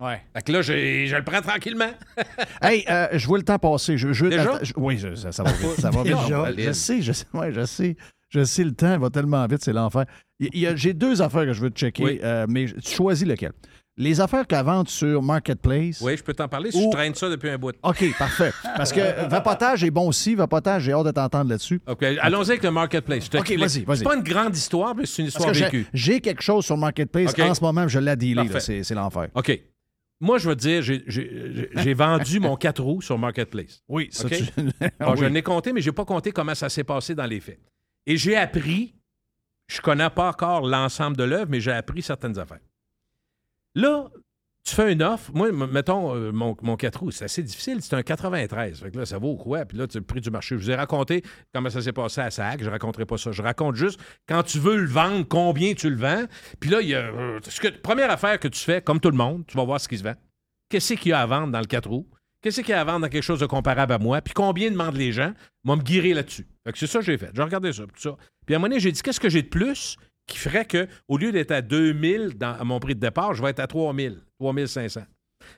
Ouais. Fait que là, j'ai- je le prends tranquillement. [LAUGHS] Hey, euh, je vois le temps passer. Je, je- Déjà? je- oui, je- ça, ça va [LAUGHS] vite. Ça va vite. Déjà? Je sais, je sais, ouais, je sais. Je sais, le temps va tellement vite, c'est l'enfer. J'ai deux affaires que je veux te checker, Oui. euh, mais tu choisis lequel. Les affaires qu'elle vend sur Marketplace. Oui, je peux t'en parler si Ou- je traîne ça depuis un bout. OK, parfait. Parce que euh, vapotage est bon aussi. Vapotage, j'ai hâte de t'entendre là-dessus. OK, allons-y avec le marketplace. Je OK, vas-y, vas-y. C'est pas une grande histoire, mais c'est une Parce histoire que vécue. j'ai quelque chose sur Marketplace OK. en ce moment, je l'ai dealé. C'est l'enfer. OK. Moi, je veux te dire, j'ai- vendu mon 4 roues sur Marketplace. Oui, ça, tu- [LAUGHS] Bon, Je Oui. l'ai compté, mais je n'ai pas compté comment ça s'est passé dans les faits. Et j'ai appris, je connais pas encore l'ensemble de l'œuvre, mais j'ai appris certaines affaires. Là, tu fais une offre. Moi, mettons, euh, mon, mon 4 roues, c'est assez difficile. C'est un 93. Fait que là, ça vaut quoi? Puis là, tu le prix du marché. Je vous ai raconté comment ça s'est passé à SAC. Je ne raconterai pas ça. Je raconte juste quand tu veux le vendre, combien tu le vends. Puis là, il y a. euh, que- première affaire que tu fais, comme tout le monde, tu vas voir ce qui se vend. Qu'est-ce qu'il y a à vendre dans le 4 roues? Qu'est-ce qu'il y a à vendre dans quelque chose de comparable à moi? Puis combien demandent les gens? Moi, me guérir là-dessus. C'est ça que j'ai fait. J'ai regardé ça, tout ça. Puis à un moment donné, j'ai dit, qu'est-ce que j'ai de plus qui ferait que, au lieu d'être à 2000 dans, à mon prix de départ, je vais être à 3000, 3500.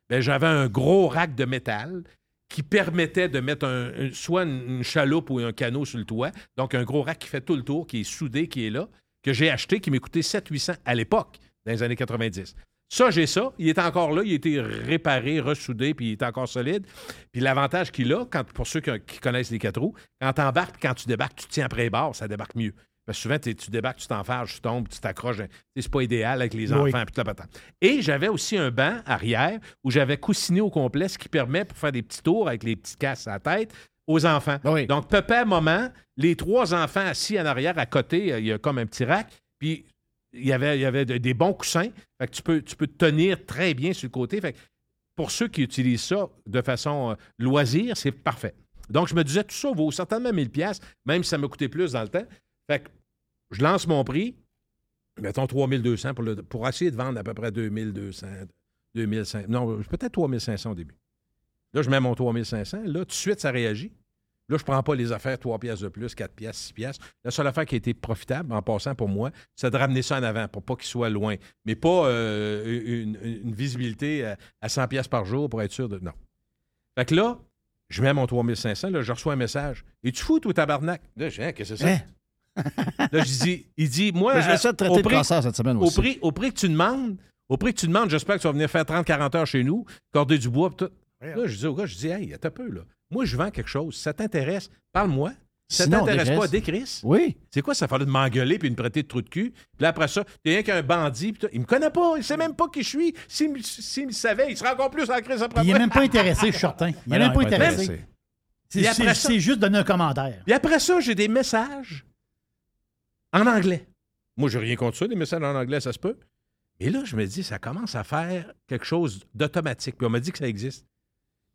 Ben, j'avais un gros rack de métal qui permettait de mettre soit une, chaloupe ou un canot sur le toit. Donc, un gros rack qui fait tout le tour, qui est soudé, qui est là, que j'ai acheté, qui coûté 700-800 à l'époque, dans les années 90. Ça, j'ai ça. Il est encore là. Il a été réparé, ressoudé, puis il est encore solide. Puis l'avantage qu'il a, quand, pour ceux qui, qui connaissent les quatre roues, quand tu embarques, quand tu débarques, tu tiens après les barres, ça débarque mieux. Parce que souvent, tu débarques, tu t'enfarges, tu tombes, tu t'accroches. C'est pas idéal avec les enfants, Oui. puis la. Et j'avais aussi un banc arrière où j'avais coussiné au complet, ce qui permet pour faire des petits tours avec les petites casses à la tête aux enfants. Oui. Donc, papa, maman, les trois enfants assis en arrière à côté, euh, il y a comme un petit rack. Puis, il y avait, des bons coussins. Tu peux, tenir très bien sur le côté. Pour ceux qui utilisent ça de façon euh, loisir, c'est parfait. Donc, je me disais, tout ça vaut certainement 1000 pièces, même si ça m'a coûté plus dans le temps. Fait je lance mon prix, mettons 3200 pour, le, pour essayer de vendre à peu près 2200, 2500, non, peut-être 3500 au début. Là, je mets mon 3500. Là, tout de suite, ça réagit. Là, je ne prends pas les affaires 3 pièces de plus, 4 pièces, 6 pièces. La seule affaire qui a été profitable en passant pour moi, c'est de ramener ça en avant pour pas qu'il soit loin. Mais pas euh, une, une visibilité à, à 100 pièces par jour pour être sûr de. Non. Fait que là, je mets mon 3500, là, je reçois un message. Et tu fous, toi, tabarnak? Là, je dis, Hein, qu'est-ce que c'est ça? Là, je dis, il dit, moi, Mais je vais essayer de traiter au prix- cette semaine au aussi. prix, au prix que tu demandes, au prix que tu demandes, j'espère que tu vas venir faire 30-40 heures chez nous, corder du bois, tout. Là, je dis au gars, je dis, hey, attends un peu, là. Moi, je vends quelque chose. Ça t'intéresse, parle-moi. Ça t'intéresse pas, décrisse. Oui. C'est quoi, ça fallait de m'engueuler puis de me prêter de trou de cul? Puis là, après ça, t'es rien qu'un bandit. Puis il me connaît pas, il sait même pas qui je suis. S'il me- savait, il serait encore plus en crise après il n'est même pas intéressé, je suis certain. Il n'est [LAUGHS] non, même pas est intéressé. C'est- juste donner un commentaire. Puis après ça, j'ai des messages en anglais. Moi, j'ai rien contre ça, des messages en anglais, ça se peut. Mais là, je me dis, ça commence à faire quelque chose d'automatique. Puis on m'a dit que ça existe.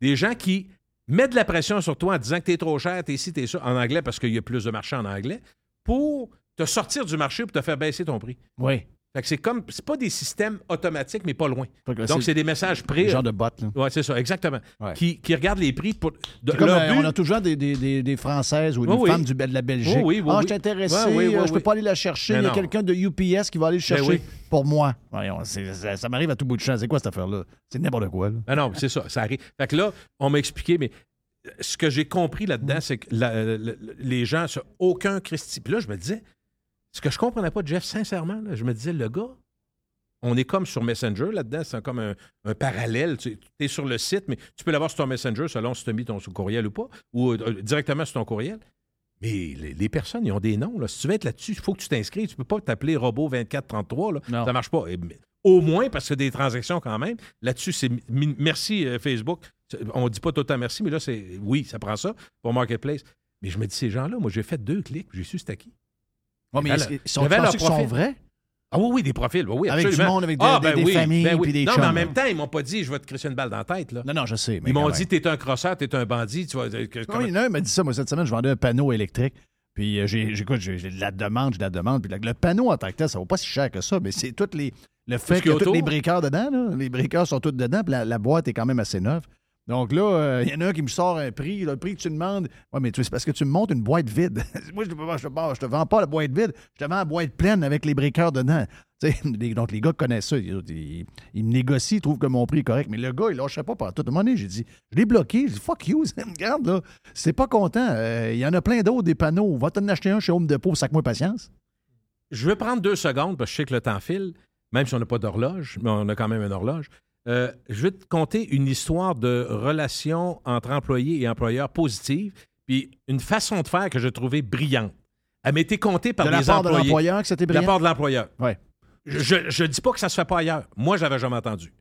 Des gens qui mettent de la pression sur toi en disant que t'es trop cher, t'es ci, t'es ça, en anglais, parce qu'il y a plus de marché en anglais, pour te sortir du marché pour te faire baisser ton prix. Oui. Fait que c'est comme, c'est pas des systèmes automatiques, mais pas loin. Donc, c'est des messages prêts. Le genre de bot. Ouais, c'est ça, exactement. Ouais. Qui, qui regardent les prix pour. de- comme, euh, but- on a toujours des, des, des, des Françaises ou des Oui, oui. femmes du, de la Belgique. Oui, oui, oui, ah, oui. je suis intéressé, oui, oui, euh, je peux oui. pas aller la chercher. Mais Il y a quelqu'un de UPS qui va aller le chercher oui. pour moi. Voyons, ça, ça m'arrive à tout bout de champ. C'est quoi cette affaire-là? C'est n'importe quoi. Là. Ah non, c'est ça, ça arrive. Fait que là, on m'a expliqué, mais euh, ce que j'ai compris là-dedans, c'est que la- la- la- les gens, aucun Christi. Puis là, je me disais, ce que je comprenais pas, Jeff, sincèrement, là, je me disais, le gars, on est comme sur Messenger là-dedans, c'est comme un, un parallèle. Tu es sur le site, mais tu peux l'avoir sur ton Messenger selon si tu as mis ton courriel ou pas, ou euh, directement sur ton courriel. Mais les, les personnes, ils ont des noms. Là. Si tu veux être là-dessus, il faut que tu t'inscrives. Tu peux pas t'appeler Robot 2433. Là. Non. Ça marche pas. Et- mais au moins, parce que des transactions quand même. Là-dessus, c'est merci euh, Facebook. On dit pas tout le temps merci, mais là, c'est oui, ça prend ça pour Marketplace. Mais je me dis, ces gens-là, moi, j'ai fait deux clics, j'ai su c'était qui. Ouais, mais ils- sont, vrais? Ah oui, oui, des profils. Oui, oui, Avec du monde, avec des- ah, ben des oui, familles, ben oui. puis des Non, mais en même temps, ils m'ont pas dit, je vais te crisser une balle dans la tête. Là. Non, non, je sais. mais Ils m'ont dit, t'es un crosseur, t'es un bandit. Tu vois, que- Oui, comment- il un qui m'a dit ça. Moi, cette semaine, je vendais un panneau électrique. Puis euh, j'ai, j'écoute, j'ai, j'ai de la demande, j'ai de la demande. Puis le, panneau en tant que tel, ça vaut pas si cher que ça, mais c'est toutes les, le fait a tous les briqueurs dedans. Là. Les briqueurs sont tous dedans, puis la, la boîte est quand même assez neuve. Donc là, euh, il y en a un qui me sort un prix. Le prix que tu demandes, ouais, mais c'est parce que tu me montes une boîte vide. [LAUGHS] Moi, je ne te, te- vends pas la boîte vide, je te vends la boîte pleine avec les briqueurs dedans. [LAUGHS] Donc les gars connaissent ça. Ils, me négocient, ils trouvent que mon prix est correct. Mais le gars, il lâchait pas par tout. À un moment donné, j'ai dit, je l'ai bloqué. J'ai dit, fuck you, [LAUGHS] regarde là. C'est pas content. Euh, Il y en a plein d'autres, des panneaux. Va t'en acheter un chez Home Depot, sac-moi patience. Je vais prendre deux secondes parce que je sais que le temps file, même si on n'a pas d'horloge, mais on a quand même une horloge. Euh, je vais te conter une histoire de relation entre employés et employeurs positive, puis une façon de faire que j'ai trouvée brillante. Elle m'a été contée par de la des part de employés. l'employeur que c'était De la brillant? part de l'employeur. Ouais. Je ne dis pas que ça se fait pas ailleurs. Moi, j'avais jamais entendu.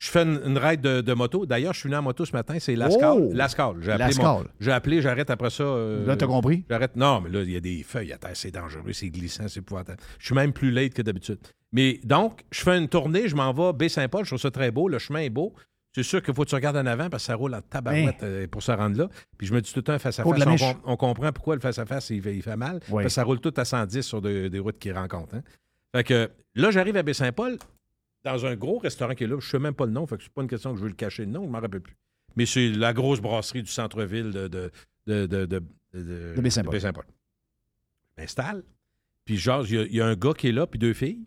Je fais une, une ride de, de moto. D'ailleurs, je suis venu en moto ce matin. C'est Lascal. Oh! Lascal. J'ai appelé, Lascal. mon- j'ai appelé, j'arrête après ça. euh, Là, t'as compris? J'arrête. Non, mais là, il y a des feuilles à terre. C'est dangereux, c'est glissant, c'est épouvantable. Je suis même plus late que d'habitude. Mais donc, je fais une tournée, je m'en vais Baie-Saint-Paul. Je trouve ça très beau. Le chemin est beau. C'est sûr qu'il faut que tu regardes en avant parce que ça roule en tabarouette euh, pour se rendre là. Puis je me dis tout le temps Côte de face-à-face. la On, Mèche. com- on comprend pourquoi le face-à-face, il, fait- il fait mal. Oui. Parce que ça roule tout à 110 sur de- des routes qui rencontrent. hein. Fait que là, j'arrive à Baie-Saint-Paul dans un gros restaurant qui est là. Je ne sais même pas le nom. Fait que c'est pas une question que je veux le cacher le nom. Je m'en rappelle plus. Mais c'est la grosse brasserie du centre-ville de, de, de, de, de, de- Baie-Saint-Paul. Je m'installe. Puis genre, il y a- il y, a un gars qui est là, puis deux filles.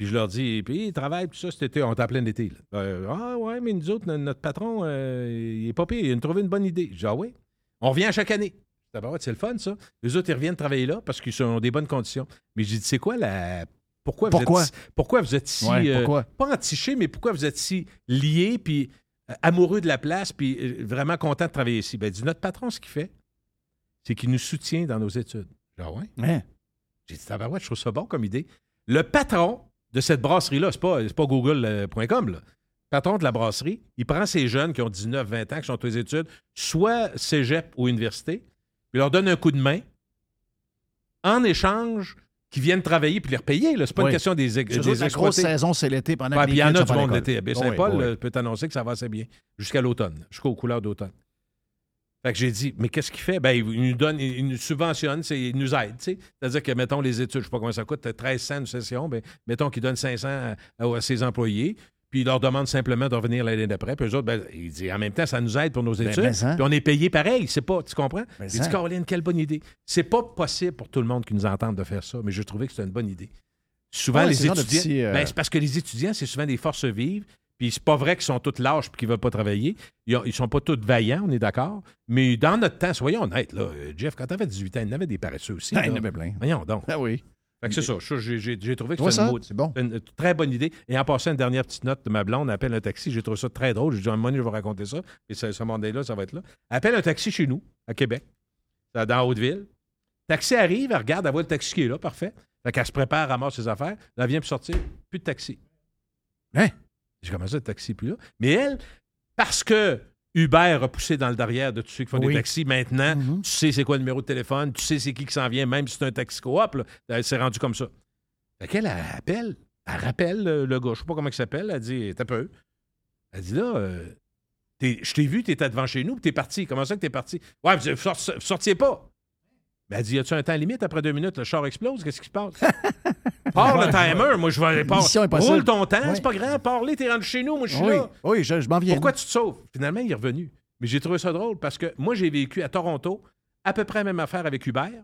Puis je leur dis, puis ils travaillent, tout ça, cet été. On est en plein été. Euh, ah ouais, mais nous autres, no- notre patron, euh, il est pas pire. Il a trouvé une bonne idée. Je dis, ah ouais. On revient à chaque année. D'abord, c'est le fun, ça. Les autres, ils reviennent travailler là parce qu'ils sont dans des bonnes conditions. Mais j'ai dit, c'est quoi la. Pourquoi vous Pourquoi? êtes, pourquoi vous êtes si. Ouais, euh, pourquoi? pas entiché, mais pourquoi vous êtes si liés, puis amoureux de la place, puis vraiment content de travailler ici? Ben, il dit, notre patron, ce qu'il fait, c'est qu'il nous soutient dans nos études. Ah ouais? Hein? J'ai dit, tabarouette, je trouve ça bon comme idée. Le patron de cette brasserie-là, c'est pas, c'est pas google.com, patron de la brasserie, il prend ces jeunes qui ont 19, 20 ans, qui sont aux études, soit cégep ou université, puis il leur donne un coup de main en échange qu'ils viennent travailler puis les repayer. C'est pas Oui. une question des, des la grosse saison, c'est l'été pendant que les il y en a du monde Oui, oui. euh, peut t'annoncer que ça va assez bien. Jusqu'à l'automne, jusqu'aux couleurs d'automne. Fait que j'ai dit, mais qu'est-ce qu'il fait? Ben, il nous donne, il nous subventionne, c'est- il nous aide. C'est-à-dire que, mettons, les études, je sais pas combien ça coûte, 13 cents une session, ben, mettons qu'il donne 500 à, à ses employés, puis il leur demande simplement de revenir l'année d'après, puis eux autres, ben, il dit, en même temps, ça nous aide pour nos Ben, études, ça. puis on est payé pareil, c'est pas, tu comprends? J'ai ça. dit, Caroline, quelle bonne idée. C'est pas possible pour tout le monde qui nous entende de faire ça, mais je trouvais que c'était une bonne idée. Souvent, Ouais, les étudiants, euh, ben, c'est parce que les étudiants, c'est souvent des forces vives, Puis c'est pas vrai qu'ils sont tous lâches et qu'ils veulent pas travailler. Ils, ont- ils sont pas tous vaillants, on est d'accord. Mais dans notre temps, soyons honnêtes, là, Jeff, quand t'avais 18 ans, il y en avait des paresseux aussi. Ah, [LAUGHS] il y en avait plein. Voyons donc. Ah oui. Fait que c'est ça. J'ai trouvé que c'était une, bon. une très bonne idée. Et en passant, une dernière petite note de ma blonde, elle appelle un taxi. J'ai trouvé ça très drôle. J'ai dit, à un moment donné, je vais raconter ça. Et ce, ce moment-là, ça va être là. Elle appelle un taxi chez nous, à Québec, dans dans Haute-Ville. Taxi arrive, elle regarde, elle voit le taxi qui est là, parfait. Fait qu'elle se prépare, ramasse ses affaires. Elle vient pour sortir, plus de taxi. Hein? J'ai commencé le taxi plus là. Mais elle, parce que Uber a poussé dans le derrière de tous ceux qui font Oui. des taxis maintenant, tu sais c'est quoi le numéro de téléphone, tu sais c'est qui qui s'en vient, même si c'est un taxi coop, là, elle s'est rendue comme ça. Fait qu'elle elle appelle, elle rappelle le, le gars, je sais pas comment il s'appelle, elle dit T'as peu. Elle dit là, euh, t'es- je t'ai vu, t'étais devant chez nous, puis t'es parti. Comment ça que t'es parti? Ouais, vous sortiez pas. Ben, elle dit, y a-tu un temps limite après deux minutes? Le char explose, qu'est-ce qui se passe? [LAUGHS] Pars le timer, moi je vais aller. Impossible. Roule ton temps, c'est pas grave, pars-les, t'es rendu chez nous, moi je suis Oui, là. oui je, je m'en viens. Pourquoi tu te sauves? Finalement, il est revenu. Mais j'ai trouvé ça drôle parce que moi, j'ai vécu à Toronto à peu près la même affaire avec Hubert.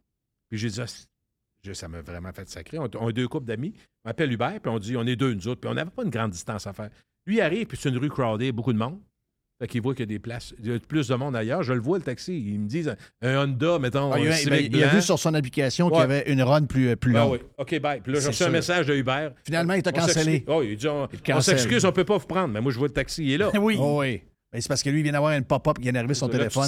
Puis j'ai dit, Ah, ça m'a vraiment fait sacrer. On, on est deux couples d'amis. On appelle Hubert, puis on dit, on est deux, nous autres. Puis on n'avait pas une grande distance à faire. Lui il arrive, puis c'est une rue crowded, beaucoup de monde. Fait qu'il voit qu'il y a des places, il y a plus de monde ailleurs. Je le vois, le taxi. Ils me disent, un, un Honda, mettons, Ah, il, un a, Civic ben, il a vu sur son application qu'il y avait une run plus, plus Ah longue. oui. OK, bye. Puis là, j'ai reçu un message de Hubert. Finalement, il t'a On cancellé. s'excuse. Oh, il dit, on, s'excuse, on peut pas vous prendre. Mais moi, je vois le taxi, il est là. [LAUGHS] Oui. Oh oui. C'est parce que lui, il vient d'avoir une pop-up qui vient d'arriver sur son Là, tu téléphone.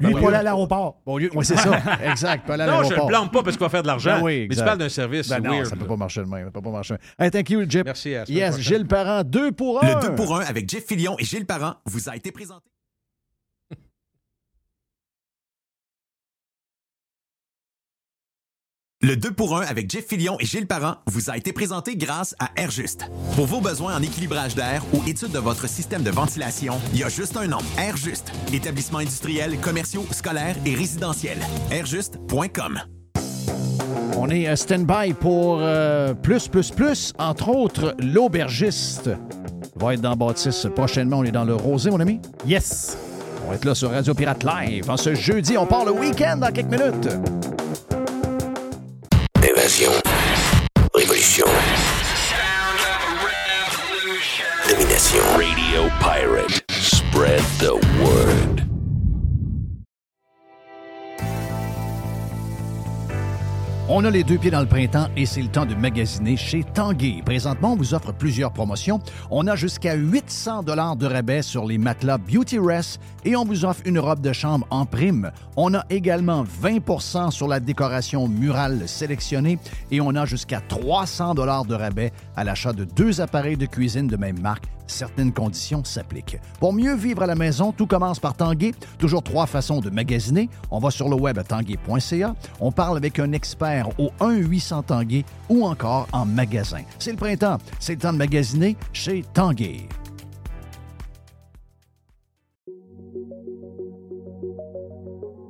Lui, temps pas aller à l'aéroport. Bon, oui, c'est ça. [LAUGHS] exact. Pas aller à Non, je le l'aéroport. blâme pas parce qu'il va faire de l'argent. Ben oui, mais tu parles d'un service Ben non, weird. ça peut là. pas marcher de même. Ça peut pas marcher de même. Hey, thank you, Jip. Merci. À Yes, prochaine. Gilles Parent, deux pour un. Le 2 pour 1 avec Jeff Fillion et Gilles Parent vous a été présenté. Le 2 pour 1 avec Jeff Fillion et Gilles Parent vous a été présenté grâce à Airjuste. Pour vos besoins en équilibrage d'air ou étude de votre système de ventilation, il y a juste un nom, Airjuste. Établissements industriels, commerciaux, scolaires et résidentiels. Airjuste.com. On est stand-by pour euh, plus, plus, plus, entre autres, l'aubergiste. Va être dans Bâtisse prochainement. On est dans le Rosé, mon ami. Yes. On va être là sur Radio Pirate Live. En ce jeudi, on part le week-end dans quelques minutes. Évasion. Révolution. Domination. Radio Pirate. Spread the word. On a les deux pieds dans le printemps et c'est le temps de magasiner chez Tanguay. Présentement, on vous offre plusieurs promotions. On a jusqu'à 800 dollars de rabais sur les matelas Beauty Rest et on vous offre une robe de chambre en prime. On a également 20 sur la décoration murale sélectionnée et on a jusqu'à 300 dollars de rabais à l'achat de deux appareils de cuisine de même marque. Certaines conditions s'appliquent. Pour mieux vivre à la maison, tout commence par Tanguay. Toujours trois façons de magasiner. On va sur le web à tanguay.ca. On parle avec un expert au 1-800 Tanguay ou encore en magasin. C'est le printemps. C'est le temps de magasiner chez Tanguay.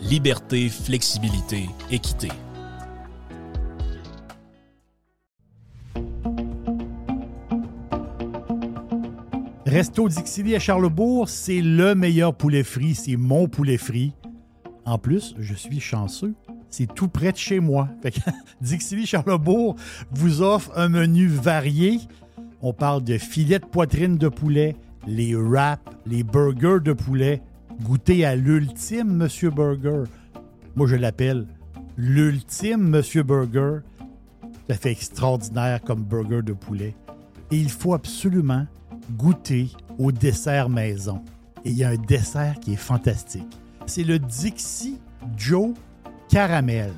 liberté, flexibilité, équité. Resto Dixili à Charlebourg, c'est le meilleur poulet frit. C'est mon poulet frit. En plus, je suis chanceux. C'est tout près de chez moi. Fait que [LAUGHS] Dixili Charlebourg vous offre un menu varié. On parle de filets de poitrine de poulet, les wraps, les burgers de poulet. Goûtez à l'ultime Monsieur Burger. Moi, je l'appelle l'ultime Monsieur Burger. Ça fait extraordinaire comme burger de poulet. Et il faut absolument goûter au dessert maison. Et il y a un dessert qui est fantastique. C'est le Dixie Joe Caramel.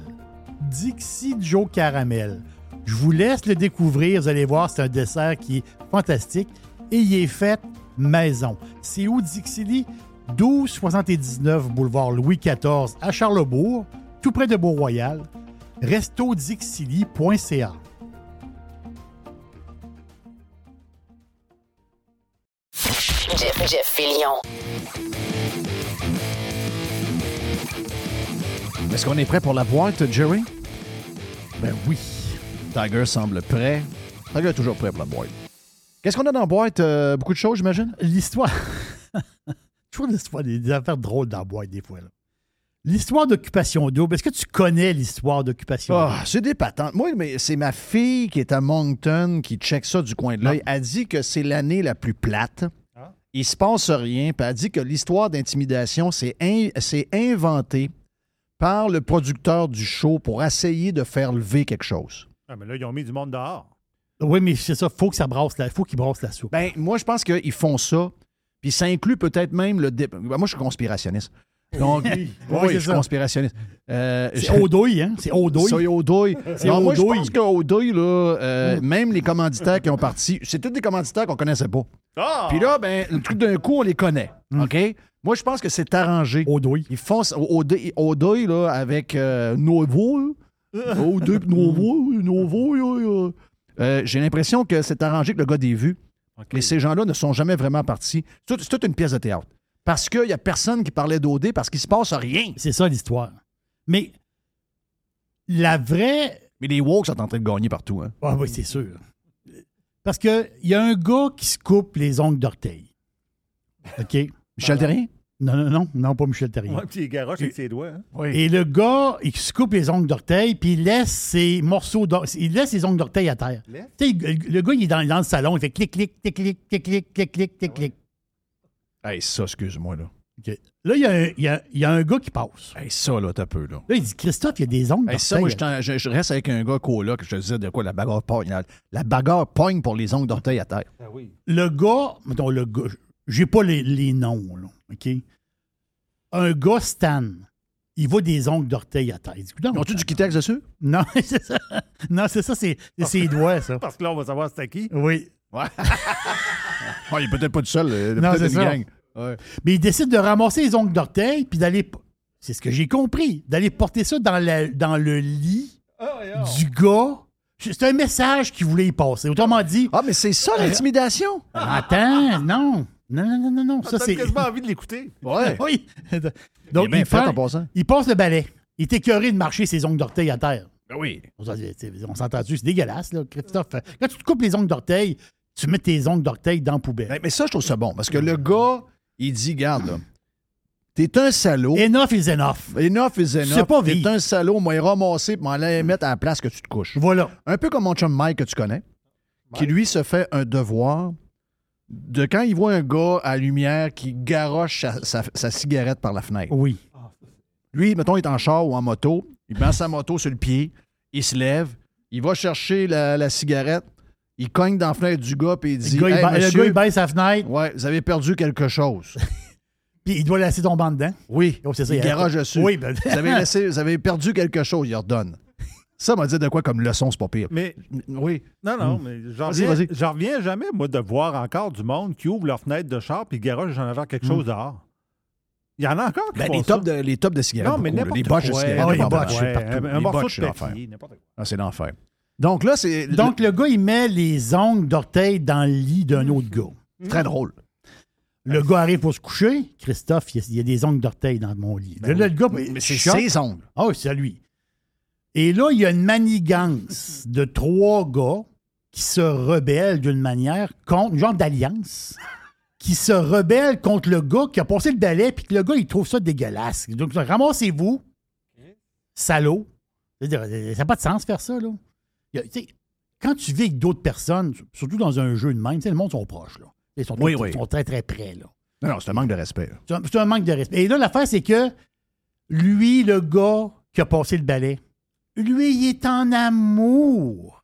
Dixie Joe Caramel. Je vous laisse le découvrir. Vous allez voir, c'est un dessert qui est fantastique. Et il est fait maison. C'est où Dixie 1279 boulevard Louis XIV à Charlebourg, tout près de Beau-Royal. restodixili.ca. Jeff, Jeff Fillion. Est-ce qu'on est prêt pour la boîte, Jerry? Ben oui. Tiger semble prêt. Tiger est toujours prêt pour la boîte. Qu'est-ce qu'on a dans la boîte? Euh, beaucoup de choses, j'imagine? L'histoire. Toujours des, des affaires drôles dans la boîte, des fois. là. L'histoire d'occupation double. Est-ce que tu connais l'histoire d'occupation Ah, double? c'est des patentes. Moi, mais c'est ma fille qui est à Moncton qui check ça du coin de l'œil. Elle dit que c'est l'année la plus plate. Il se passe rien. Puis elle dit que l'histoire d'intimidation, c'est in- inventé par le producteur du show pour essayer de faire lever quelque chose. Ah, mais là, ils ont mis du monde dehors. Oui, mais c'est ça. faut que ça brasse la, faut qu'ils brassent la soupe. Ben, moi, je pense qu'ils font ça. Puis ça inclut peut-être même le. dé- Ben, moi, je suis conspirationniste. Donc, [LAUGHS] oui, Oui, je c'est suis ça. conspirationniste. Euh, C'est je- Odouille, hein? C'est Odouille. A Odouille. C'est Non, moi, je pense qu'Odouille, là, euh, même les commanditaires qui ont parti, c'est tous des commanditaires qu'on connaissait pas. Ah! Puis là, ben, le truc d'un coup, on les connaît. OK? Moi, je pense que c'est arrangé. Odouille. Ils font Odouille, là, avec euh, Novo. Odouille, [LAUGHS] Novo, Novo. Euh, J'ai l'impression que c'est arrangé que le gars des vues. Mais ces gens-là ne sont jamais vraiment partis. C'est tout- c'est toute une pièce de théâtre. Parce qu'il n'y a personne qui parlait d'OD parce qu'il se passe rien. C'est ça l'histoire. Mais la vraie. Mais les woke sont en train de gagner partout. Hein? Ah oui, c'est sûr. Parce qu'il y a un gars qui se coupe les ongles d'orteil. OK? Michel Terrien? Non, non, non, non, pas Michel Terrien. Ouais, puis il garoche avec ses doigts. hein. Et le gars, il se coupe les ongles d'orteil, puis il laisse ses morceaux d'or- il laisse ses ongles d'orteil à terre. Laisse? Tu sais, le le gars, il est dans, dans le salon, il fait clic, clic, clic, clic, clic, clic, clic, clic, clic, clic. Hey, ça, excuse-moi, là. OK. Là, il y, a un, il y a- il y a un gars qui passe. Hey, ça, là, t'as peu, là. Là, il dit Christophe, il y a des ongles Hey, ça, moi, je, t'en- je- je reste avec un gars là que je te disais de quoi la bagarre pogne. La, la bagarre pogne pour les ongles d'orteil à terre. Ah oui. Le gars, mettons, le gars, j'ai pas les, les noms, là, OK? Un gars Stan, il voit des ongles d'orteil à terre. Il Ont-tu du Kitex dessus? [LAUGHS] Non, c'est ça. Non, c'est ça, c'est ses doigts, ça. Parce que là, on va savoir c'était qui. Oui. Ouais. [LAUGHS] Il est peut-être pas tout seul. euh, Non, c'est ça. gang. Ouais. Mais il décide de ramasser les ongles d'orteil, puis d'aller. C'est ce que j'ai compris. D'aller porter ça dans, la- dans le lit du gars. C'est un message qu'il voulait y passer. Autrement dit. Ah, mais c'est ça l'intimidation? Attends, non. Non, non, non, non, non. Ça, c'est. quasiment [LAUGHS] envie de l'écouter. Ouais. [LAUGHS] oui. [LAUGHS] Donc, il, fait, en passant. il passe le balai. Il est écœuré de marcher ses ongles d'orteil à terre. Ben oui. On s'en- t'sais, on s'entend-tu? C'est dégueulasse, là, Christophe. Quand tu te coupes les ongles d'orteil, tu mets tes ongles d'orteil dans la poubelle. Ben, mais ça, je trouve ça bon. Parce que le gars, il dit, garde, là, t'es un salaud. Enough is enough. Enough is enough. pas T'es un salaud, moi, il ramasser pour m'aller mettre à la place que tu te couches. Voilà. Un peu comme mon chum Mike que tu connais, qui lui se fait un devoir de quand il voit un gars à lumière qui garoche sa, sa- sa cigarette par la fenêtre. Oui. Lui, mettons, il est en char ou en moto, il met sa moto sur le pied, il se lève, il va chercher la, la cigarette, il cogne dans la fenêtre du gars et il dit Le gars, il ba- le monsieur, gars, il baisse sa fenêtre, ouais, vous avez perdu quelque chose. [LAUGHS] puis il doit laisser tomber dedans. Oui, Oh, c'est ça, il garage dessus. Oui, ben- vous, avez [LAUGHS] laissé- vous avez perdu quelque chose, il redonne. Ça m'a dit de quoi comme leçon, c'est pas pire. Mais Oui. non, non, Hmm. mais j'en Vas-y, reviens, vas-y. j'en reviens jamais, moi, de voir encore du monde qui ouvre leur fenêtre de char puis garoche en avant quelque chose dehors. Il y en a encore qui Ben, font les, ça. tops de, les tops de cigarettes. Non, mais beaucoup, les botches de quoi. cigarettes. Ah les quoi. Ouais, partout. un, Les de c'est. Ah, c'est l'enfer. Donc là, c'est. Donc, le gars, il met les ongles d'orteil dans le lit d'un autre gars. c'est très drôle. Le gars arrive pour se coucher. Christophe, il y a, il y a des ongles d'orteil dans mon lit. Ben là, le gars, Mais c'est ses ongles. Ah oui, c'est à lui. Et là, il y a une manigance de trois gars qui se rebellent d'une manière contre, genre d'alliance, qui se rebellent contre le gars qui a passé le balai, puis que le gars, il trouve ça dégueulasse. Donc, ramassez-vous, salaud. Ça n'a pas de sens faire ça, là. Il y a- tu sais, quand tu vis avec d'autres personnes, surtout dans un jeu de même, tu sais, le monde sont proches, là. Ils sont, Oui, tous- oui. sont très, très près, là. Non, non, c'est un manque de respect. C'est un, c'est un manque de respect. Et là, l'affaire, c'est que lui, le gars qui a passé le balai, lui, il est en amour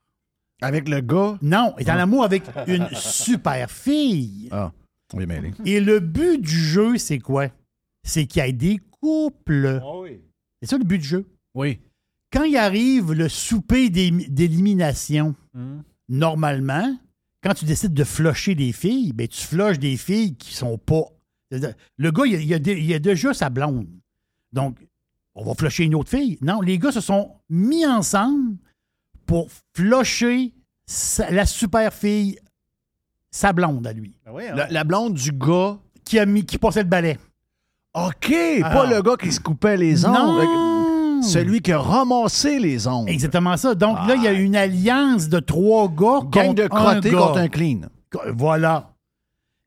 Avec le gars? Non, est en amour avec une super fille. Ah, on est mêlé. Et le but du jeu, c'est quoi? C'est qu'il y ait des couples. C'est ça le but du jeu? Oui. Quand il arrive le souper d'é- d'élimination, Hmm. normalement, quand tu décides de flusher des filles, ben tu flushes des filles qui sont pas. Le gars, il a, il a il a déjà sa blonde. Donc, on va flusher une autre fille. Non, les gars se sont mis ensemble pour flusher sa- la super fille, sa blonde à lui. La, la blonde du gars. Qui, a mis, qui passait le balai. OK, pas Alors- le gars qui se coupait les ongles. Non! Celui qui a ramassé les ongles. Exactement ça. Donc là, il y a une alliance de trois gars Gang contre de crottés un gars. contre un clean. Voilà.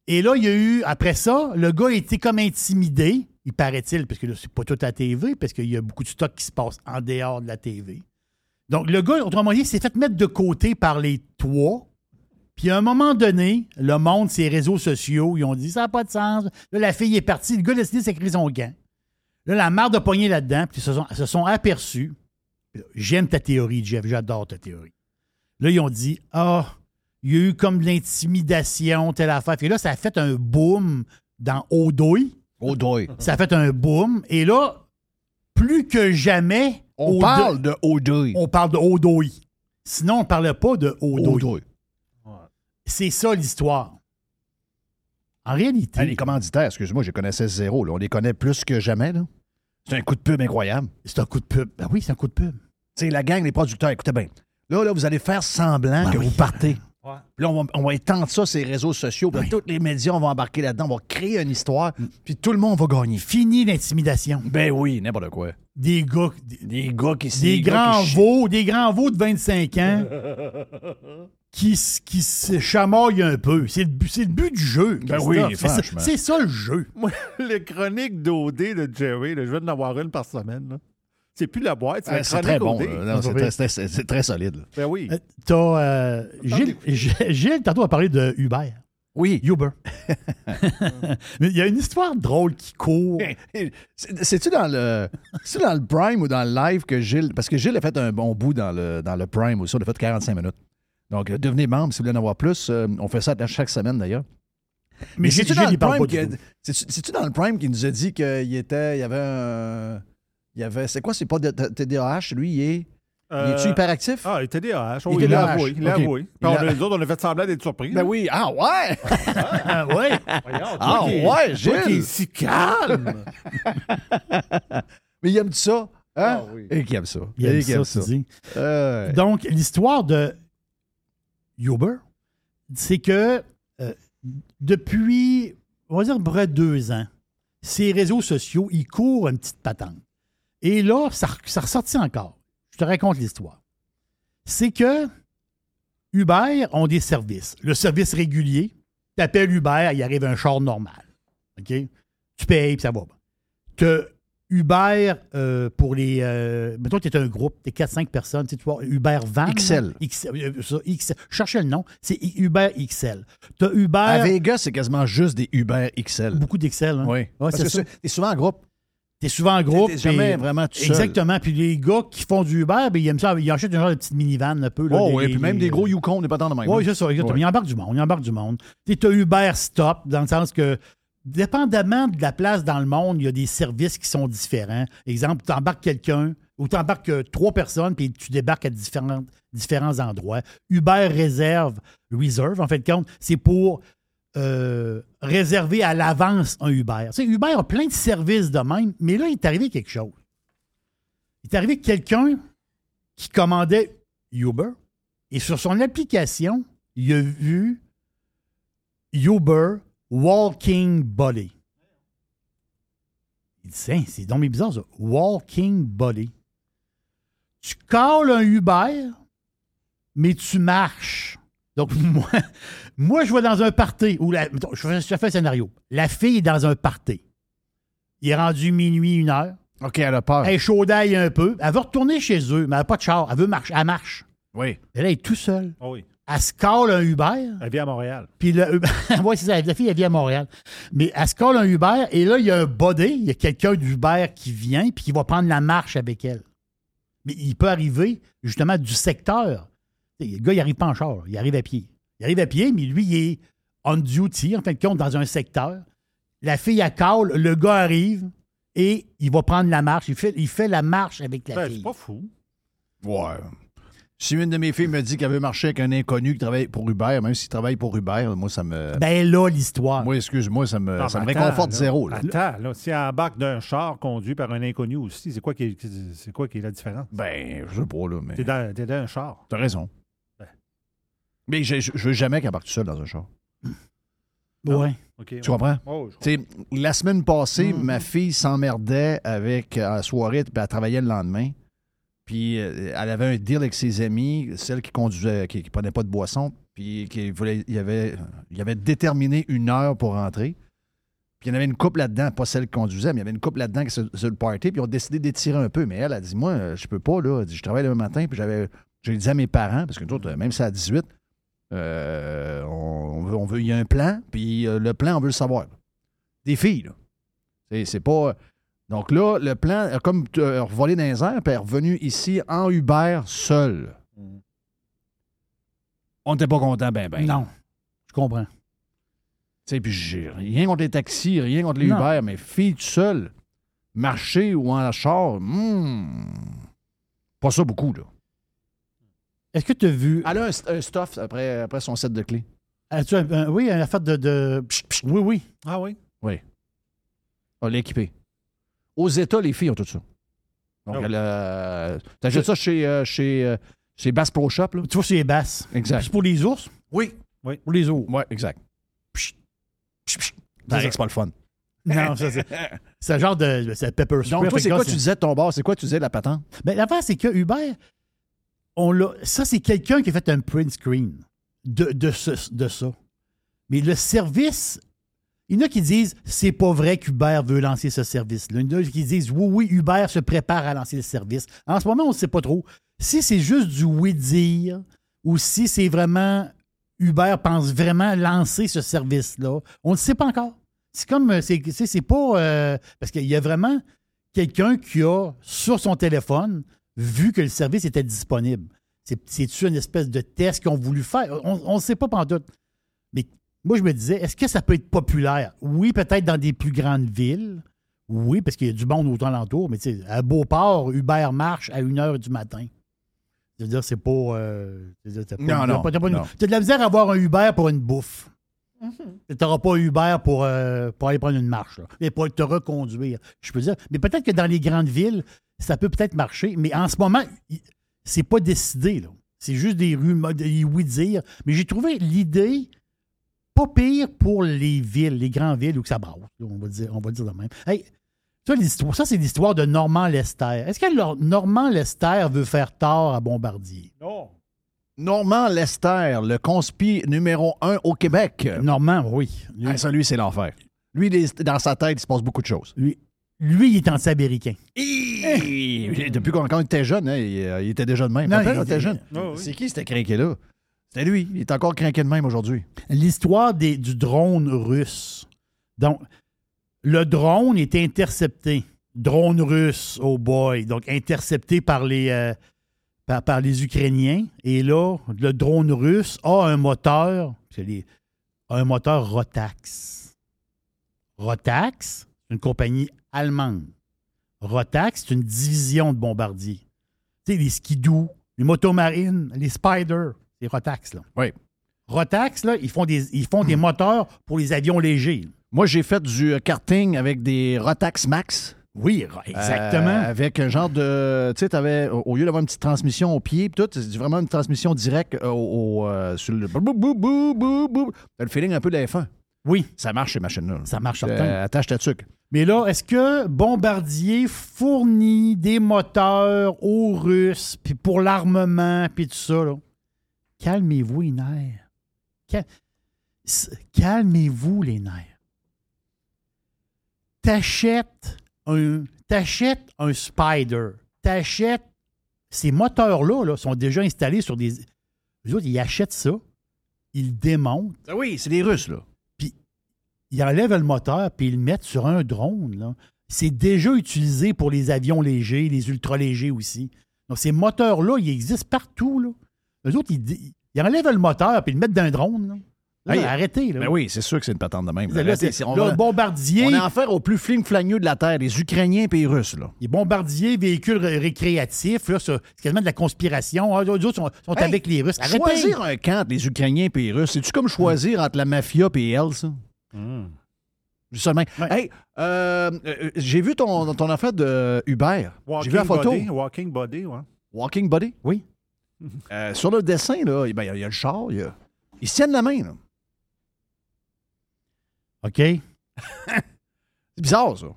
Et là, il y a eu, après ça, le gars a été comme intimidé, il paraît-il, parce que là, c'est pas tout à la TV, parce qu'il y a beaucoup de stock qui se passe en dehors de la TV. Donc, le gars, autrement dit, s'est fait mettre de côté par les trois. Puis à un moment donné, le monde, ses réseaux sociaux, ils ont dit ça n'a pas de sens. Là, la fille est partie, le gars a décidé de s'écrire son gant. Là, la marde de poignet là-dedans, puis ils se sont, aperçus. J'aime ta théorie, Jeff, j'adore ta théorie. Là, ils ont dit Ah, il y a eu comme de l'intimidation, telle affaire. Puis là, ça a fait un boom dans Ça a fait un boom. Et là, plus que jamais. On Odo- parle de Odoy. On parle de Odoy. Sinon, on ne parlait pas de Odoy. Odoy. C'est ça l'histoire. En réalité. Ah, les commanditaires, excuse-moi, je connaissais zéro. là. On les connaît plus que jamais. là. C'est un coup de pub incroyable. C'est un coup de pub. Ben oui, c'est un coup de pub. Tu sais, la gang, les producteurs, écoutez bien. Là, là, vous allez faire semblant Ben que oui. vous partez. Puis là, on va, on va étendre ça sur les réseaux sociaux. Puis tous les médias, on va embarquer là-dedans. On va créer une histoire. Puis tout le monde va gagner. Fini l'intimidation. Ben oui, n'importe quoi. Des gars. Des gars qui Des grands veaux, des grands veaux de 25 ans [LAUGHS] qui, qui se chamaillent un peu. C'est le, but- c'est le but du jeu. Ben oui, C'est ça- franchement. C'est ça le jeu. Moi, [LAUGHS] les chroniques d'OD de Jerry, là, je vais en avoir une par semaine. là. C'est plus la boîte, c'est Ah, c'est très bon. C'est très, solide. là. Ben oui. Euh, euh, Gilles, Gilles, tantôt, a parlé de Uber. Oui. Uber. [LAUGHS] Mais il y a une histoire drôle qui court. [LAUGHS] C'est- C'est-tu dans le c'est dans le Prime ou dans le live que Gilles. Parce que Gilles a fait un bon bout dans le, dans le Prime aussi. On a fait 45 minutes. Donc, euh, devenez membre si vous voulez en avoir plus. Euh, on fait ça à chaque semaine d'ailleurs. Mais c'est-tu dans, tout. c'est-tu c'est-tu dans le Prime qui nous a dit qu'il était. Il y avait un. Il y avait. C'est quoi, c'est pas de- de- TDAH? Lui, il est. Euh, Il est-tu hyperactif? Ah, il était DAH. Il Oh, il l'a avoué. Il l'a OK. avoué. Puis Il on a- a- les autres, on a fait semblant d'être surpris. Ben oui. Ah ouais! [LAUGHS] Ah ouais? [LAUGHS] Ah ouais, toi qui Gilles! est si calme. [LAUGHS] Mais il aime ça. Hein? Ah oui. Et qui aime ça? Il aime ça, tu dis. Euh, Donc, l'histoire de Uber, c'est que euh, depuis, on va dire, près deux ans, ces réseaux sociaux, ils courent une petite patente. Et là, ça, ça ressortit encore. Je te raconte l'histoire. C'est que Uber ont des services. Le service régulier, tu appelles Uber, il arrive un char normal. OK? Tu payes, puis ça va. Tu Uber euh, pour les. Euh, mettons tu es un groupe, tu es 4-5 personnes, tu vois, Uber Van. XL. XL, euh, XL. Cherchais le nom, c'est Uber XL. Tu as Uber. À Vegas, c'est quasiment juste des Uber XL. Beaucoup d'XL. Hein? Oui. Ouais, Parce c'est que souvent en groupe. Tu es souvent en groupe. T'es jamais vraiment tout seul. Exactement. Puis les gars qui font du Uber, ben, ils aiment ça. Ils achètent un genre de petite minivan un peu. Là, Oh, oui, puis même les- des gros Yukon, n'est pas tant de même. Oui, c'est ça, exactement. Ouais. Il embarque du monde. Il embarque du monde. Tu as Uber Stop, dans le sens que, dépendamment de la place dans le monde, il y a des services qui sont différents. Exemple, tu embarques quelqu'un ou tu embarques euh, trois personnes puis tu débarques à différents, différents endroits. Uber réserve, reserve, en fait, de compte, c'est pour euh, réserver à l'avance un Uber. Tu sais, Uber a plein de services de même, mais là, il est arrivé quelque chose. Il est arrivé quelqu'un qui commandait Uber et sur son application, il a vu Uber Walking Body. Il dit, Tiens, c'est donc bizarre ça. Walking Body. Tu calls un Uber, mais tu marches. Donc, [LAUGHS] moi, moi je vais dans un party. Où la, je, fais, je fais un scénario. La fille est dans un party. Il est rendu minuit, une heure. OK, elle a peur. Elle est chaud d'ail un peu. Elle veut retourner chez eux, mais elle n'a pas de char. Elle veut marcher. Elle marche. Oui. Et là, elle est tout seule. Ah oui. Elle se colle un Uber. Elle vit à Montréal. Puis le [LAUGHS] ouais, c'est ça, la fille, elle vit à Montréal. Mais elle se colle un Uber et là, il y a un body, il y a quelqu'un d'Uber qui vient puis qui va prendre la marche avec elle. Mais il peut arriver, justement, du secteur. Le gars, il arrive pas en char, il arrive à pied. Il arrive à pied, mais lui, il est on duty, en fin de compte, dans un secteur. La fille, elle cale, le gars arrive et il va prendre la marche. Il fait, il fait la marche avec la Ben, fille. c'est pas fou. Ouais. Si une de mes filles me dit qu'elle veut marcher avec un inconnu qui travaille pour Uber, même s'il travaille pour Uber, moi, ça me. Ben là, l'histoire. moi, excuse-moi, ça me, Non, ça me attends, réconforte là. zéro. Là. Attends, là, si elle embarque d'un char conduit par un inconnu aussi, c'est quoi qui est, c'est quoi qui est la différence? Ben, je sais pas, là, mais. T'es dans, t'es dans un char. T'as raison. Mais je, je je veux jamais qu'elle parte tout seul dans un char. Ouais. OK. Tu comprends? Oh, je Tu sais, la semaine passée, Mhm. ma fille s'emmerdait avec euh, à la soirée, puis elle travaillait le lendemain. Puis euh, elle avait un deal avec ses amis, celle qui conduisait, qui, qui prenait pas de boisson, puis qui voulait, il avait, il avait déterminé une heure pour rentrer. Puis il y en avait une couple là-dedans, pas celle qui conduisait, mais il y avait une couple là-dedans qui sur, sur le party, puis ils ont décidé d'étirer un peu. Mais elle a dit Moi, euh, je peux pas, là. Elle dit, Je travaille le matin, puis j'avais. J'ai dit à mes parents, parce que nous autres, même si c'est à 18, euh, on, on veut, on veut- il y a un plan, puis euh, le plan, on veut le savoir. Des filles, là. C'est, c'est pas. Donc là, le plan comme euh, revolé dans les airs, puis elle est revenu ici en Uber seul. On n'était pas content, ben, ben. Non. Je comprends. Tu sais, puis j'ai rien contre les taxis, rien contre les Non. Uber, mais fille toute seule, marcher ou en char, hmm, pas ça beaucoup, là. Est-ce que tu as vu. Elle a un, un stuff après, après son set de clés. As-tu un- un- oui, une affaire de. de- psh, psh, oui, oui. Ah oui? Oui. Elle l'a équipé. Aux États, les filles ont tout ça. Donc, oui. elle a. T'achètes ça chez, euh, chez, euh, chez Bass Pro Shop, là? Tu vois, c'est les basses. Exact. C'est pour les ours? Oui. Oui. Pour les ours. Ouais, exact. Psh. C'est Paraît que c'est pas le fun. Non, ça, c'est. [LAUGHS] C'est un genre de. C'est pepper spray. Donc, toi, c'est quoi tu disais de ton bar? C'est quoi tu disais de la patente? Ben, l'affaire, c'est que Uber, Ça, c'est quelqu'un qui a fait un print screen de, ça. Mais le service. Il y en a qui disent c'est pas vrai qu'Uber veut lancer ce service-là. Il y en a qui disent oui, oui, Uber se prépare à lancer le service. En ce moment, on ne sait pas trop. Si c'est juste du oui-dire ou si c'est vraiment Uber pense vraiment lancer ce service-là, on ne sait pas encore. C'est comme. euh, c'est pas. euh, parce qu'il y a vraiment quelqu'un qui a, sur son téléphone, vu que le service était disponible. C'est- C'est-tu une espèce de test qu'ils ont voulu faire? On ne sait pas pendant Mais moi, je me disais, est-ce que ça peut être populaire? Oui, peut-être dans des plus grandes villes. Oui, parce qu'il y a du monde autour alentour, mais tu sais, à Beauport, Uber marche à 1h du matin. Je veux dire, c'est pas. euh, pas- Non, non, pas- t'as pas une- non. t'as de la misère à avoir un Uber pour une bouffe. Tu n'auras pas Uber pour, euh, pour aller prendre une marche, là. et pour te reconduire. Je peux dire. Mais peut-être que dans les grandes villes, ça peut peut-être marcher, mais en ce moment, c'est pas décidé. là. C'est juste des rumeurs, des oui-dire. Mais j'ai trouvé l'idée pas pire pour les villes, les grandes villes où que ça brasse. on, va dire, on va dire de même. Hey, ça, c'est l'histoire de Normand Lester. Est-ce que Normand Lester veut faire tort à Bombardier? Non. Normand Lester, le conspi numéro un au Québec. Normand, oui. Lui, Ah, ça, lui, c'est l'enfer. Lui, dans sa tête, il se passe beaucoup de choses. lui, lui, il est anti-américain. Hi! Depuis qu'on quand il était jeune, hein, il, euh, il était déjà de même. Non, il- était jeune. Oui. C'est qui, c'était crinqué-là? C'était lui. Il est encore crinqué de même aujourd'hui. L'histoire des- du drone russe. Donc, le drone est intercepté. Drone russe, oh boy. Donc, intercepté par les, euh, par, par les Ukrainiens. Et là, le drone russe a un moteur, c'est les- un moteur Rotax. Rotax, c'est une compagnie allemande. Rotax, c'est une division de bombardiers. Tu sais, les skidoo, les motomarines, les spiders, c'est Rotax, là. Oui. Rotax, là, ils font des, ils font des moteurs pour les avions légers. Moi, j'ai fait du karting avec des Rotax Max. Oui, exactement. Euh, avec un genre de. Tu sais, t'avais, au lieu d'avoir une petite transmission au pied, tout, c'est vraiment une transmission directe euh, au, au, euh, sur le. T'as le feeling un peu de la F1. Oui. Ça marche, ces machines-là. Ça marche Euh, certain. attache ta tuque. Mais là, est-ce que Bombardier fournit des moteurs aux Russes, puis pour l'armement, puis tout ça, là? Calmez-vous les nerfs. Cal- Calmez-vous les nerfs. T'achètes un, t'achètes un Spider. T'achètes... Ces moteurs-là là, sont déjà installés sur des... Les autres, ils achètent ça, ils le démontent, Ah oui, c'est des Russes, là. Ils enlèvent le moteur puis ils le mettent sur un drone. C'est déjà utilisé pour les avions légers, les ultra-légers aussi. Donc, ces moteurs-là, ils existent partout. Là. Eux autres, ils, ils enlèvent le moteur puis ils le mettent dans un drone. Là. Là, Hey, arrêtez. Là. Ben oui, c'est sûr que c'est une patente de même. Là, Arrêtez, on va- le bombardier, On a affaire aux plus fling-flagneux de la Terre, les Ukrainiens et les Russes. Là. les bombardiers, véhicules ré- récréatifs, c'est quasiment de la conspiration. Ah, les autres sont, sont Hey, avec les Russes. Arrêtez. Choisir un camp entre les Ukrainiens et les Russes, c'est-tu comme choisir entre la mafia et elle, ça? Même. Hey, euh, euh, j'ai vu ton, ton affaire de Uber. J'ai Walking vu la photo. Body, walking Body, ouais. Walking Body? Oui. [LAUGHS] Euh, sur le dessin, là, ben, il y, a- il y a le char. y a- Ils se tiennent la main. là. OK. [LAUGHS] C'est bizarre, ça.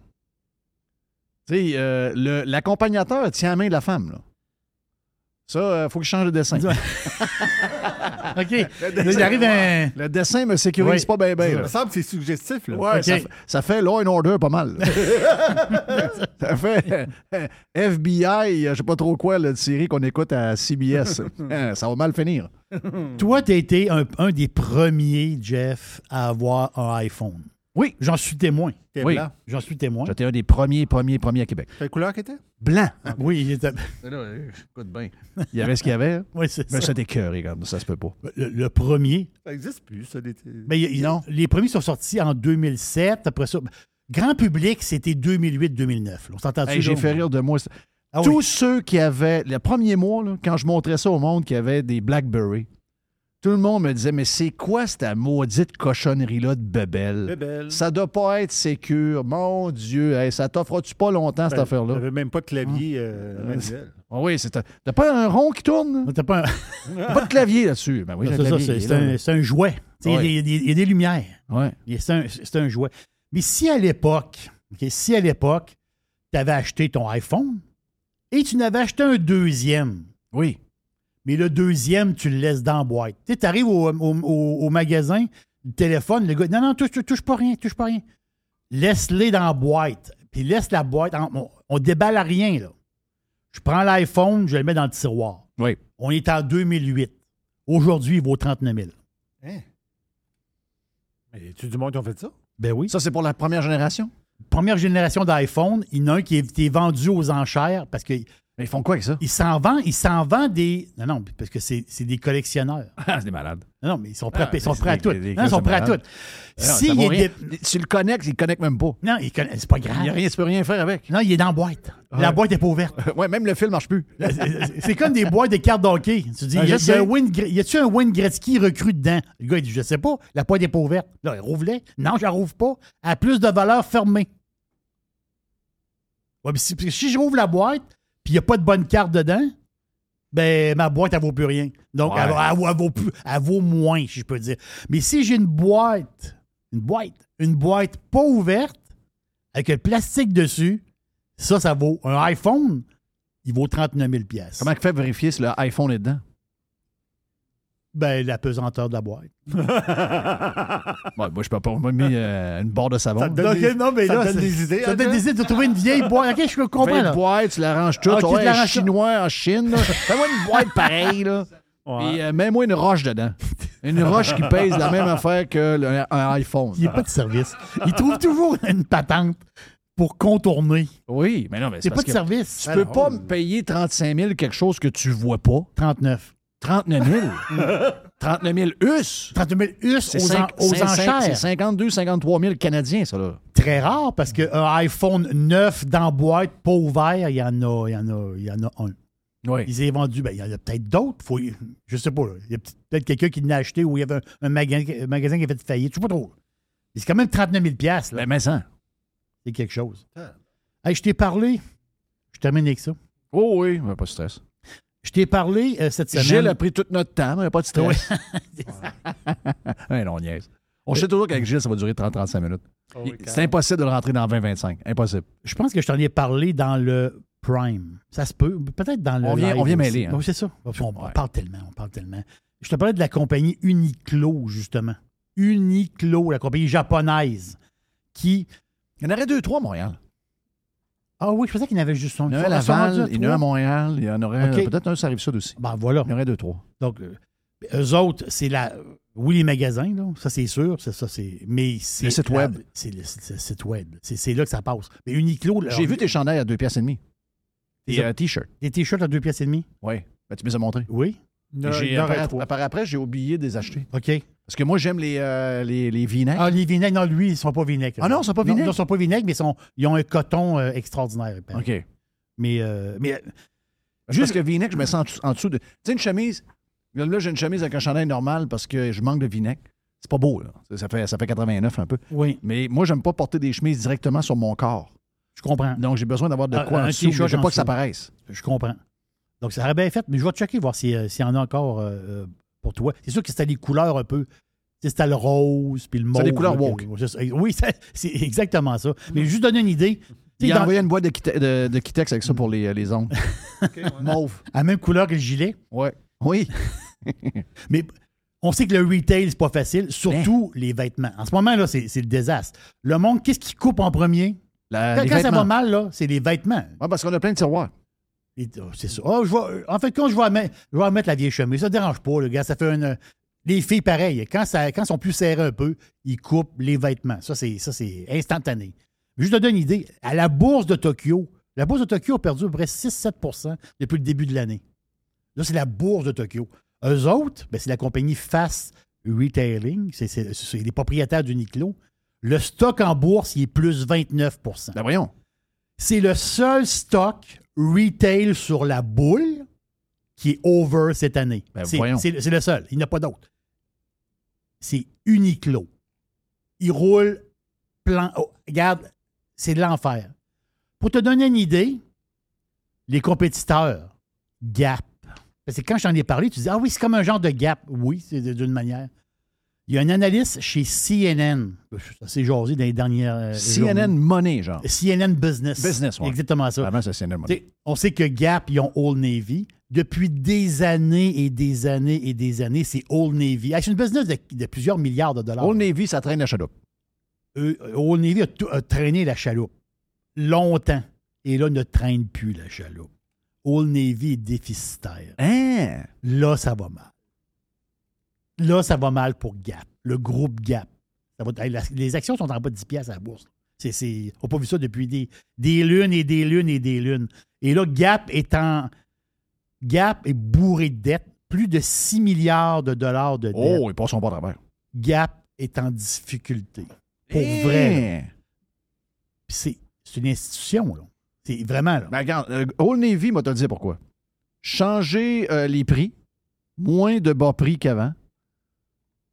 Tu sais, euh, le- l'accompagnateur tient la main de la femme. Là. Ça, il faut que je change de dessin. [LAUGHS] [LAUGHS] OK. Le Là, il arrive un. Le dessin me sécurise Oui. pas bien, bien. Ça me semble que c'est suggestif, là. Ouais, ça, fait- ça fait Law and Order pas mal. [LAUGHS] ça fait euh, FBI, je sais pas trop quoi, la série qu'on écoute à CBS. [LAUGHS] Hein, ça va mal finir. Toi, tu as été un, un des premiers, Jeff, à avoir un iPhone. Oui. J'en suis témoin. T'es Oui. blanc. J'en suis témoin. J'étais un des premiers, premiers, premiers à Québec. Quelle couleur qu'était? Blanc. Oui, il était- écoute bien. Il y avait ce qu'il y avait. hein? oui, c'est Mais ça. c'était cœur, regarde, ça se peut pas. Le, le premier. Ça existe plus, ça. Des... Il- il- Les premiers sont sortis en 2007. Après ça, grand public, c'était 2008-2009. On s'entend Hey, J'ai fait rire de moi. Ah oui. Tous ceux qui avaient, le premier mois, là, quand je montrais ça au monde, qui avaient des Blackberry, tout le monde me disait Mais c'est quoi cette maudite cochonnerie-là de bebelle Bébelle. Ça doit pas être sécure. Mon Dieu, hey, ça t'offre-tu pas longtemps, cette Ben, affaire-là? T'avais même pas de clavier euh, manuel. Ah oui, c'est un- T'as pas un rond qui tourne? T'as pas un- pas de clavier là-dessus. Ben oui, C'est ça, c'est un, jouet. Ouais. Il y, a des- il y a des lumières. Ouais. C'est un, jouet. Mais si à l'époque, si à l'époque, tu avais acheté ton iPhone et tu n'avais acheté un deuxième, Oui. Mais le deuxième, tu le laisses dans la boîte. Tu sais, arrives au, au- au- au magasin, le téléphone, le gars, non, non, touche, touche, touche pas rien, touche pas rien. Laisse-les dans la boîte. Puis laisse la boîte. en- on, on déballe à rien, là. Je prends l'iPhone, je le mets dans le tiroir. Oui. On est en 2008. Aujourd'hui, il vaut 39 000. Mais tu du monde qui ont fait ça? Ben oui. Ça, c'est pour la première génération? Première génération d'iPhone, il y en a un qui est, qui est vendu aux enchères parce que Mais ils font quoi avec ça? il s'en vend, il s'en vend des. Non, non, parce que c'est c'est des collectionneurs. [LAUGHS] Ah, c'est des malades. Non, non, mais ils sont prêts, Ah, ils sont c'est prêts à des- tout. des- des Non, ils sont prêts à tout. Non, ça Si vaut [LAUGHS] il est rien. dé- Tu le connectes, il ne connecte même pas. Non, il connaît- c'est pas Il grave. n'y a rien, tu peux rien faire avec. Non, il est dans la boîte. La boîte n'est pas ouverte. [LAUGHS] Ouais, même le fil marche plus. C'est- C'est comme des boîtes de cartes d'hockey. Tu dis, Ah, il y a, je il y a a-tu un Wayne Gretzky recru dedans? Le gars, il dit, je sais pas, la boîte n'est pas ouverte. Là, rouvre-la. Non, je la rouvre pas. Elle a plus de valeur fermée. Ouais, puis si, si je rouvre la boîte, puis il n'y a pas de bonne carte dedans, ben ma boîte, elle vaut plus rien. Donc, Ouais. elle, va- elle vaut- elle vaut plus, elle vaut moins, si je peux dire. Mais si j'ai une boîte, une boîte, une boîte pas ouverte, avec le plastique dessus, ça, ça vaut un iPhone, il vaut 39 000 pièces. Comment il fait vérifier si le iPhone est dedans? Ben, la pesanteur de la boîte. [LAUGHS] Ouais, moi, je peux pas. On m'a mis euh, une barre de savon. Ça te donne des- non, mais ça là, te donne c'est- des idées, Ça hein, donne des idées de trouver une vieille boîte. OK, je comprends. Une boîte, tu l'arranges tout. Ok, tu tu vois, un l'arranges ça. chinois en Chine. [LAUGHS] Fais-moi une boîte pareille. Là. Ouais. Puis euh, mets-moi une roche dedans. Une roche qui pèse la même affaire que le- un iPhone. Il n'y a pas de service. Il trouve toujours une patente pour contourner. Oui, mais non, mais C'est parce pas de que service. Tu peux pas me payer 35 000 quelque chose que tu vois pas. 39. 39 000. 39 000 US. 39 000 US C'est aux, en- enchères. C'est 52, 53 000 Canadiens, ça, là. Très rare parce qu'un iPhone neuf dans boîte, pas ouvert, il y en a, il y en a, il y en a un. Oui. Il s'est vendu. Ben, il y en a peut-être d'autres. Faut, je sais pas. là. Il y a peut-être quelqu'un qui l'a acheté ou il y avait un, un magasin, un magasin qui a fait faillite. Je sais pas trop. C'est quand même 39 000 piastres, là. Ben, mais ça. C'est quelque chose. Hey, je t'ai parlé. Je termine avec ça. Oh oui, mais pas de stress. Je t'ai parlé euh, cette semaine. Gilles a pris tout notre temps, mais pas de stress. Ouais, [LAUGHS] non, on niaise. On sait toujours qu'avec Gilles, ça va durer 30-35 minutes. Oh, Il- C'est impossible de le rentrer dans 20-25. Impossible. Je pense que je t'en ai parlé dans le Prime. Ça se peut. Peut-être dans le. On vient- live on vient mêler, hein. Oui, c'est ça. On, on parle tellement, on parle tellement. Je te parlais de la compagnie Uniqlo, justement. Uniqlo, la compagnie japonaise, qui. Il y en aurait deux, trois à Montréal. Ah oui, je pensais qu'il y en avait juste un. Il y en a à Laval, il y en a à? Montréal, il y en aurait OK. peut-être un, ça arrive ça aussi. Ben voilà. Il y en aurait deux, trois. Donc, euh, eux autres, c'est la. Oui, les magasins, là, ça c'est sûr, c'est ça, c'est. Mais c'est. Le site la- web. C'est le, site web. C'est là que ça passe. Mais Uniqlo. là, J'ai vu tes chandails à deux pièces et demie. Des- Et un T-shirt. Des t-shirts à deux pièces et demie? Oui. Ben, tu me les as montrés. Oui. Par après, j'ai oublié de les acheter. OK. Parce que moi, j'aime les, euh, les, les vinaigres. Ah, les vinaigres, non, lui, ils sont pas vinaigres. Ah non, ils sont pas vinaigres? Non, ils sont pas vinaigres, mais ils, sont, ils ont un coton euh, extraordinaire. paraît. OK. Mais, euh, mais Juste parce que vinaigre, je me sens en, dessous- en dessous de. Tu sais, une chemise. Là, j'ai une chemise avec un chandail normal parce que je manque de vinaigre. C'est pas beau, là. Ça- fait, ça fait 89 un peu. oui, Mais moi, j'aime pas porter des chemises directement sur mon corps. je comprends. Donc, j'ai besoin d'avoir de Ah, quoi en dessous. Je veux pas que ça paraisse. Je comprends. Donc, ça aurait bien fait, mais je vais checker, voir si, euh, s'il y en a encore euh, euh, pour toi. C'est sûr que c'était les couleurs un peu. C'était le rose, puis le mauve. C'est des couleurs là, woke. que-. Oui, [LAUGHS] c'est exactement ça. Mais juste donner une idée. Il a dans- envoyé une boîte de, Kite- de, de Kitex avec ça pour les, les ongles. [LAUGHS] Mauve. à la même couleur que le gilet. Ouais. Oui. [LAUGHS] Mais on sait que le retail, c'est pas facile, surtout Hein? les vêtements. En ce moment, là, c'est c'est le désastre. Le monde, qu'est-ce qui coupe en premier? La- Quand, quand ça vêtements. va mal, là, c'est les vêtements. Ouais, parce qu'on a plein de tiroirs. Oh, c'est ça. Oh, je en fait, quand je vais, mettre, je vais mettre la vieille chemise, ça ne dérange pas, le gars. Ça fait une. Les filles, pareil. Quand, ça, quand sont plus serrées un peu, ils coupent les vêtements. Ça, c'est, ça, c'est instantané. Juste te donner une idée, à la bourse de Tokyo, la bourse de Tokyo a perdu à peu près 6-7% depuis le début de l'année. Là, c'est la bourse de Tokyo. Eux autres, ben, c'est la compagnie Fast Retailing. C'est, c'est- c'est les propriétaires d'Uniqlo. Le stock en bourse, il est plus 29 Ben voyons. c'est le seul stock retail sur la boule qui est over cette année. Ben, c'est, voyons. c'est- c'est le seul. Il n'y en a pas d'autre. C'est Uniqlo. Il roule plan. oh, regarde, c'est de l'enfer. Pour te donner une idée, les compétiteurs, Gap. Parce que quand je t'en ai parlé, tu dis Ah oui, c'est comme un genre de Gap. Oui, c'est d'une manière. Il y a un analyste chez CNN. Ça s'est jasé dans les dernières. euh, CNN journées. Money, genre. CNN Business. Business, ouais. Exactement ça. Avant, c'est CNN Money. On sait que Gap, ils ont Old Navy. Depuis des années et des années et des années, c'est Old Navy. C'est une business de, de plusieurs milliards de dollars. Old Navy, ça traîne la chaloupe. Euh, Old Navy a, a traîné la chaloupe longtemps. Et là, ne traîne plus la chaloupe. Old Navy est déficitaire. Hein? Là, ça va mal. Là, ça va mal pour Gap, le groupe Gap. Ça va- hey, la- les actions sont en bas de 10 piastres à la bourse. C'est, on n'a pas vu ça depuis des, des lunes et des lunes et des lunes. Et là, Gap est en. Gap est bourré de dettes. Plus de 6 milliards de dollars de dettes. Oh, ils passeront pas à travers. Gap est en difficulté. Pour Hein? vrai. c'est, une institution, là. C'est vraiment, là. Ben, regarde, euh, Old Navy, te le dire pourquoi. Changer euh, les prix, moins de bas prix qu'avant.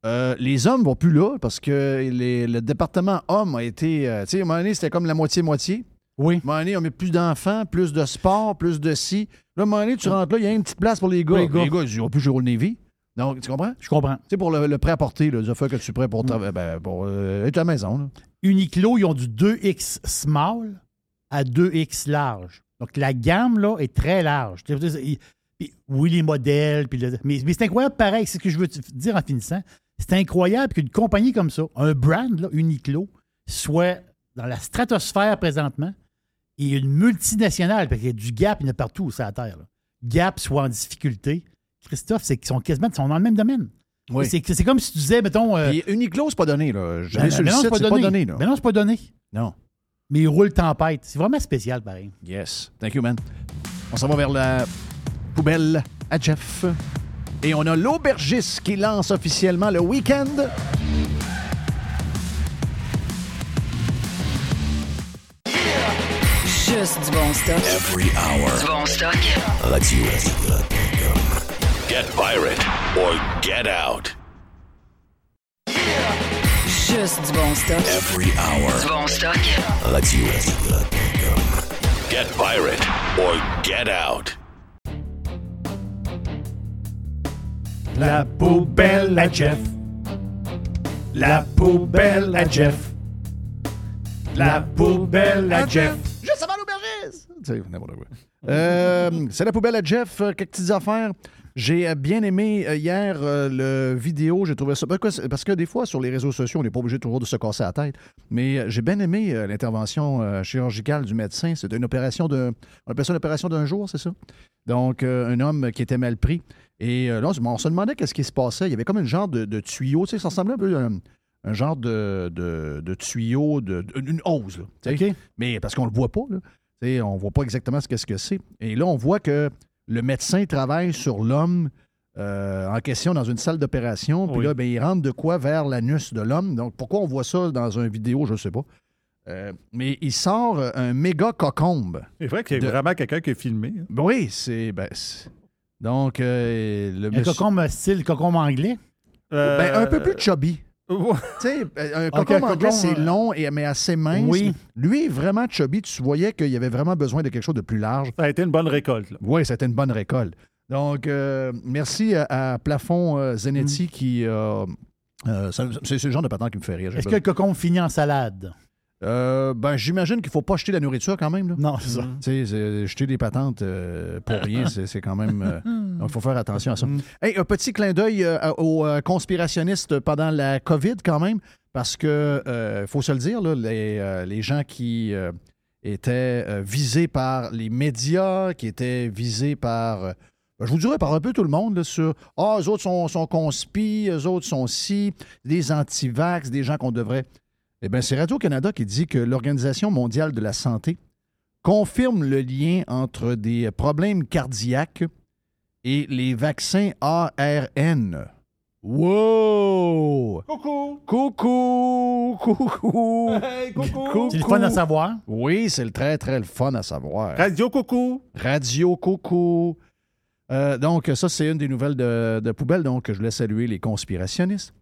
Euh, les hommes vont plus là parce que les- le département hommes a été. euh, tu sais, à un moment donné, c'était comme la moitié-moitié. Oui. À un moment donné, on met plus d'enfants, plus de sport, plus de ci. Là, à un moment donné, tu rentres là, il y a une petite place pour les gars. Les gars. les gars, ils plus chez Old Navy. Donc, tu comprends? Je comprends. Tu sais, pour le, le prêt à porter, les affaires que tu es prêt pour, trava- ben, pour euh, être à la maison. là. Uniqlo, ils ont du 2X small à 2X large. Donc, la gamme, là, est très large. Puis Oui, les modèles, puis le- mais, mais c'est incroyable pareil. C'est ce que je veux te dire en finissant. C'est incroyable qu'une compagnie comme ça, un brand, là, Uniqlo, soit dans la stratosphère présentement et une multinationale, parce qu'il y a du Gap, il y en a partout sur la Terre. là. Gap soit en difficulté. Christophe, c'est qu'ils sont quasiment ils sont dans le même domaine. Oui. C'est comme si tu disais, mettons. euh, Puis Uniqlo, c'est pas donné. Là. Je ben, sur le ben non, site, c'est pas donné. là. Ben non, c'est pas donné. Non. Mais il roule tempête. C'est vraiment spécial, pareil. Yes. Thank you, man. On s'en va vers la poubelle à Jeff. Et on a l'aubergiste qui lance officiellement le week-end. Juste du bon stock. Every hour. Du bon stock. Radio. Get pirate or get out. Juste du bon stock. Every hour. Du bon stock. Radio. Get pirate or get out. La poubelle à Jeff. La poubelle à Jeff. La poubelle à Jeff. Juste avant l'aubergiste! Euh, c'est la poubelle à Jeff. euh, Quelques petites affaires. J'ai euh, bien aimé hier euh, le vidéo. J'ai trouvé ça. Parce que, parce que des fois, sur les réseaux sociaux, on n'est pas obligé toujours de se casser la tête. Mais j'ai bien aimé euh, l'intervention euh, chirurgicale du médecin. C'était une opération de. On appelle ça une opération d'un jour, c'est ça? Donc, un homme qui était mal pris. Et euh, là, on se- demandait qu'est-ce qui se passait. Il y avait comme un genre de, de tuyau. Tu sais, ça ressemblait un peu à un, un genre de, de, de tuyau, de, une hose. là. Mais parce qu'on le voit pas, là. Tu sais, on voit pas exactement ce que c'est. Et là, on voit que le médecin travaille sur l'homme euh, en question dans une salle d'opération. Puis Oui. là, ben, il rentre de quoi vers l'anus de l'homme. Donc, pourquoi on voit ça dans une vidéo, je ne sais pas. Euh, mais il sort un méga cocombe. C'est vrai qu'il y a De- vraiment quelqu'un qui est filmé. hein. Ben Oui, c'est. ben, c'est- donc, euh, le Un monsieur- cocombe style cocombe anglais? Ben, un peu Euh, plus chubby. [LAUGHS] Tu sais, un Ok, cocombe un anglais, cocombe, c'est euh, long, et, mais assez mince. Oui. Lui, vraiment chubby, tu voyais qu'il y avait vraiment besoin de quelque chose de plus large. Ça a été une bonne récolte. là. Oui, c'était une bonne récolte. Donc, euh, merci à, à Plafond euh, Zenetti Mm. qui. euh, euh, ça- c'est le genre de patente qui me fait rire. Est-ce que le cocombe finit en salade? Euh, ben, j'imagine qu'il ne faut pas jeter la nourriture quand même. là. Non, c'est ça. Tu sais, c'est- jeter des patentes euh, pour rien, c'est quand même. euh, donc, [LAUGHS] il faut faire attention à ça. Mm. Hey, un petit clin d'œil euh, aux euh, conspirationnistes pendant la COVID, quand même, parce que, faut se le dire, là, les, euh, les gens qui euh, étaient euh, visés par les médias, qui étaient visés par. euh, je vous dirais par un peu tout le monde là, sur Ah, eux autres sont, sont conspi, eux autres sont ci, des anti-vax, des gens qu'on devrait. Eh bien, c'est Radio-Canada qui dit que l'Organisation mondiale de la santé confirme le lien entre des problèmes cardiaques et les vaccins ARN. Wow! Coucou! Coucou! Coucou! Hey, coucou! Coucou! C'est le fun à savoir. Oui, c'est le très, très le fun à savoir. Radio coucou! Radio Coucou. Euh, donc, ça, c'est une des nouvelles de, de Poubelle. Donc, je voulais saluer les conspirationnistes.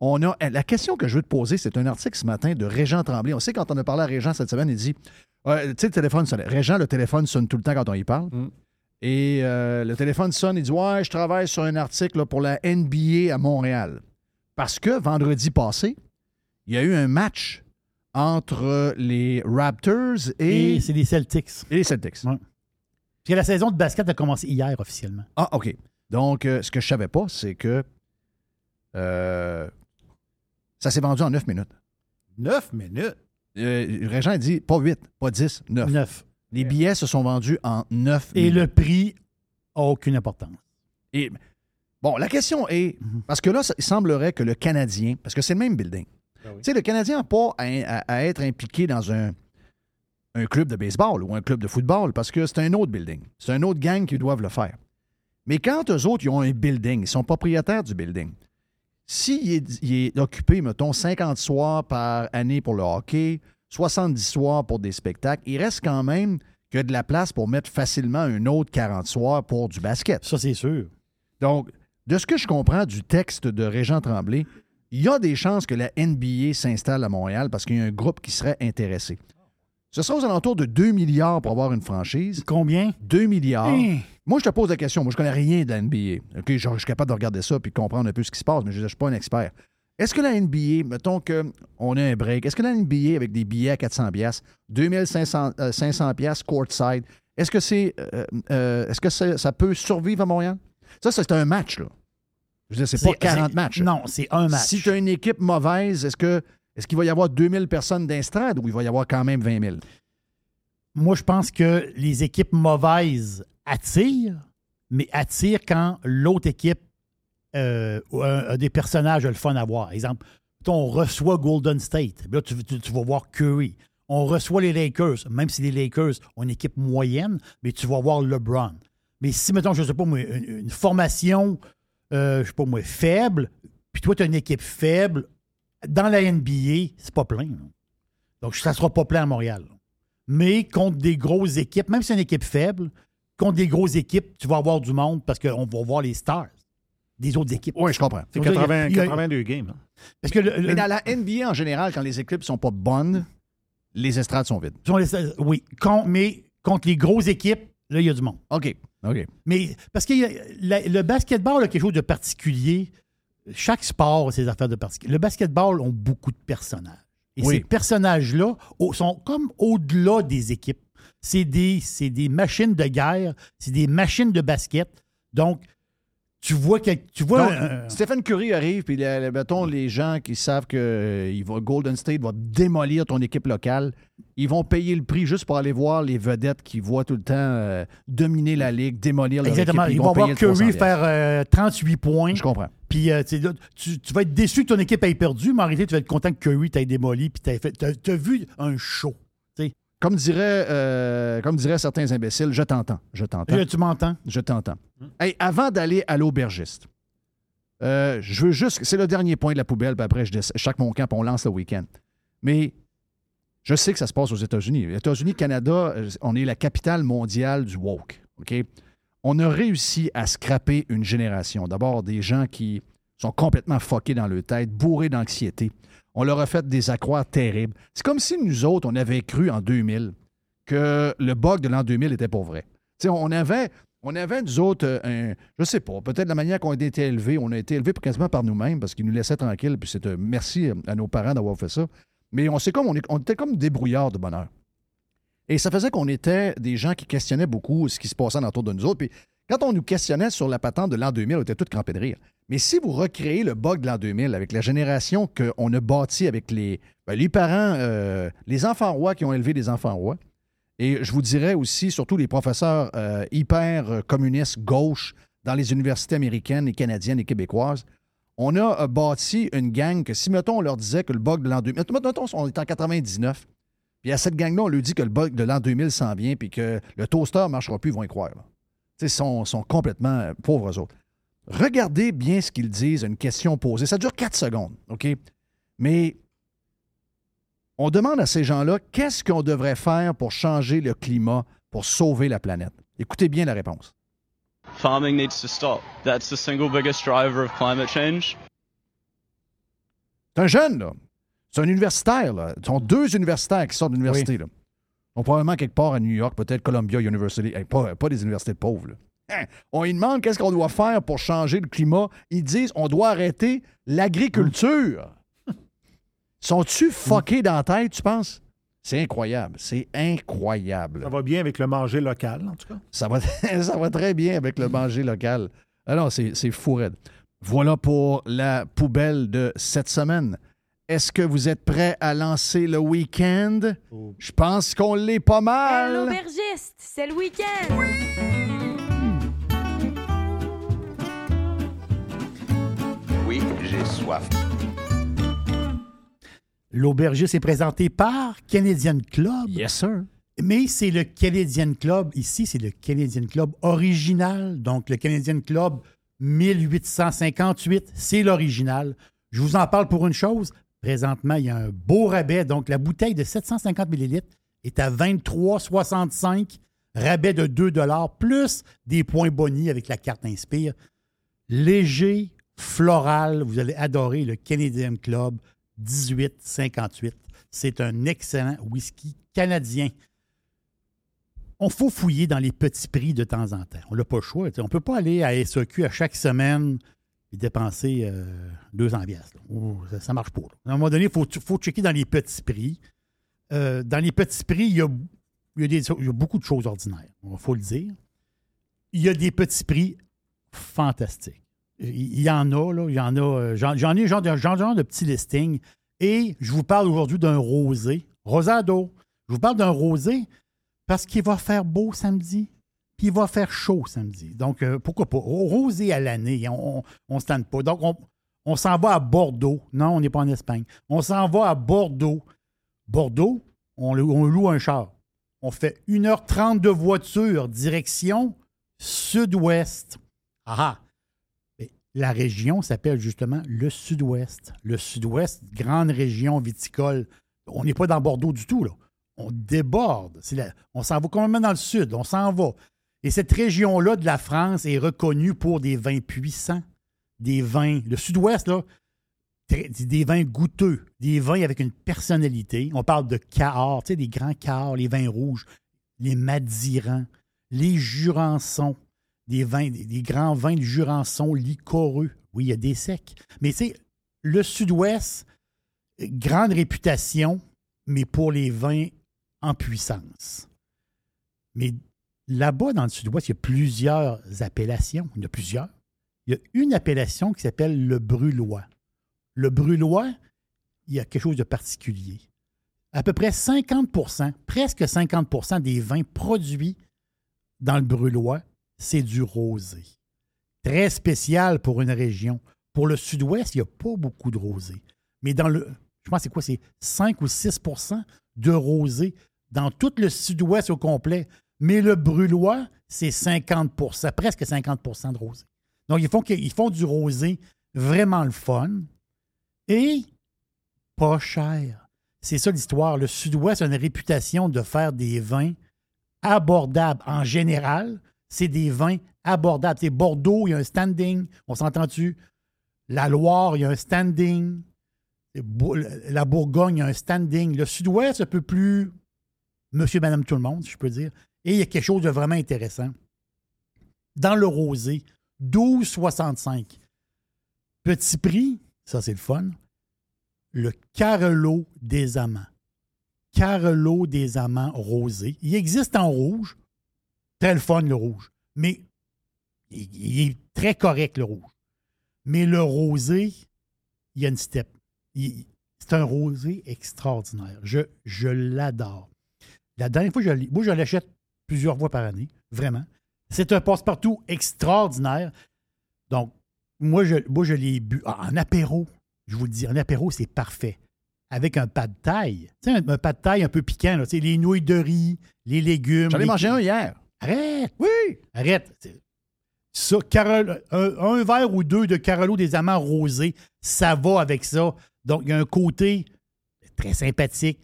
On a, la question que je veux te poser, c'est un article ce matin de Régent Tremblay. On sait, quand on a parlé à Régent cette semaine, il dit Tu sais, le téléphone sonne. Régent, le téléphone sonne tout le temps quand on y parle. Mm. Et euh, le téléphone sonne, il dit Ouais, je travaille sur un article là, pour la NBA à Montréal. Parce que vendredi passé, il y a eu un match entre les Raptors et, Et c'est les Celtics. et les Celtics. Ouais. Parce que la saison de basket a commencé hier officiellement. Ah, OK. Donc, euh, ce que je savais pas, c'est que euh, ça s'est vendu en 9 minutes. Neuf minutes? Euh, Régent a dit pas 8, pas 10, 9. Neuf. Les billets se sont vendus en 9 Et minutes. le prix a aucune importance. Et, bon, la question est, Mhm. parce que là, il semblerait que le Canadien, parce que c'est le même building, Ah oui. tu sais, le Canadien n'a pas à, à- à être impliqué dans un, un club de baseball ou un club de football, parce que c'est un autre building. C'est un autre gang qui doivent le faire. Mais quand eux autres, ils ont un building, ils sont propriétaires du building, s'il est, il est occupé, mettons, 50 soirs par année pour le hockey, 70 soirs pour des spectacles, il reste quand même que de la place pour mettre facilement un autre 40 soirs pour du basket. Ça, c'est sûr. Donc, de ce que je comprends du texte de Régent Tremblay, il y a des chances que la NBA s'installe à Montréal parce qu'il y a un groupe qui serait intéressé. Ce sera aux alentours de 2 milliards pour avoir une franchise. Combien? 2 milliards. Hein? Moi, je te pose la question. Moi, je connais rien de la NBA. OK, je, je suis capable de regarder ça puis de comprendre un peu ce qui se passe, mais je ne suis pas un expert. Est-ce que la NBA, mettons qu'on a un break, est-ce que la NBA, avec des billets à 400 pièces, 2500 euh, 500 pièces courtside, est-ce que c'est, euh, euh, est-ce que ça, ça peut survivre à Montréal? Ça, c'est un match, là. Je veux dire, c'est pas 40 c'est- matchs. Non, c'est un match. Si tu as une équipe mauvaise, est-ce que est-ce qu'il va y avoir 2000 personnes d'instrade ou il va y avoir quand même 20 000? Moi, je pense que les équipes mauvaises attirent, mais attirent quand l'autre équipe euh, a, a des personnages le fun à voir. Exemple, on reçoit Golden State. Là, tu, vas voir Curry. On reçoit les Lakers, même si les Lakers ont une équipe moyenne, mais tu vas voir LeBron. Mais si, mettons, je ne sais pas, une, formation, euh, faible, puis toi, tu as une équipe faible, dans la NBA, c'est pas plein. Donc, ça sera pas plein à Montréal. Mais contre des grosses équipes, même si c'est une équipe faible, contre des grosses équipes, tu vas avoir du monde parce qu'on va voir les stars des autres équipes. Oui, je comprends. C'est Donc, il y a- 80 il y a- 82 games. hein. Parce que le- le- Mais dans la NBA en général, quand les équipes sont pas bonnes, les estrades sont vides. oui, con- mais contre les grosses équipes, là, il y a du monde. OK. OK. Mais parce que a- la- le basketball a quelque chose de particulier. Chaque sport a ses affaires de particulier. Le basketball ont beaucoup de personnages. Et Oui. ces personnages-là sont comme au-delà des équipes. C'est des, c'est des machines de guerre, c'est des machines de basket. Donc, tu vois, que, tu vois Donc, Stephen Curry arrive, puis le- mettons, les gens qui savent que euh, il va, Golden State va démolir ton équipe locale, ils vont payer le prix juste pour aller voir les vedettes qui voient tout le temps euh, dominer la ligue, démolir leur Exactement. équipe. Ils vont voir payer le 300 Curry faire euh, 38 points. Je comprends. Puis euh, tu, tu- tu vas être déçu que ton équipe ait perdu, mais en réalité, tu vas être content que Curry t'ait démoli puis. T'as, t'as vu un show. Comme, dirait, euh, comme certains imbéciles, je t'entends. Je t'entends. Tu m'entends? Je t'entends. Hey, avant d'aller à l'aubergiste, euh, je veux juste. C'est le dernier point de la poubelle, puis après, je, chaque mon camp, puis on lance le week-end. Mais je sais que ça se passe aux États-Unis. Les États-Unis, Canada, euh, on est la capitale mondiale du woke. OK? On a réussi à scraper une génération. D'abord, des gens qui sont complètement fuckés dans leur tête, bourrés d'anxiété. On leur a fait des accroires terribles. C'est comme si nous autres, on avait cru en 2000 que le bug de l'an 2000 était pour vrai. On avait, on avait, nous autres, euh, un, je sais pas, peut-être la manière qu'on a été élevés, on a été élevés quasiment par nous-mêmes parce qu'ils nous laissaient tranquilles, puis c'est merci à nos parents d'avoir fait ça. Mais on, comme, on était comme débrouillards de bonheur. Et ça faisait qu'on était des gens qui questionnaient beaucoup ce qui se passait autour de nous autres. Puis quand on nous questionnait sur la patente de l'an 2000, on était tous crampés de rire. Mais si vous recréez le bug de l'an 2000 avec la génération qu'on a bâtie avec les, ben, parents, euh, les enfants rois qui ont élevé des enfants rois, et je vous dirais aussi, surtout les professeurs euh, hyper euh, communistes gauche dans les universités américaines et canadiennes et québécoises, on a bâti une gang que si, mettons, on leur disait que le bug de l'an 2000, mettons, on est en 99, puis à cette gang-là, on lui dit que le bug de l'an 2000 s'en vient, puis que le toaster ne marchera plus, ils vont y croire. ils sont, complètement pauvres eux autres. Regardez bien ce qu'ils disent, une question posée. Ça dure 4 secondes, OK? Mais on demande à ces gens-là qu'est-ce qu'on devrait faire pour changer le climat, pour sauver la planète? Écoutez bien la réponse. Farming needs to stop. That's the single biggest driver of climate change. C'est un jeune, là. C'est un universitaire, là. Ce sont deux universitaires qui sortent de l'université, là. Sont probablement quelque part à New York, peut-être Columbia University. Hey, pas, pas des universités de pauvres, là. [LAUGHS] On lui demande qu'est-ce qu'on doit faire pour changer le climat. Ils disent on doit arrêter l'agriculture. [LAUGHS] Sont-tu fuckés dans la tête, tu penses? C'est incroyable. C'est incroyable. Ça va bien avec le manger local, en tout cas? Ça va, [LAUGHS] ça va très bien avec le manger local. Alors, c'est c'est fou raide. Voilà pour la poubelle de cette semaine. Est-ce que vous êtes prêts à lancer le week-end? Je pense qu'on l'est pas mal. L'aubergiste, c'est le week-end. Oui, j'ai soif. L'aubergiste est présenté par Canadian Club. Yes, sir. Mais c'est le Canadian Club. Ici, c'est le Canadian Club original. Donc, le Canadian Club 1858, c'est l'original. Je vous en parle pour une chose. Présentement, il y a un beau rabais. Donc, la bouteille de 750 ml est à 23,65. Rabais de 2 plus des points bonus avec la carte Inspire. Léger, floral. Vous allez adorer le Canadian Club 1858. C'est un excellent whisky canadien. On faut fouiller dans les petits prix de temps en temps. On n'a pas le choix. On ne peut pas aller à SEQ à chaque semaine et dépenser euh, 200 piastres, là. Oh, ça ne marche pas. À un moment donné, il faut, faut checker dans les petits prix. Euh, dans les petits prix, il y y a beaucoup de choses ordinaires, il faut le dire. Il y a des petits prix fantastiques. Il y en a, là. Il y en a. euh, J'en ai genre genre, genre de petits listings. Et je vous parle aujourd'hui d'un rosé. Rosado. Je vous parle d'un rosé parce qu'il va faire beau samedi. Puis il va faire chaud samedi. Donc, euh, pourquoi pas? Rosé à l'année, on ne se tente pas. Donc, on, on s'en va à Bordeaux. Non, on n'est pas en Espagne. On s'en va à Bordeaux. Bordeaux, on, on loue un char. On fait 1h30 de voiture, direction sud-ouest. Ah ah! La région s'appelle justement le sud-ouest. Le sud-ouest, grande région viticole. On n'est pas dans Bordeaux du tout, là. On déborde. On s'en va complètement dans le sud. On s'en va. Et cette région-là de la France est reconnue pour des vins puissants, des vins. Le sud-ouest, là, des vins goûteux, des vins avec une personnalité. On parle de Cahors, tu sais, des grands Cahors, les vins rouges, les Madirans, les Jurançons, des grands vins de Jurançon liquoreux. Oui, il y a des secs. Mais tu sais, le sud-ouest, euh, grande réputation, mais pour les vins en puissance. Mais là-bas, dans le sud-ouest, il y a plusieurs appellations. Il y a plusieurs. Il y a une appellation qui s'appelle le Brulois. Le Brulois, il y a quelque chose de particulier. À peu près 50% presque 50% des vins produits dans le Brulois, c'est du rosé. Très spécial pour une région. Pour le sud-ouest, il n'y a pas beaucoup de rosé. Mais dans le. Je pense que c'est quoi? C'est 5 ou 6% de rosé dans tout le sud-ouest au complet. Mais le brûlois, c'est 50% presque 50% de rosé. Donc, ils font, ils font du rosé vraiment le fun et pas cher. C'est ça l'histoire. Le sud-ouest a une réputation de faire des vins abordables en général. C'est des vins abordables. C'est Bordeaux, il y a un standing. On s'entend-tu? La Loire, il y a un standing. La Bourgogne, il y a un standing. Le sud-ouest, un peu plus monsieur, madame, tout le monde, si je peux dire. Et il y a quelque chose de vraiment intéressant. Dans le rosé, 12,65. Petit prix, ça c'est le fun. Le Carolo des Amants. Carolo des Amants rosé. Il existe en rouge. Très le fun, le rouge. Mais il, il est très correct, le rouge. Mais le rosé, il y a une step. C'est un rosé extraordinaire. Je, je l'adore. La dernière fois, que je l'ai- moi, je l'achète plusieurs fois par année, vraiment. C'est un passe-partout extraordinaire. Donc, moi, je, moi, je l'ai bu ah, en apéro. Je vous le dis, en apéro, c'est parfait. Avec un pas de taille. Tu sais, un, un pas de taille un peu piquant, là, tu sais, les nouilles de riz, les légumes. J'en ai les- mangé un hier. Arrête! Oui! Arrête! C'est- Ça, un, un verre ou deux de Carolo des Amants rosés, ça va avec ça. Donc, il y a un côté très sympathique.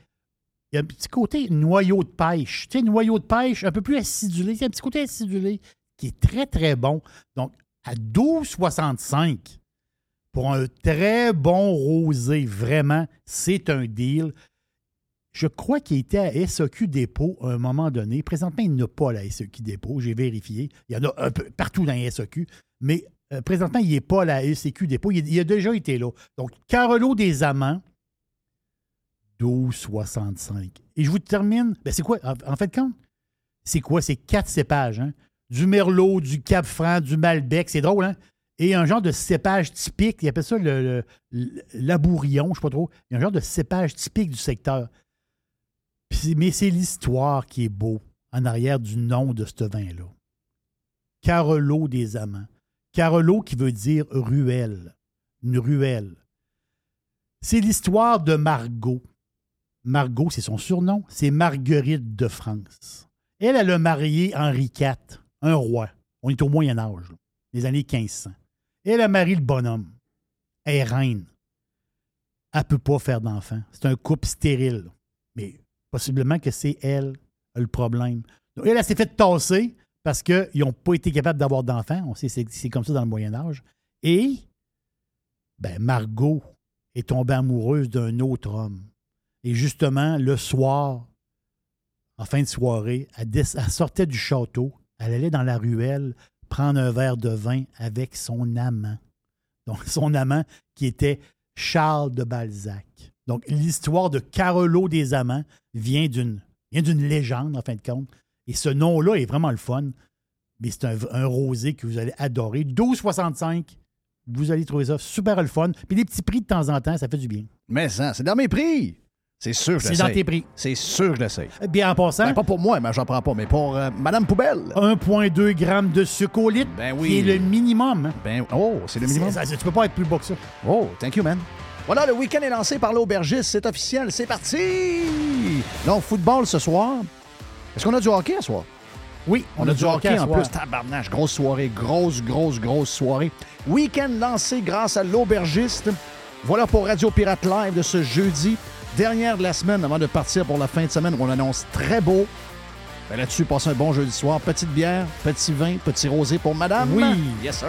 Il y a un petit côté noyau de pêche. Tu sais, noyau de pêche un peu plus acidulé. Il y a un petit côté acidulé qui est très, très bon. Donc, à 12,65 pour un très bon rosé, vraiment, c'est un deal. Je crois qu'il était à SEQ Dépôt à un moment donné. Présentement, il n'a pas la SEQ Dépôt. J'ai vérifié. Il y en a un peu partout dans les SEQ. Mais euh, présentement, il n'est pas à la SEQ Dépôt. Il, a déjà été là. Donc, Carolo des Amants, 12,65. Et je vous termine. Ben, c'est quoi, en, en fait, compte? C'est quoi? C'est quatre cépages. hein? Du Merlot, du Cap Franc, du Malbec. C'est drôle, hein? Et un genre de cépage typique. Ils appellent ça le, le- le- l'abourillon, je ne sais pas trop. Il y a un genre de cépage typique du secteur. Mais c'est l'histoire qui est beau en arrière du nom de ce vin-là. Carolo des Amants. Carolo qui veut dire ruelle. Une ruelle. C'est l'histoire de Margot. Margot, c'est son surnom. C'est Marguerite de France. Elle, elle a marié Henri IV, un roi. On est au Moyen Âge, les années 1500. Elle a marié le bonhomme. Elle est reine. Elle ne peut pas faire d'enfant. C'est un couple stérile. Mais possiblement que c'est elle le problème. Elle, s'est fait tasser parce qu'ils n'ont pas été capables d'avoir d'enfants. On sait c'est c'est comme ça dans le Moyen Âge. Et ben, Margot est tombée amoureuse d'un autre homme. Et justement, le soir, en fin de soirée, elle sortait du château, elle allait dans la ruelle prendre un verre de vin avec son amant. Donc, son amant qui était Charles de Balzac. Donc, l'histoire de Carolo des Amants vient d'une vient d'une légende, en fin de compte. Et ce nom-là est vraiment le fun. Mais c'est un, un rosé que vous allez adorer. 12,65. Vous allez trouver ça super le fun. Puis des petits prix de temps en temps, ça fait du bien. Mais ça, c'est dans mes prix. C'est sûr que je C'est dans tes prix. C'est sûr que je l'essaye. Bien en passant. Ben, pas pour moi, mais j'en prends pas, mais pour euh, Madame Poubelle. 1,2 g de sucre au litre, Ben oui. qui est le minimum. Ben, oh, c'est le minimum. Ça- tu peux pas être plus bas que ça. Oh, thank you, man. Voilà, le week-end est lancé par l'aubergiste. C'est officiel. C'est parti! Donc, football ce soir. Est-ce qu'on a du hockey ce soir? Oui, On, a, du hockey, en soir. plus. Tabarnache, grosse soirée. Grosse, grosse, grosse soirée. Week-end lancé grâce à l'aubergiste. Voilà pour Radio Pirate Live de ce jeudi. Dernière de la semaine avant de partir pour la fin de semaine où on annonce très beau. Ben là-dessus, passez un bon jeudi soir. Petite bière, petit vin, petit rosé pour madame. Oui. Yes, sir.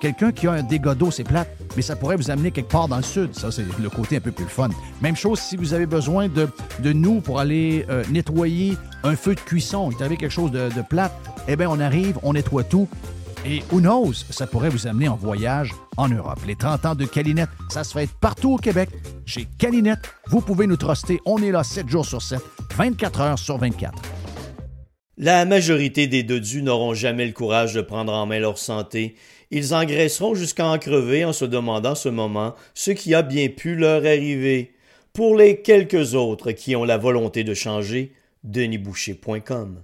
quelqu'un qui a un dégât d'eau, c'est plate, mais ça pourrait vous amener quelque part dans le sud. Ça, c'est le côté un peu plus fun. Même chose si vous avez besoin de, nous pour aller euh, nettoyer un feu de cuisson. Il avez quelque chose de, de plate. Eh bien, on arrive, on nettoie tout. Et who knows, ça pourrait vous amener en voyage en Europe. Les 30 ans de Calinette, ça se fait partout au Québec. Chez Calinette, vous pouvez nous truster. On est là 7 jours sur 7, 24 heures sur 24. La majorité des dodus n'auront jamais le courage de prendre en main leur santé. Ils engraisseront jusqu'à en crever en se demandant ce moment ce qui a bien pu leur arriver. Pour les quelques autres qui ont la volonté de changer, denisboucher.com.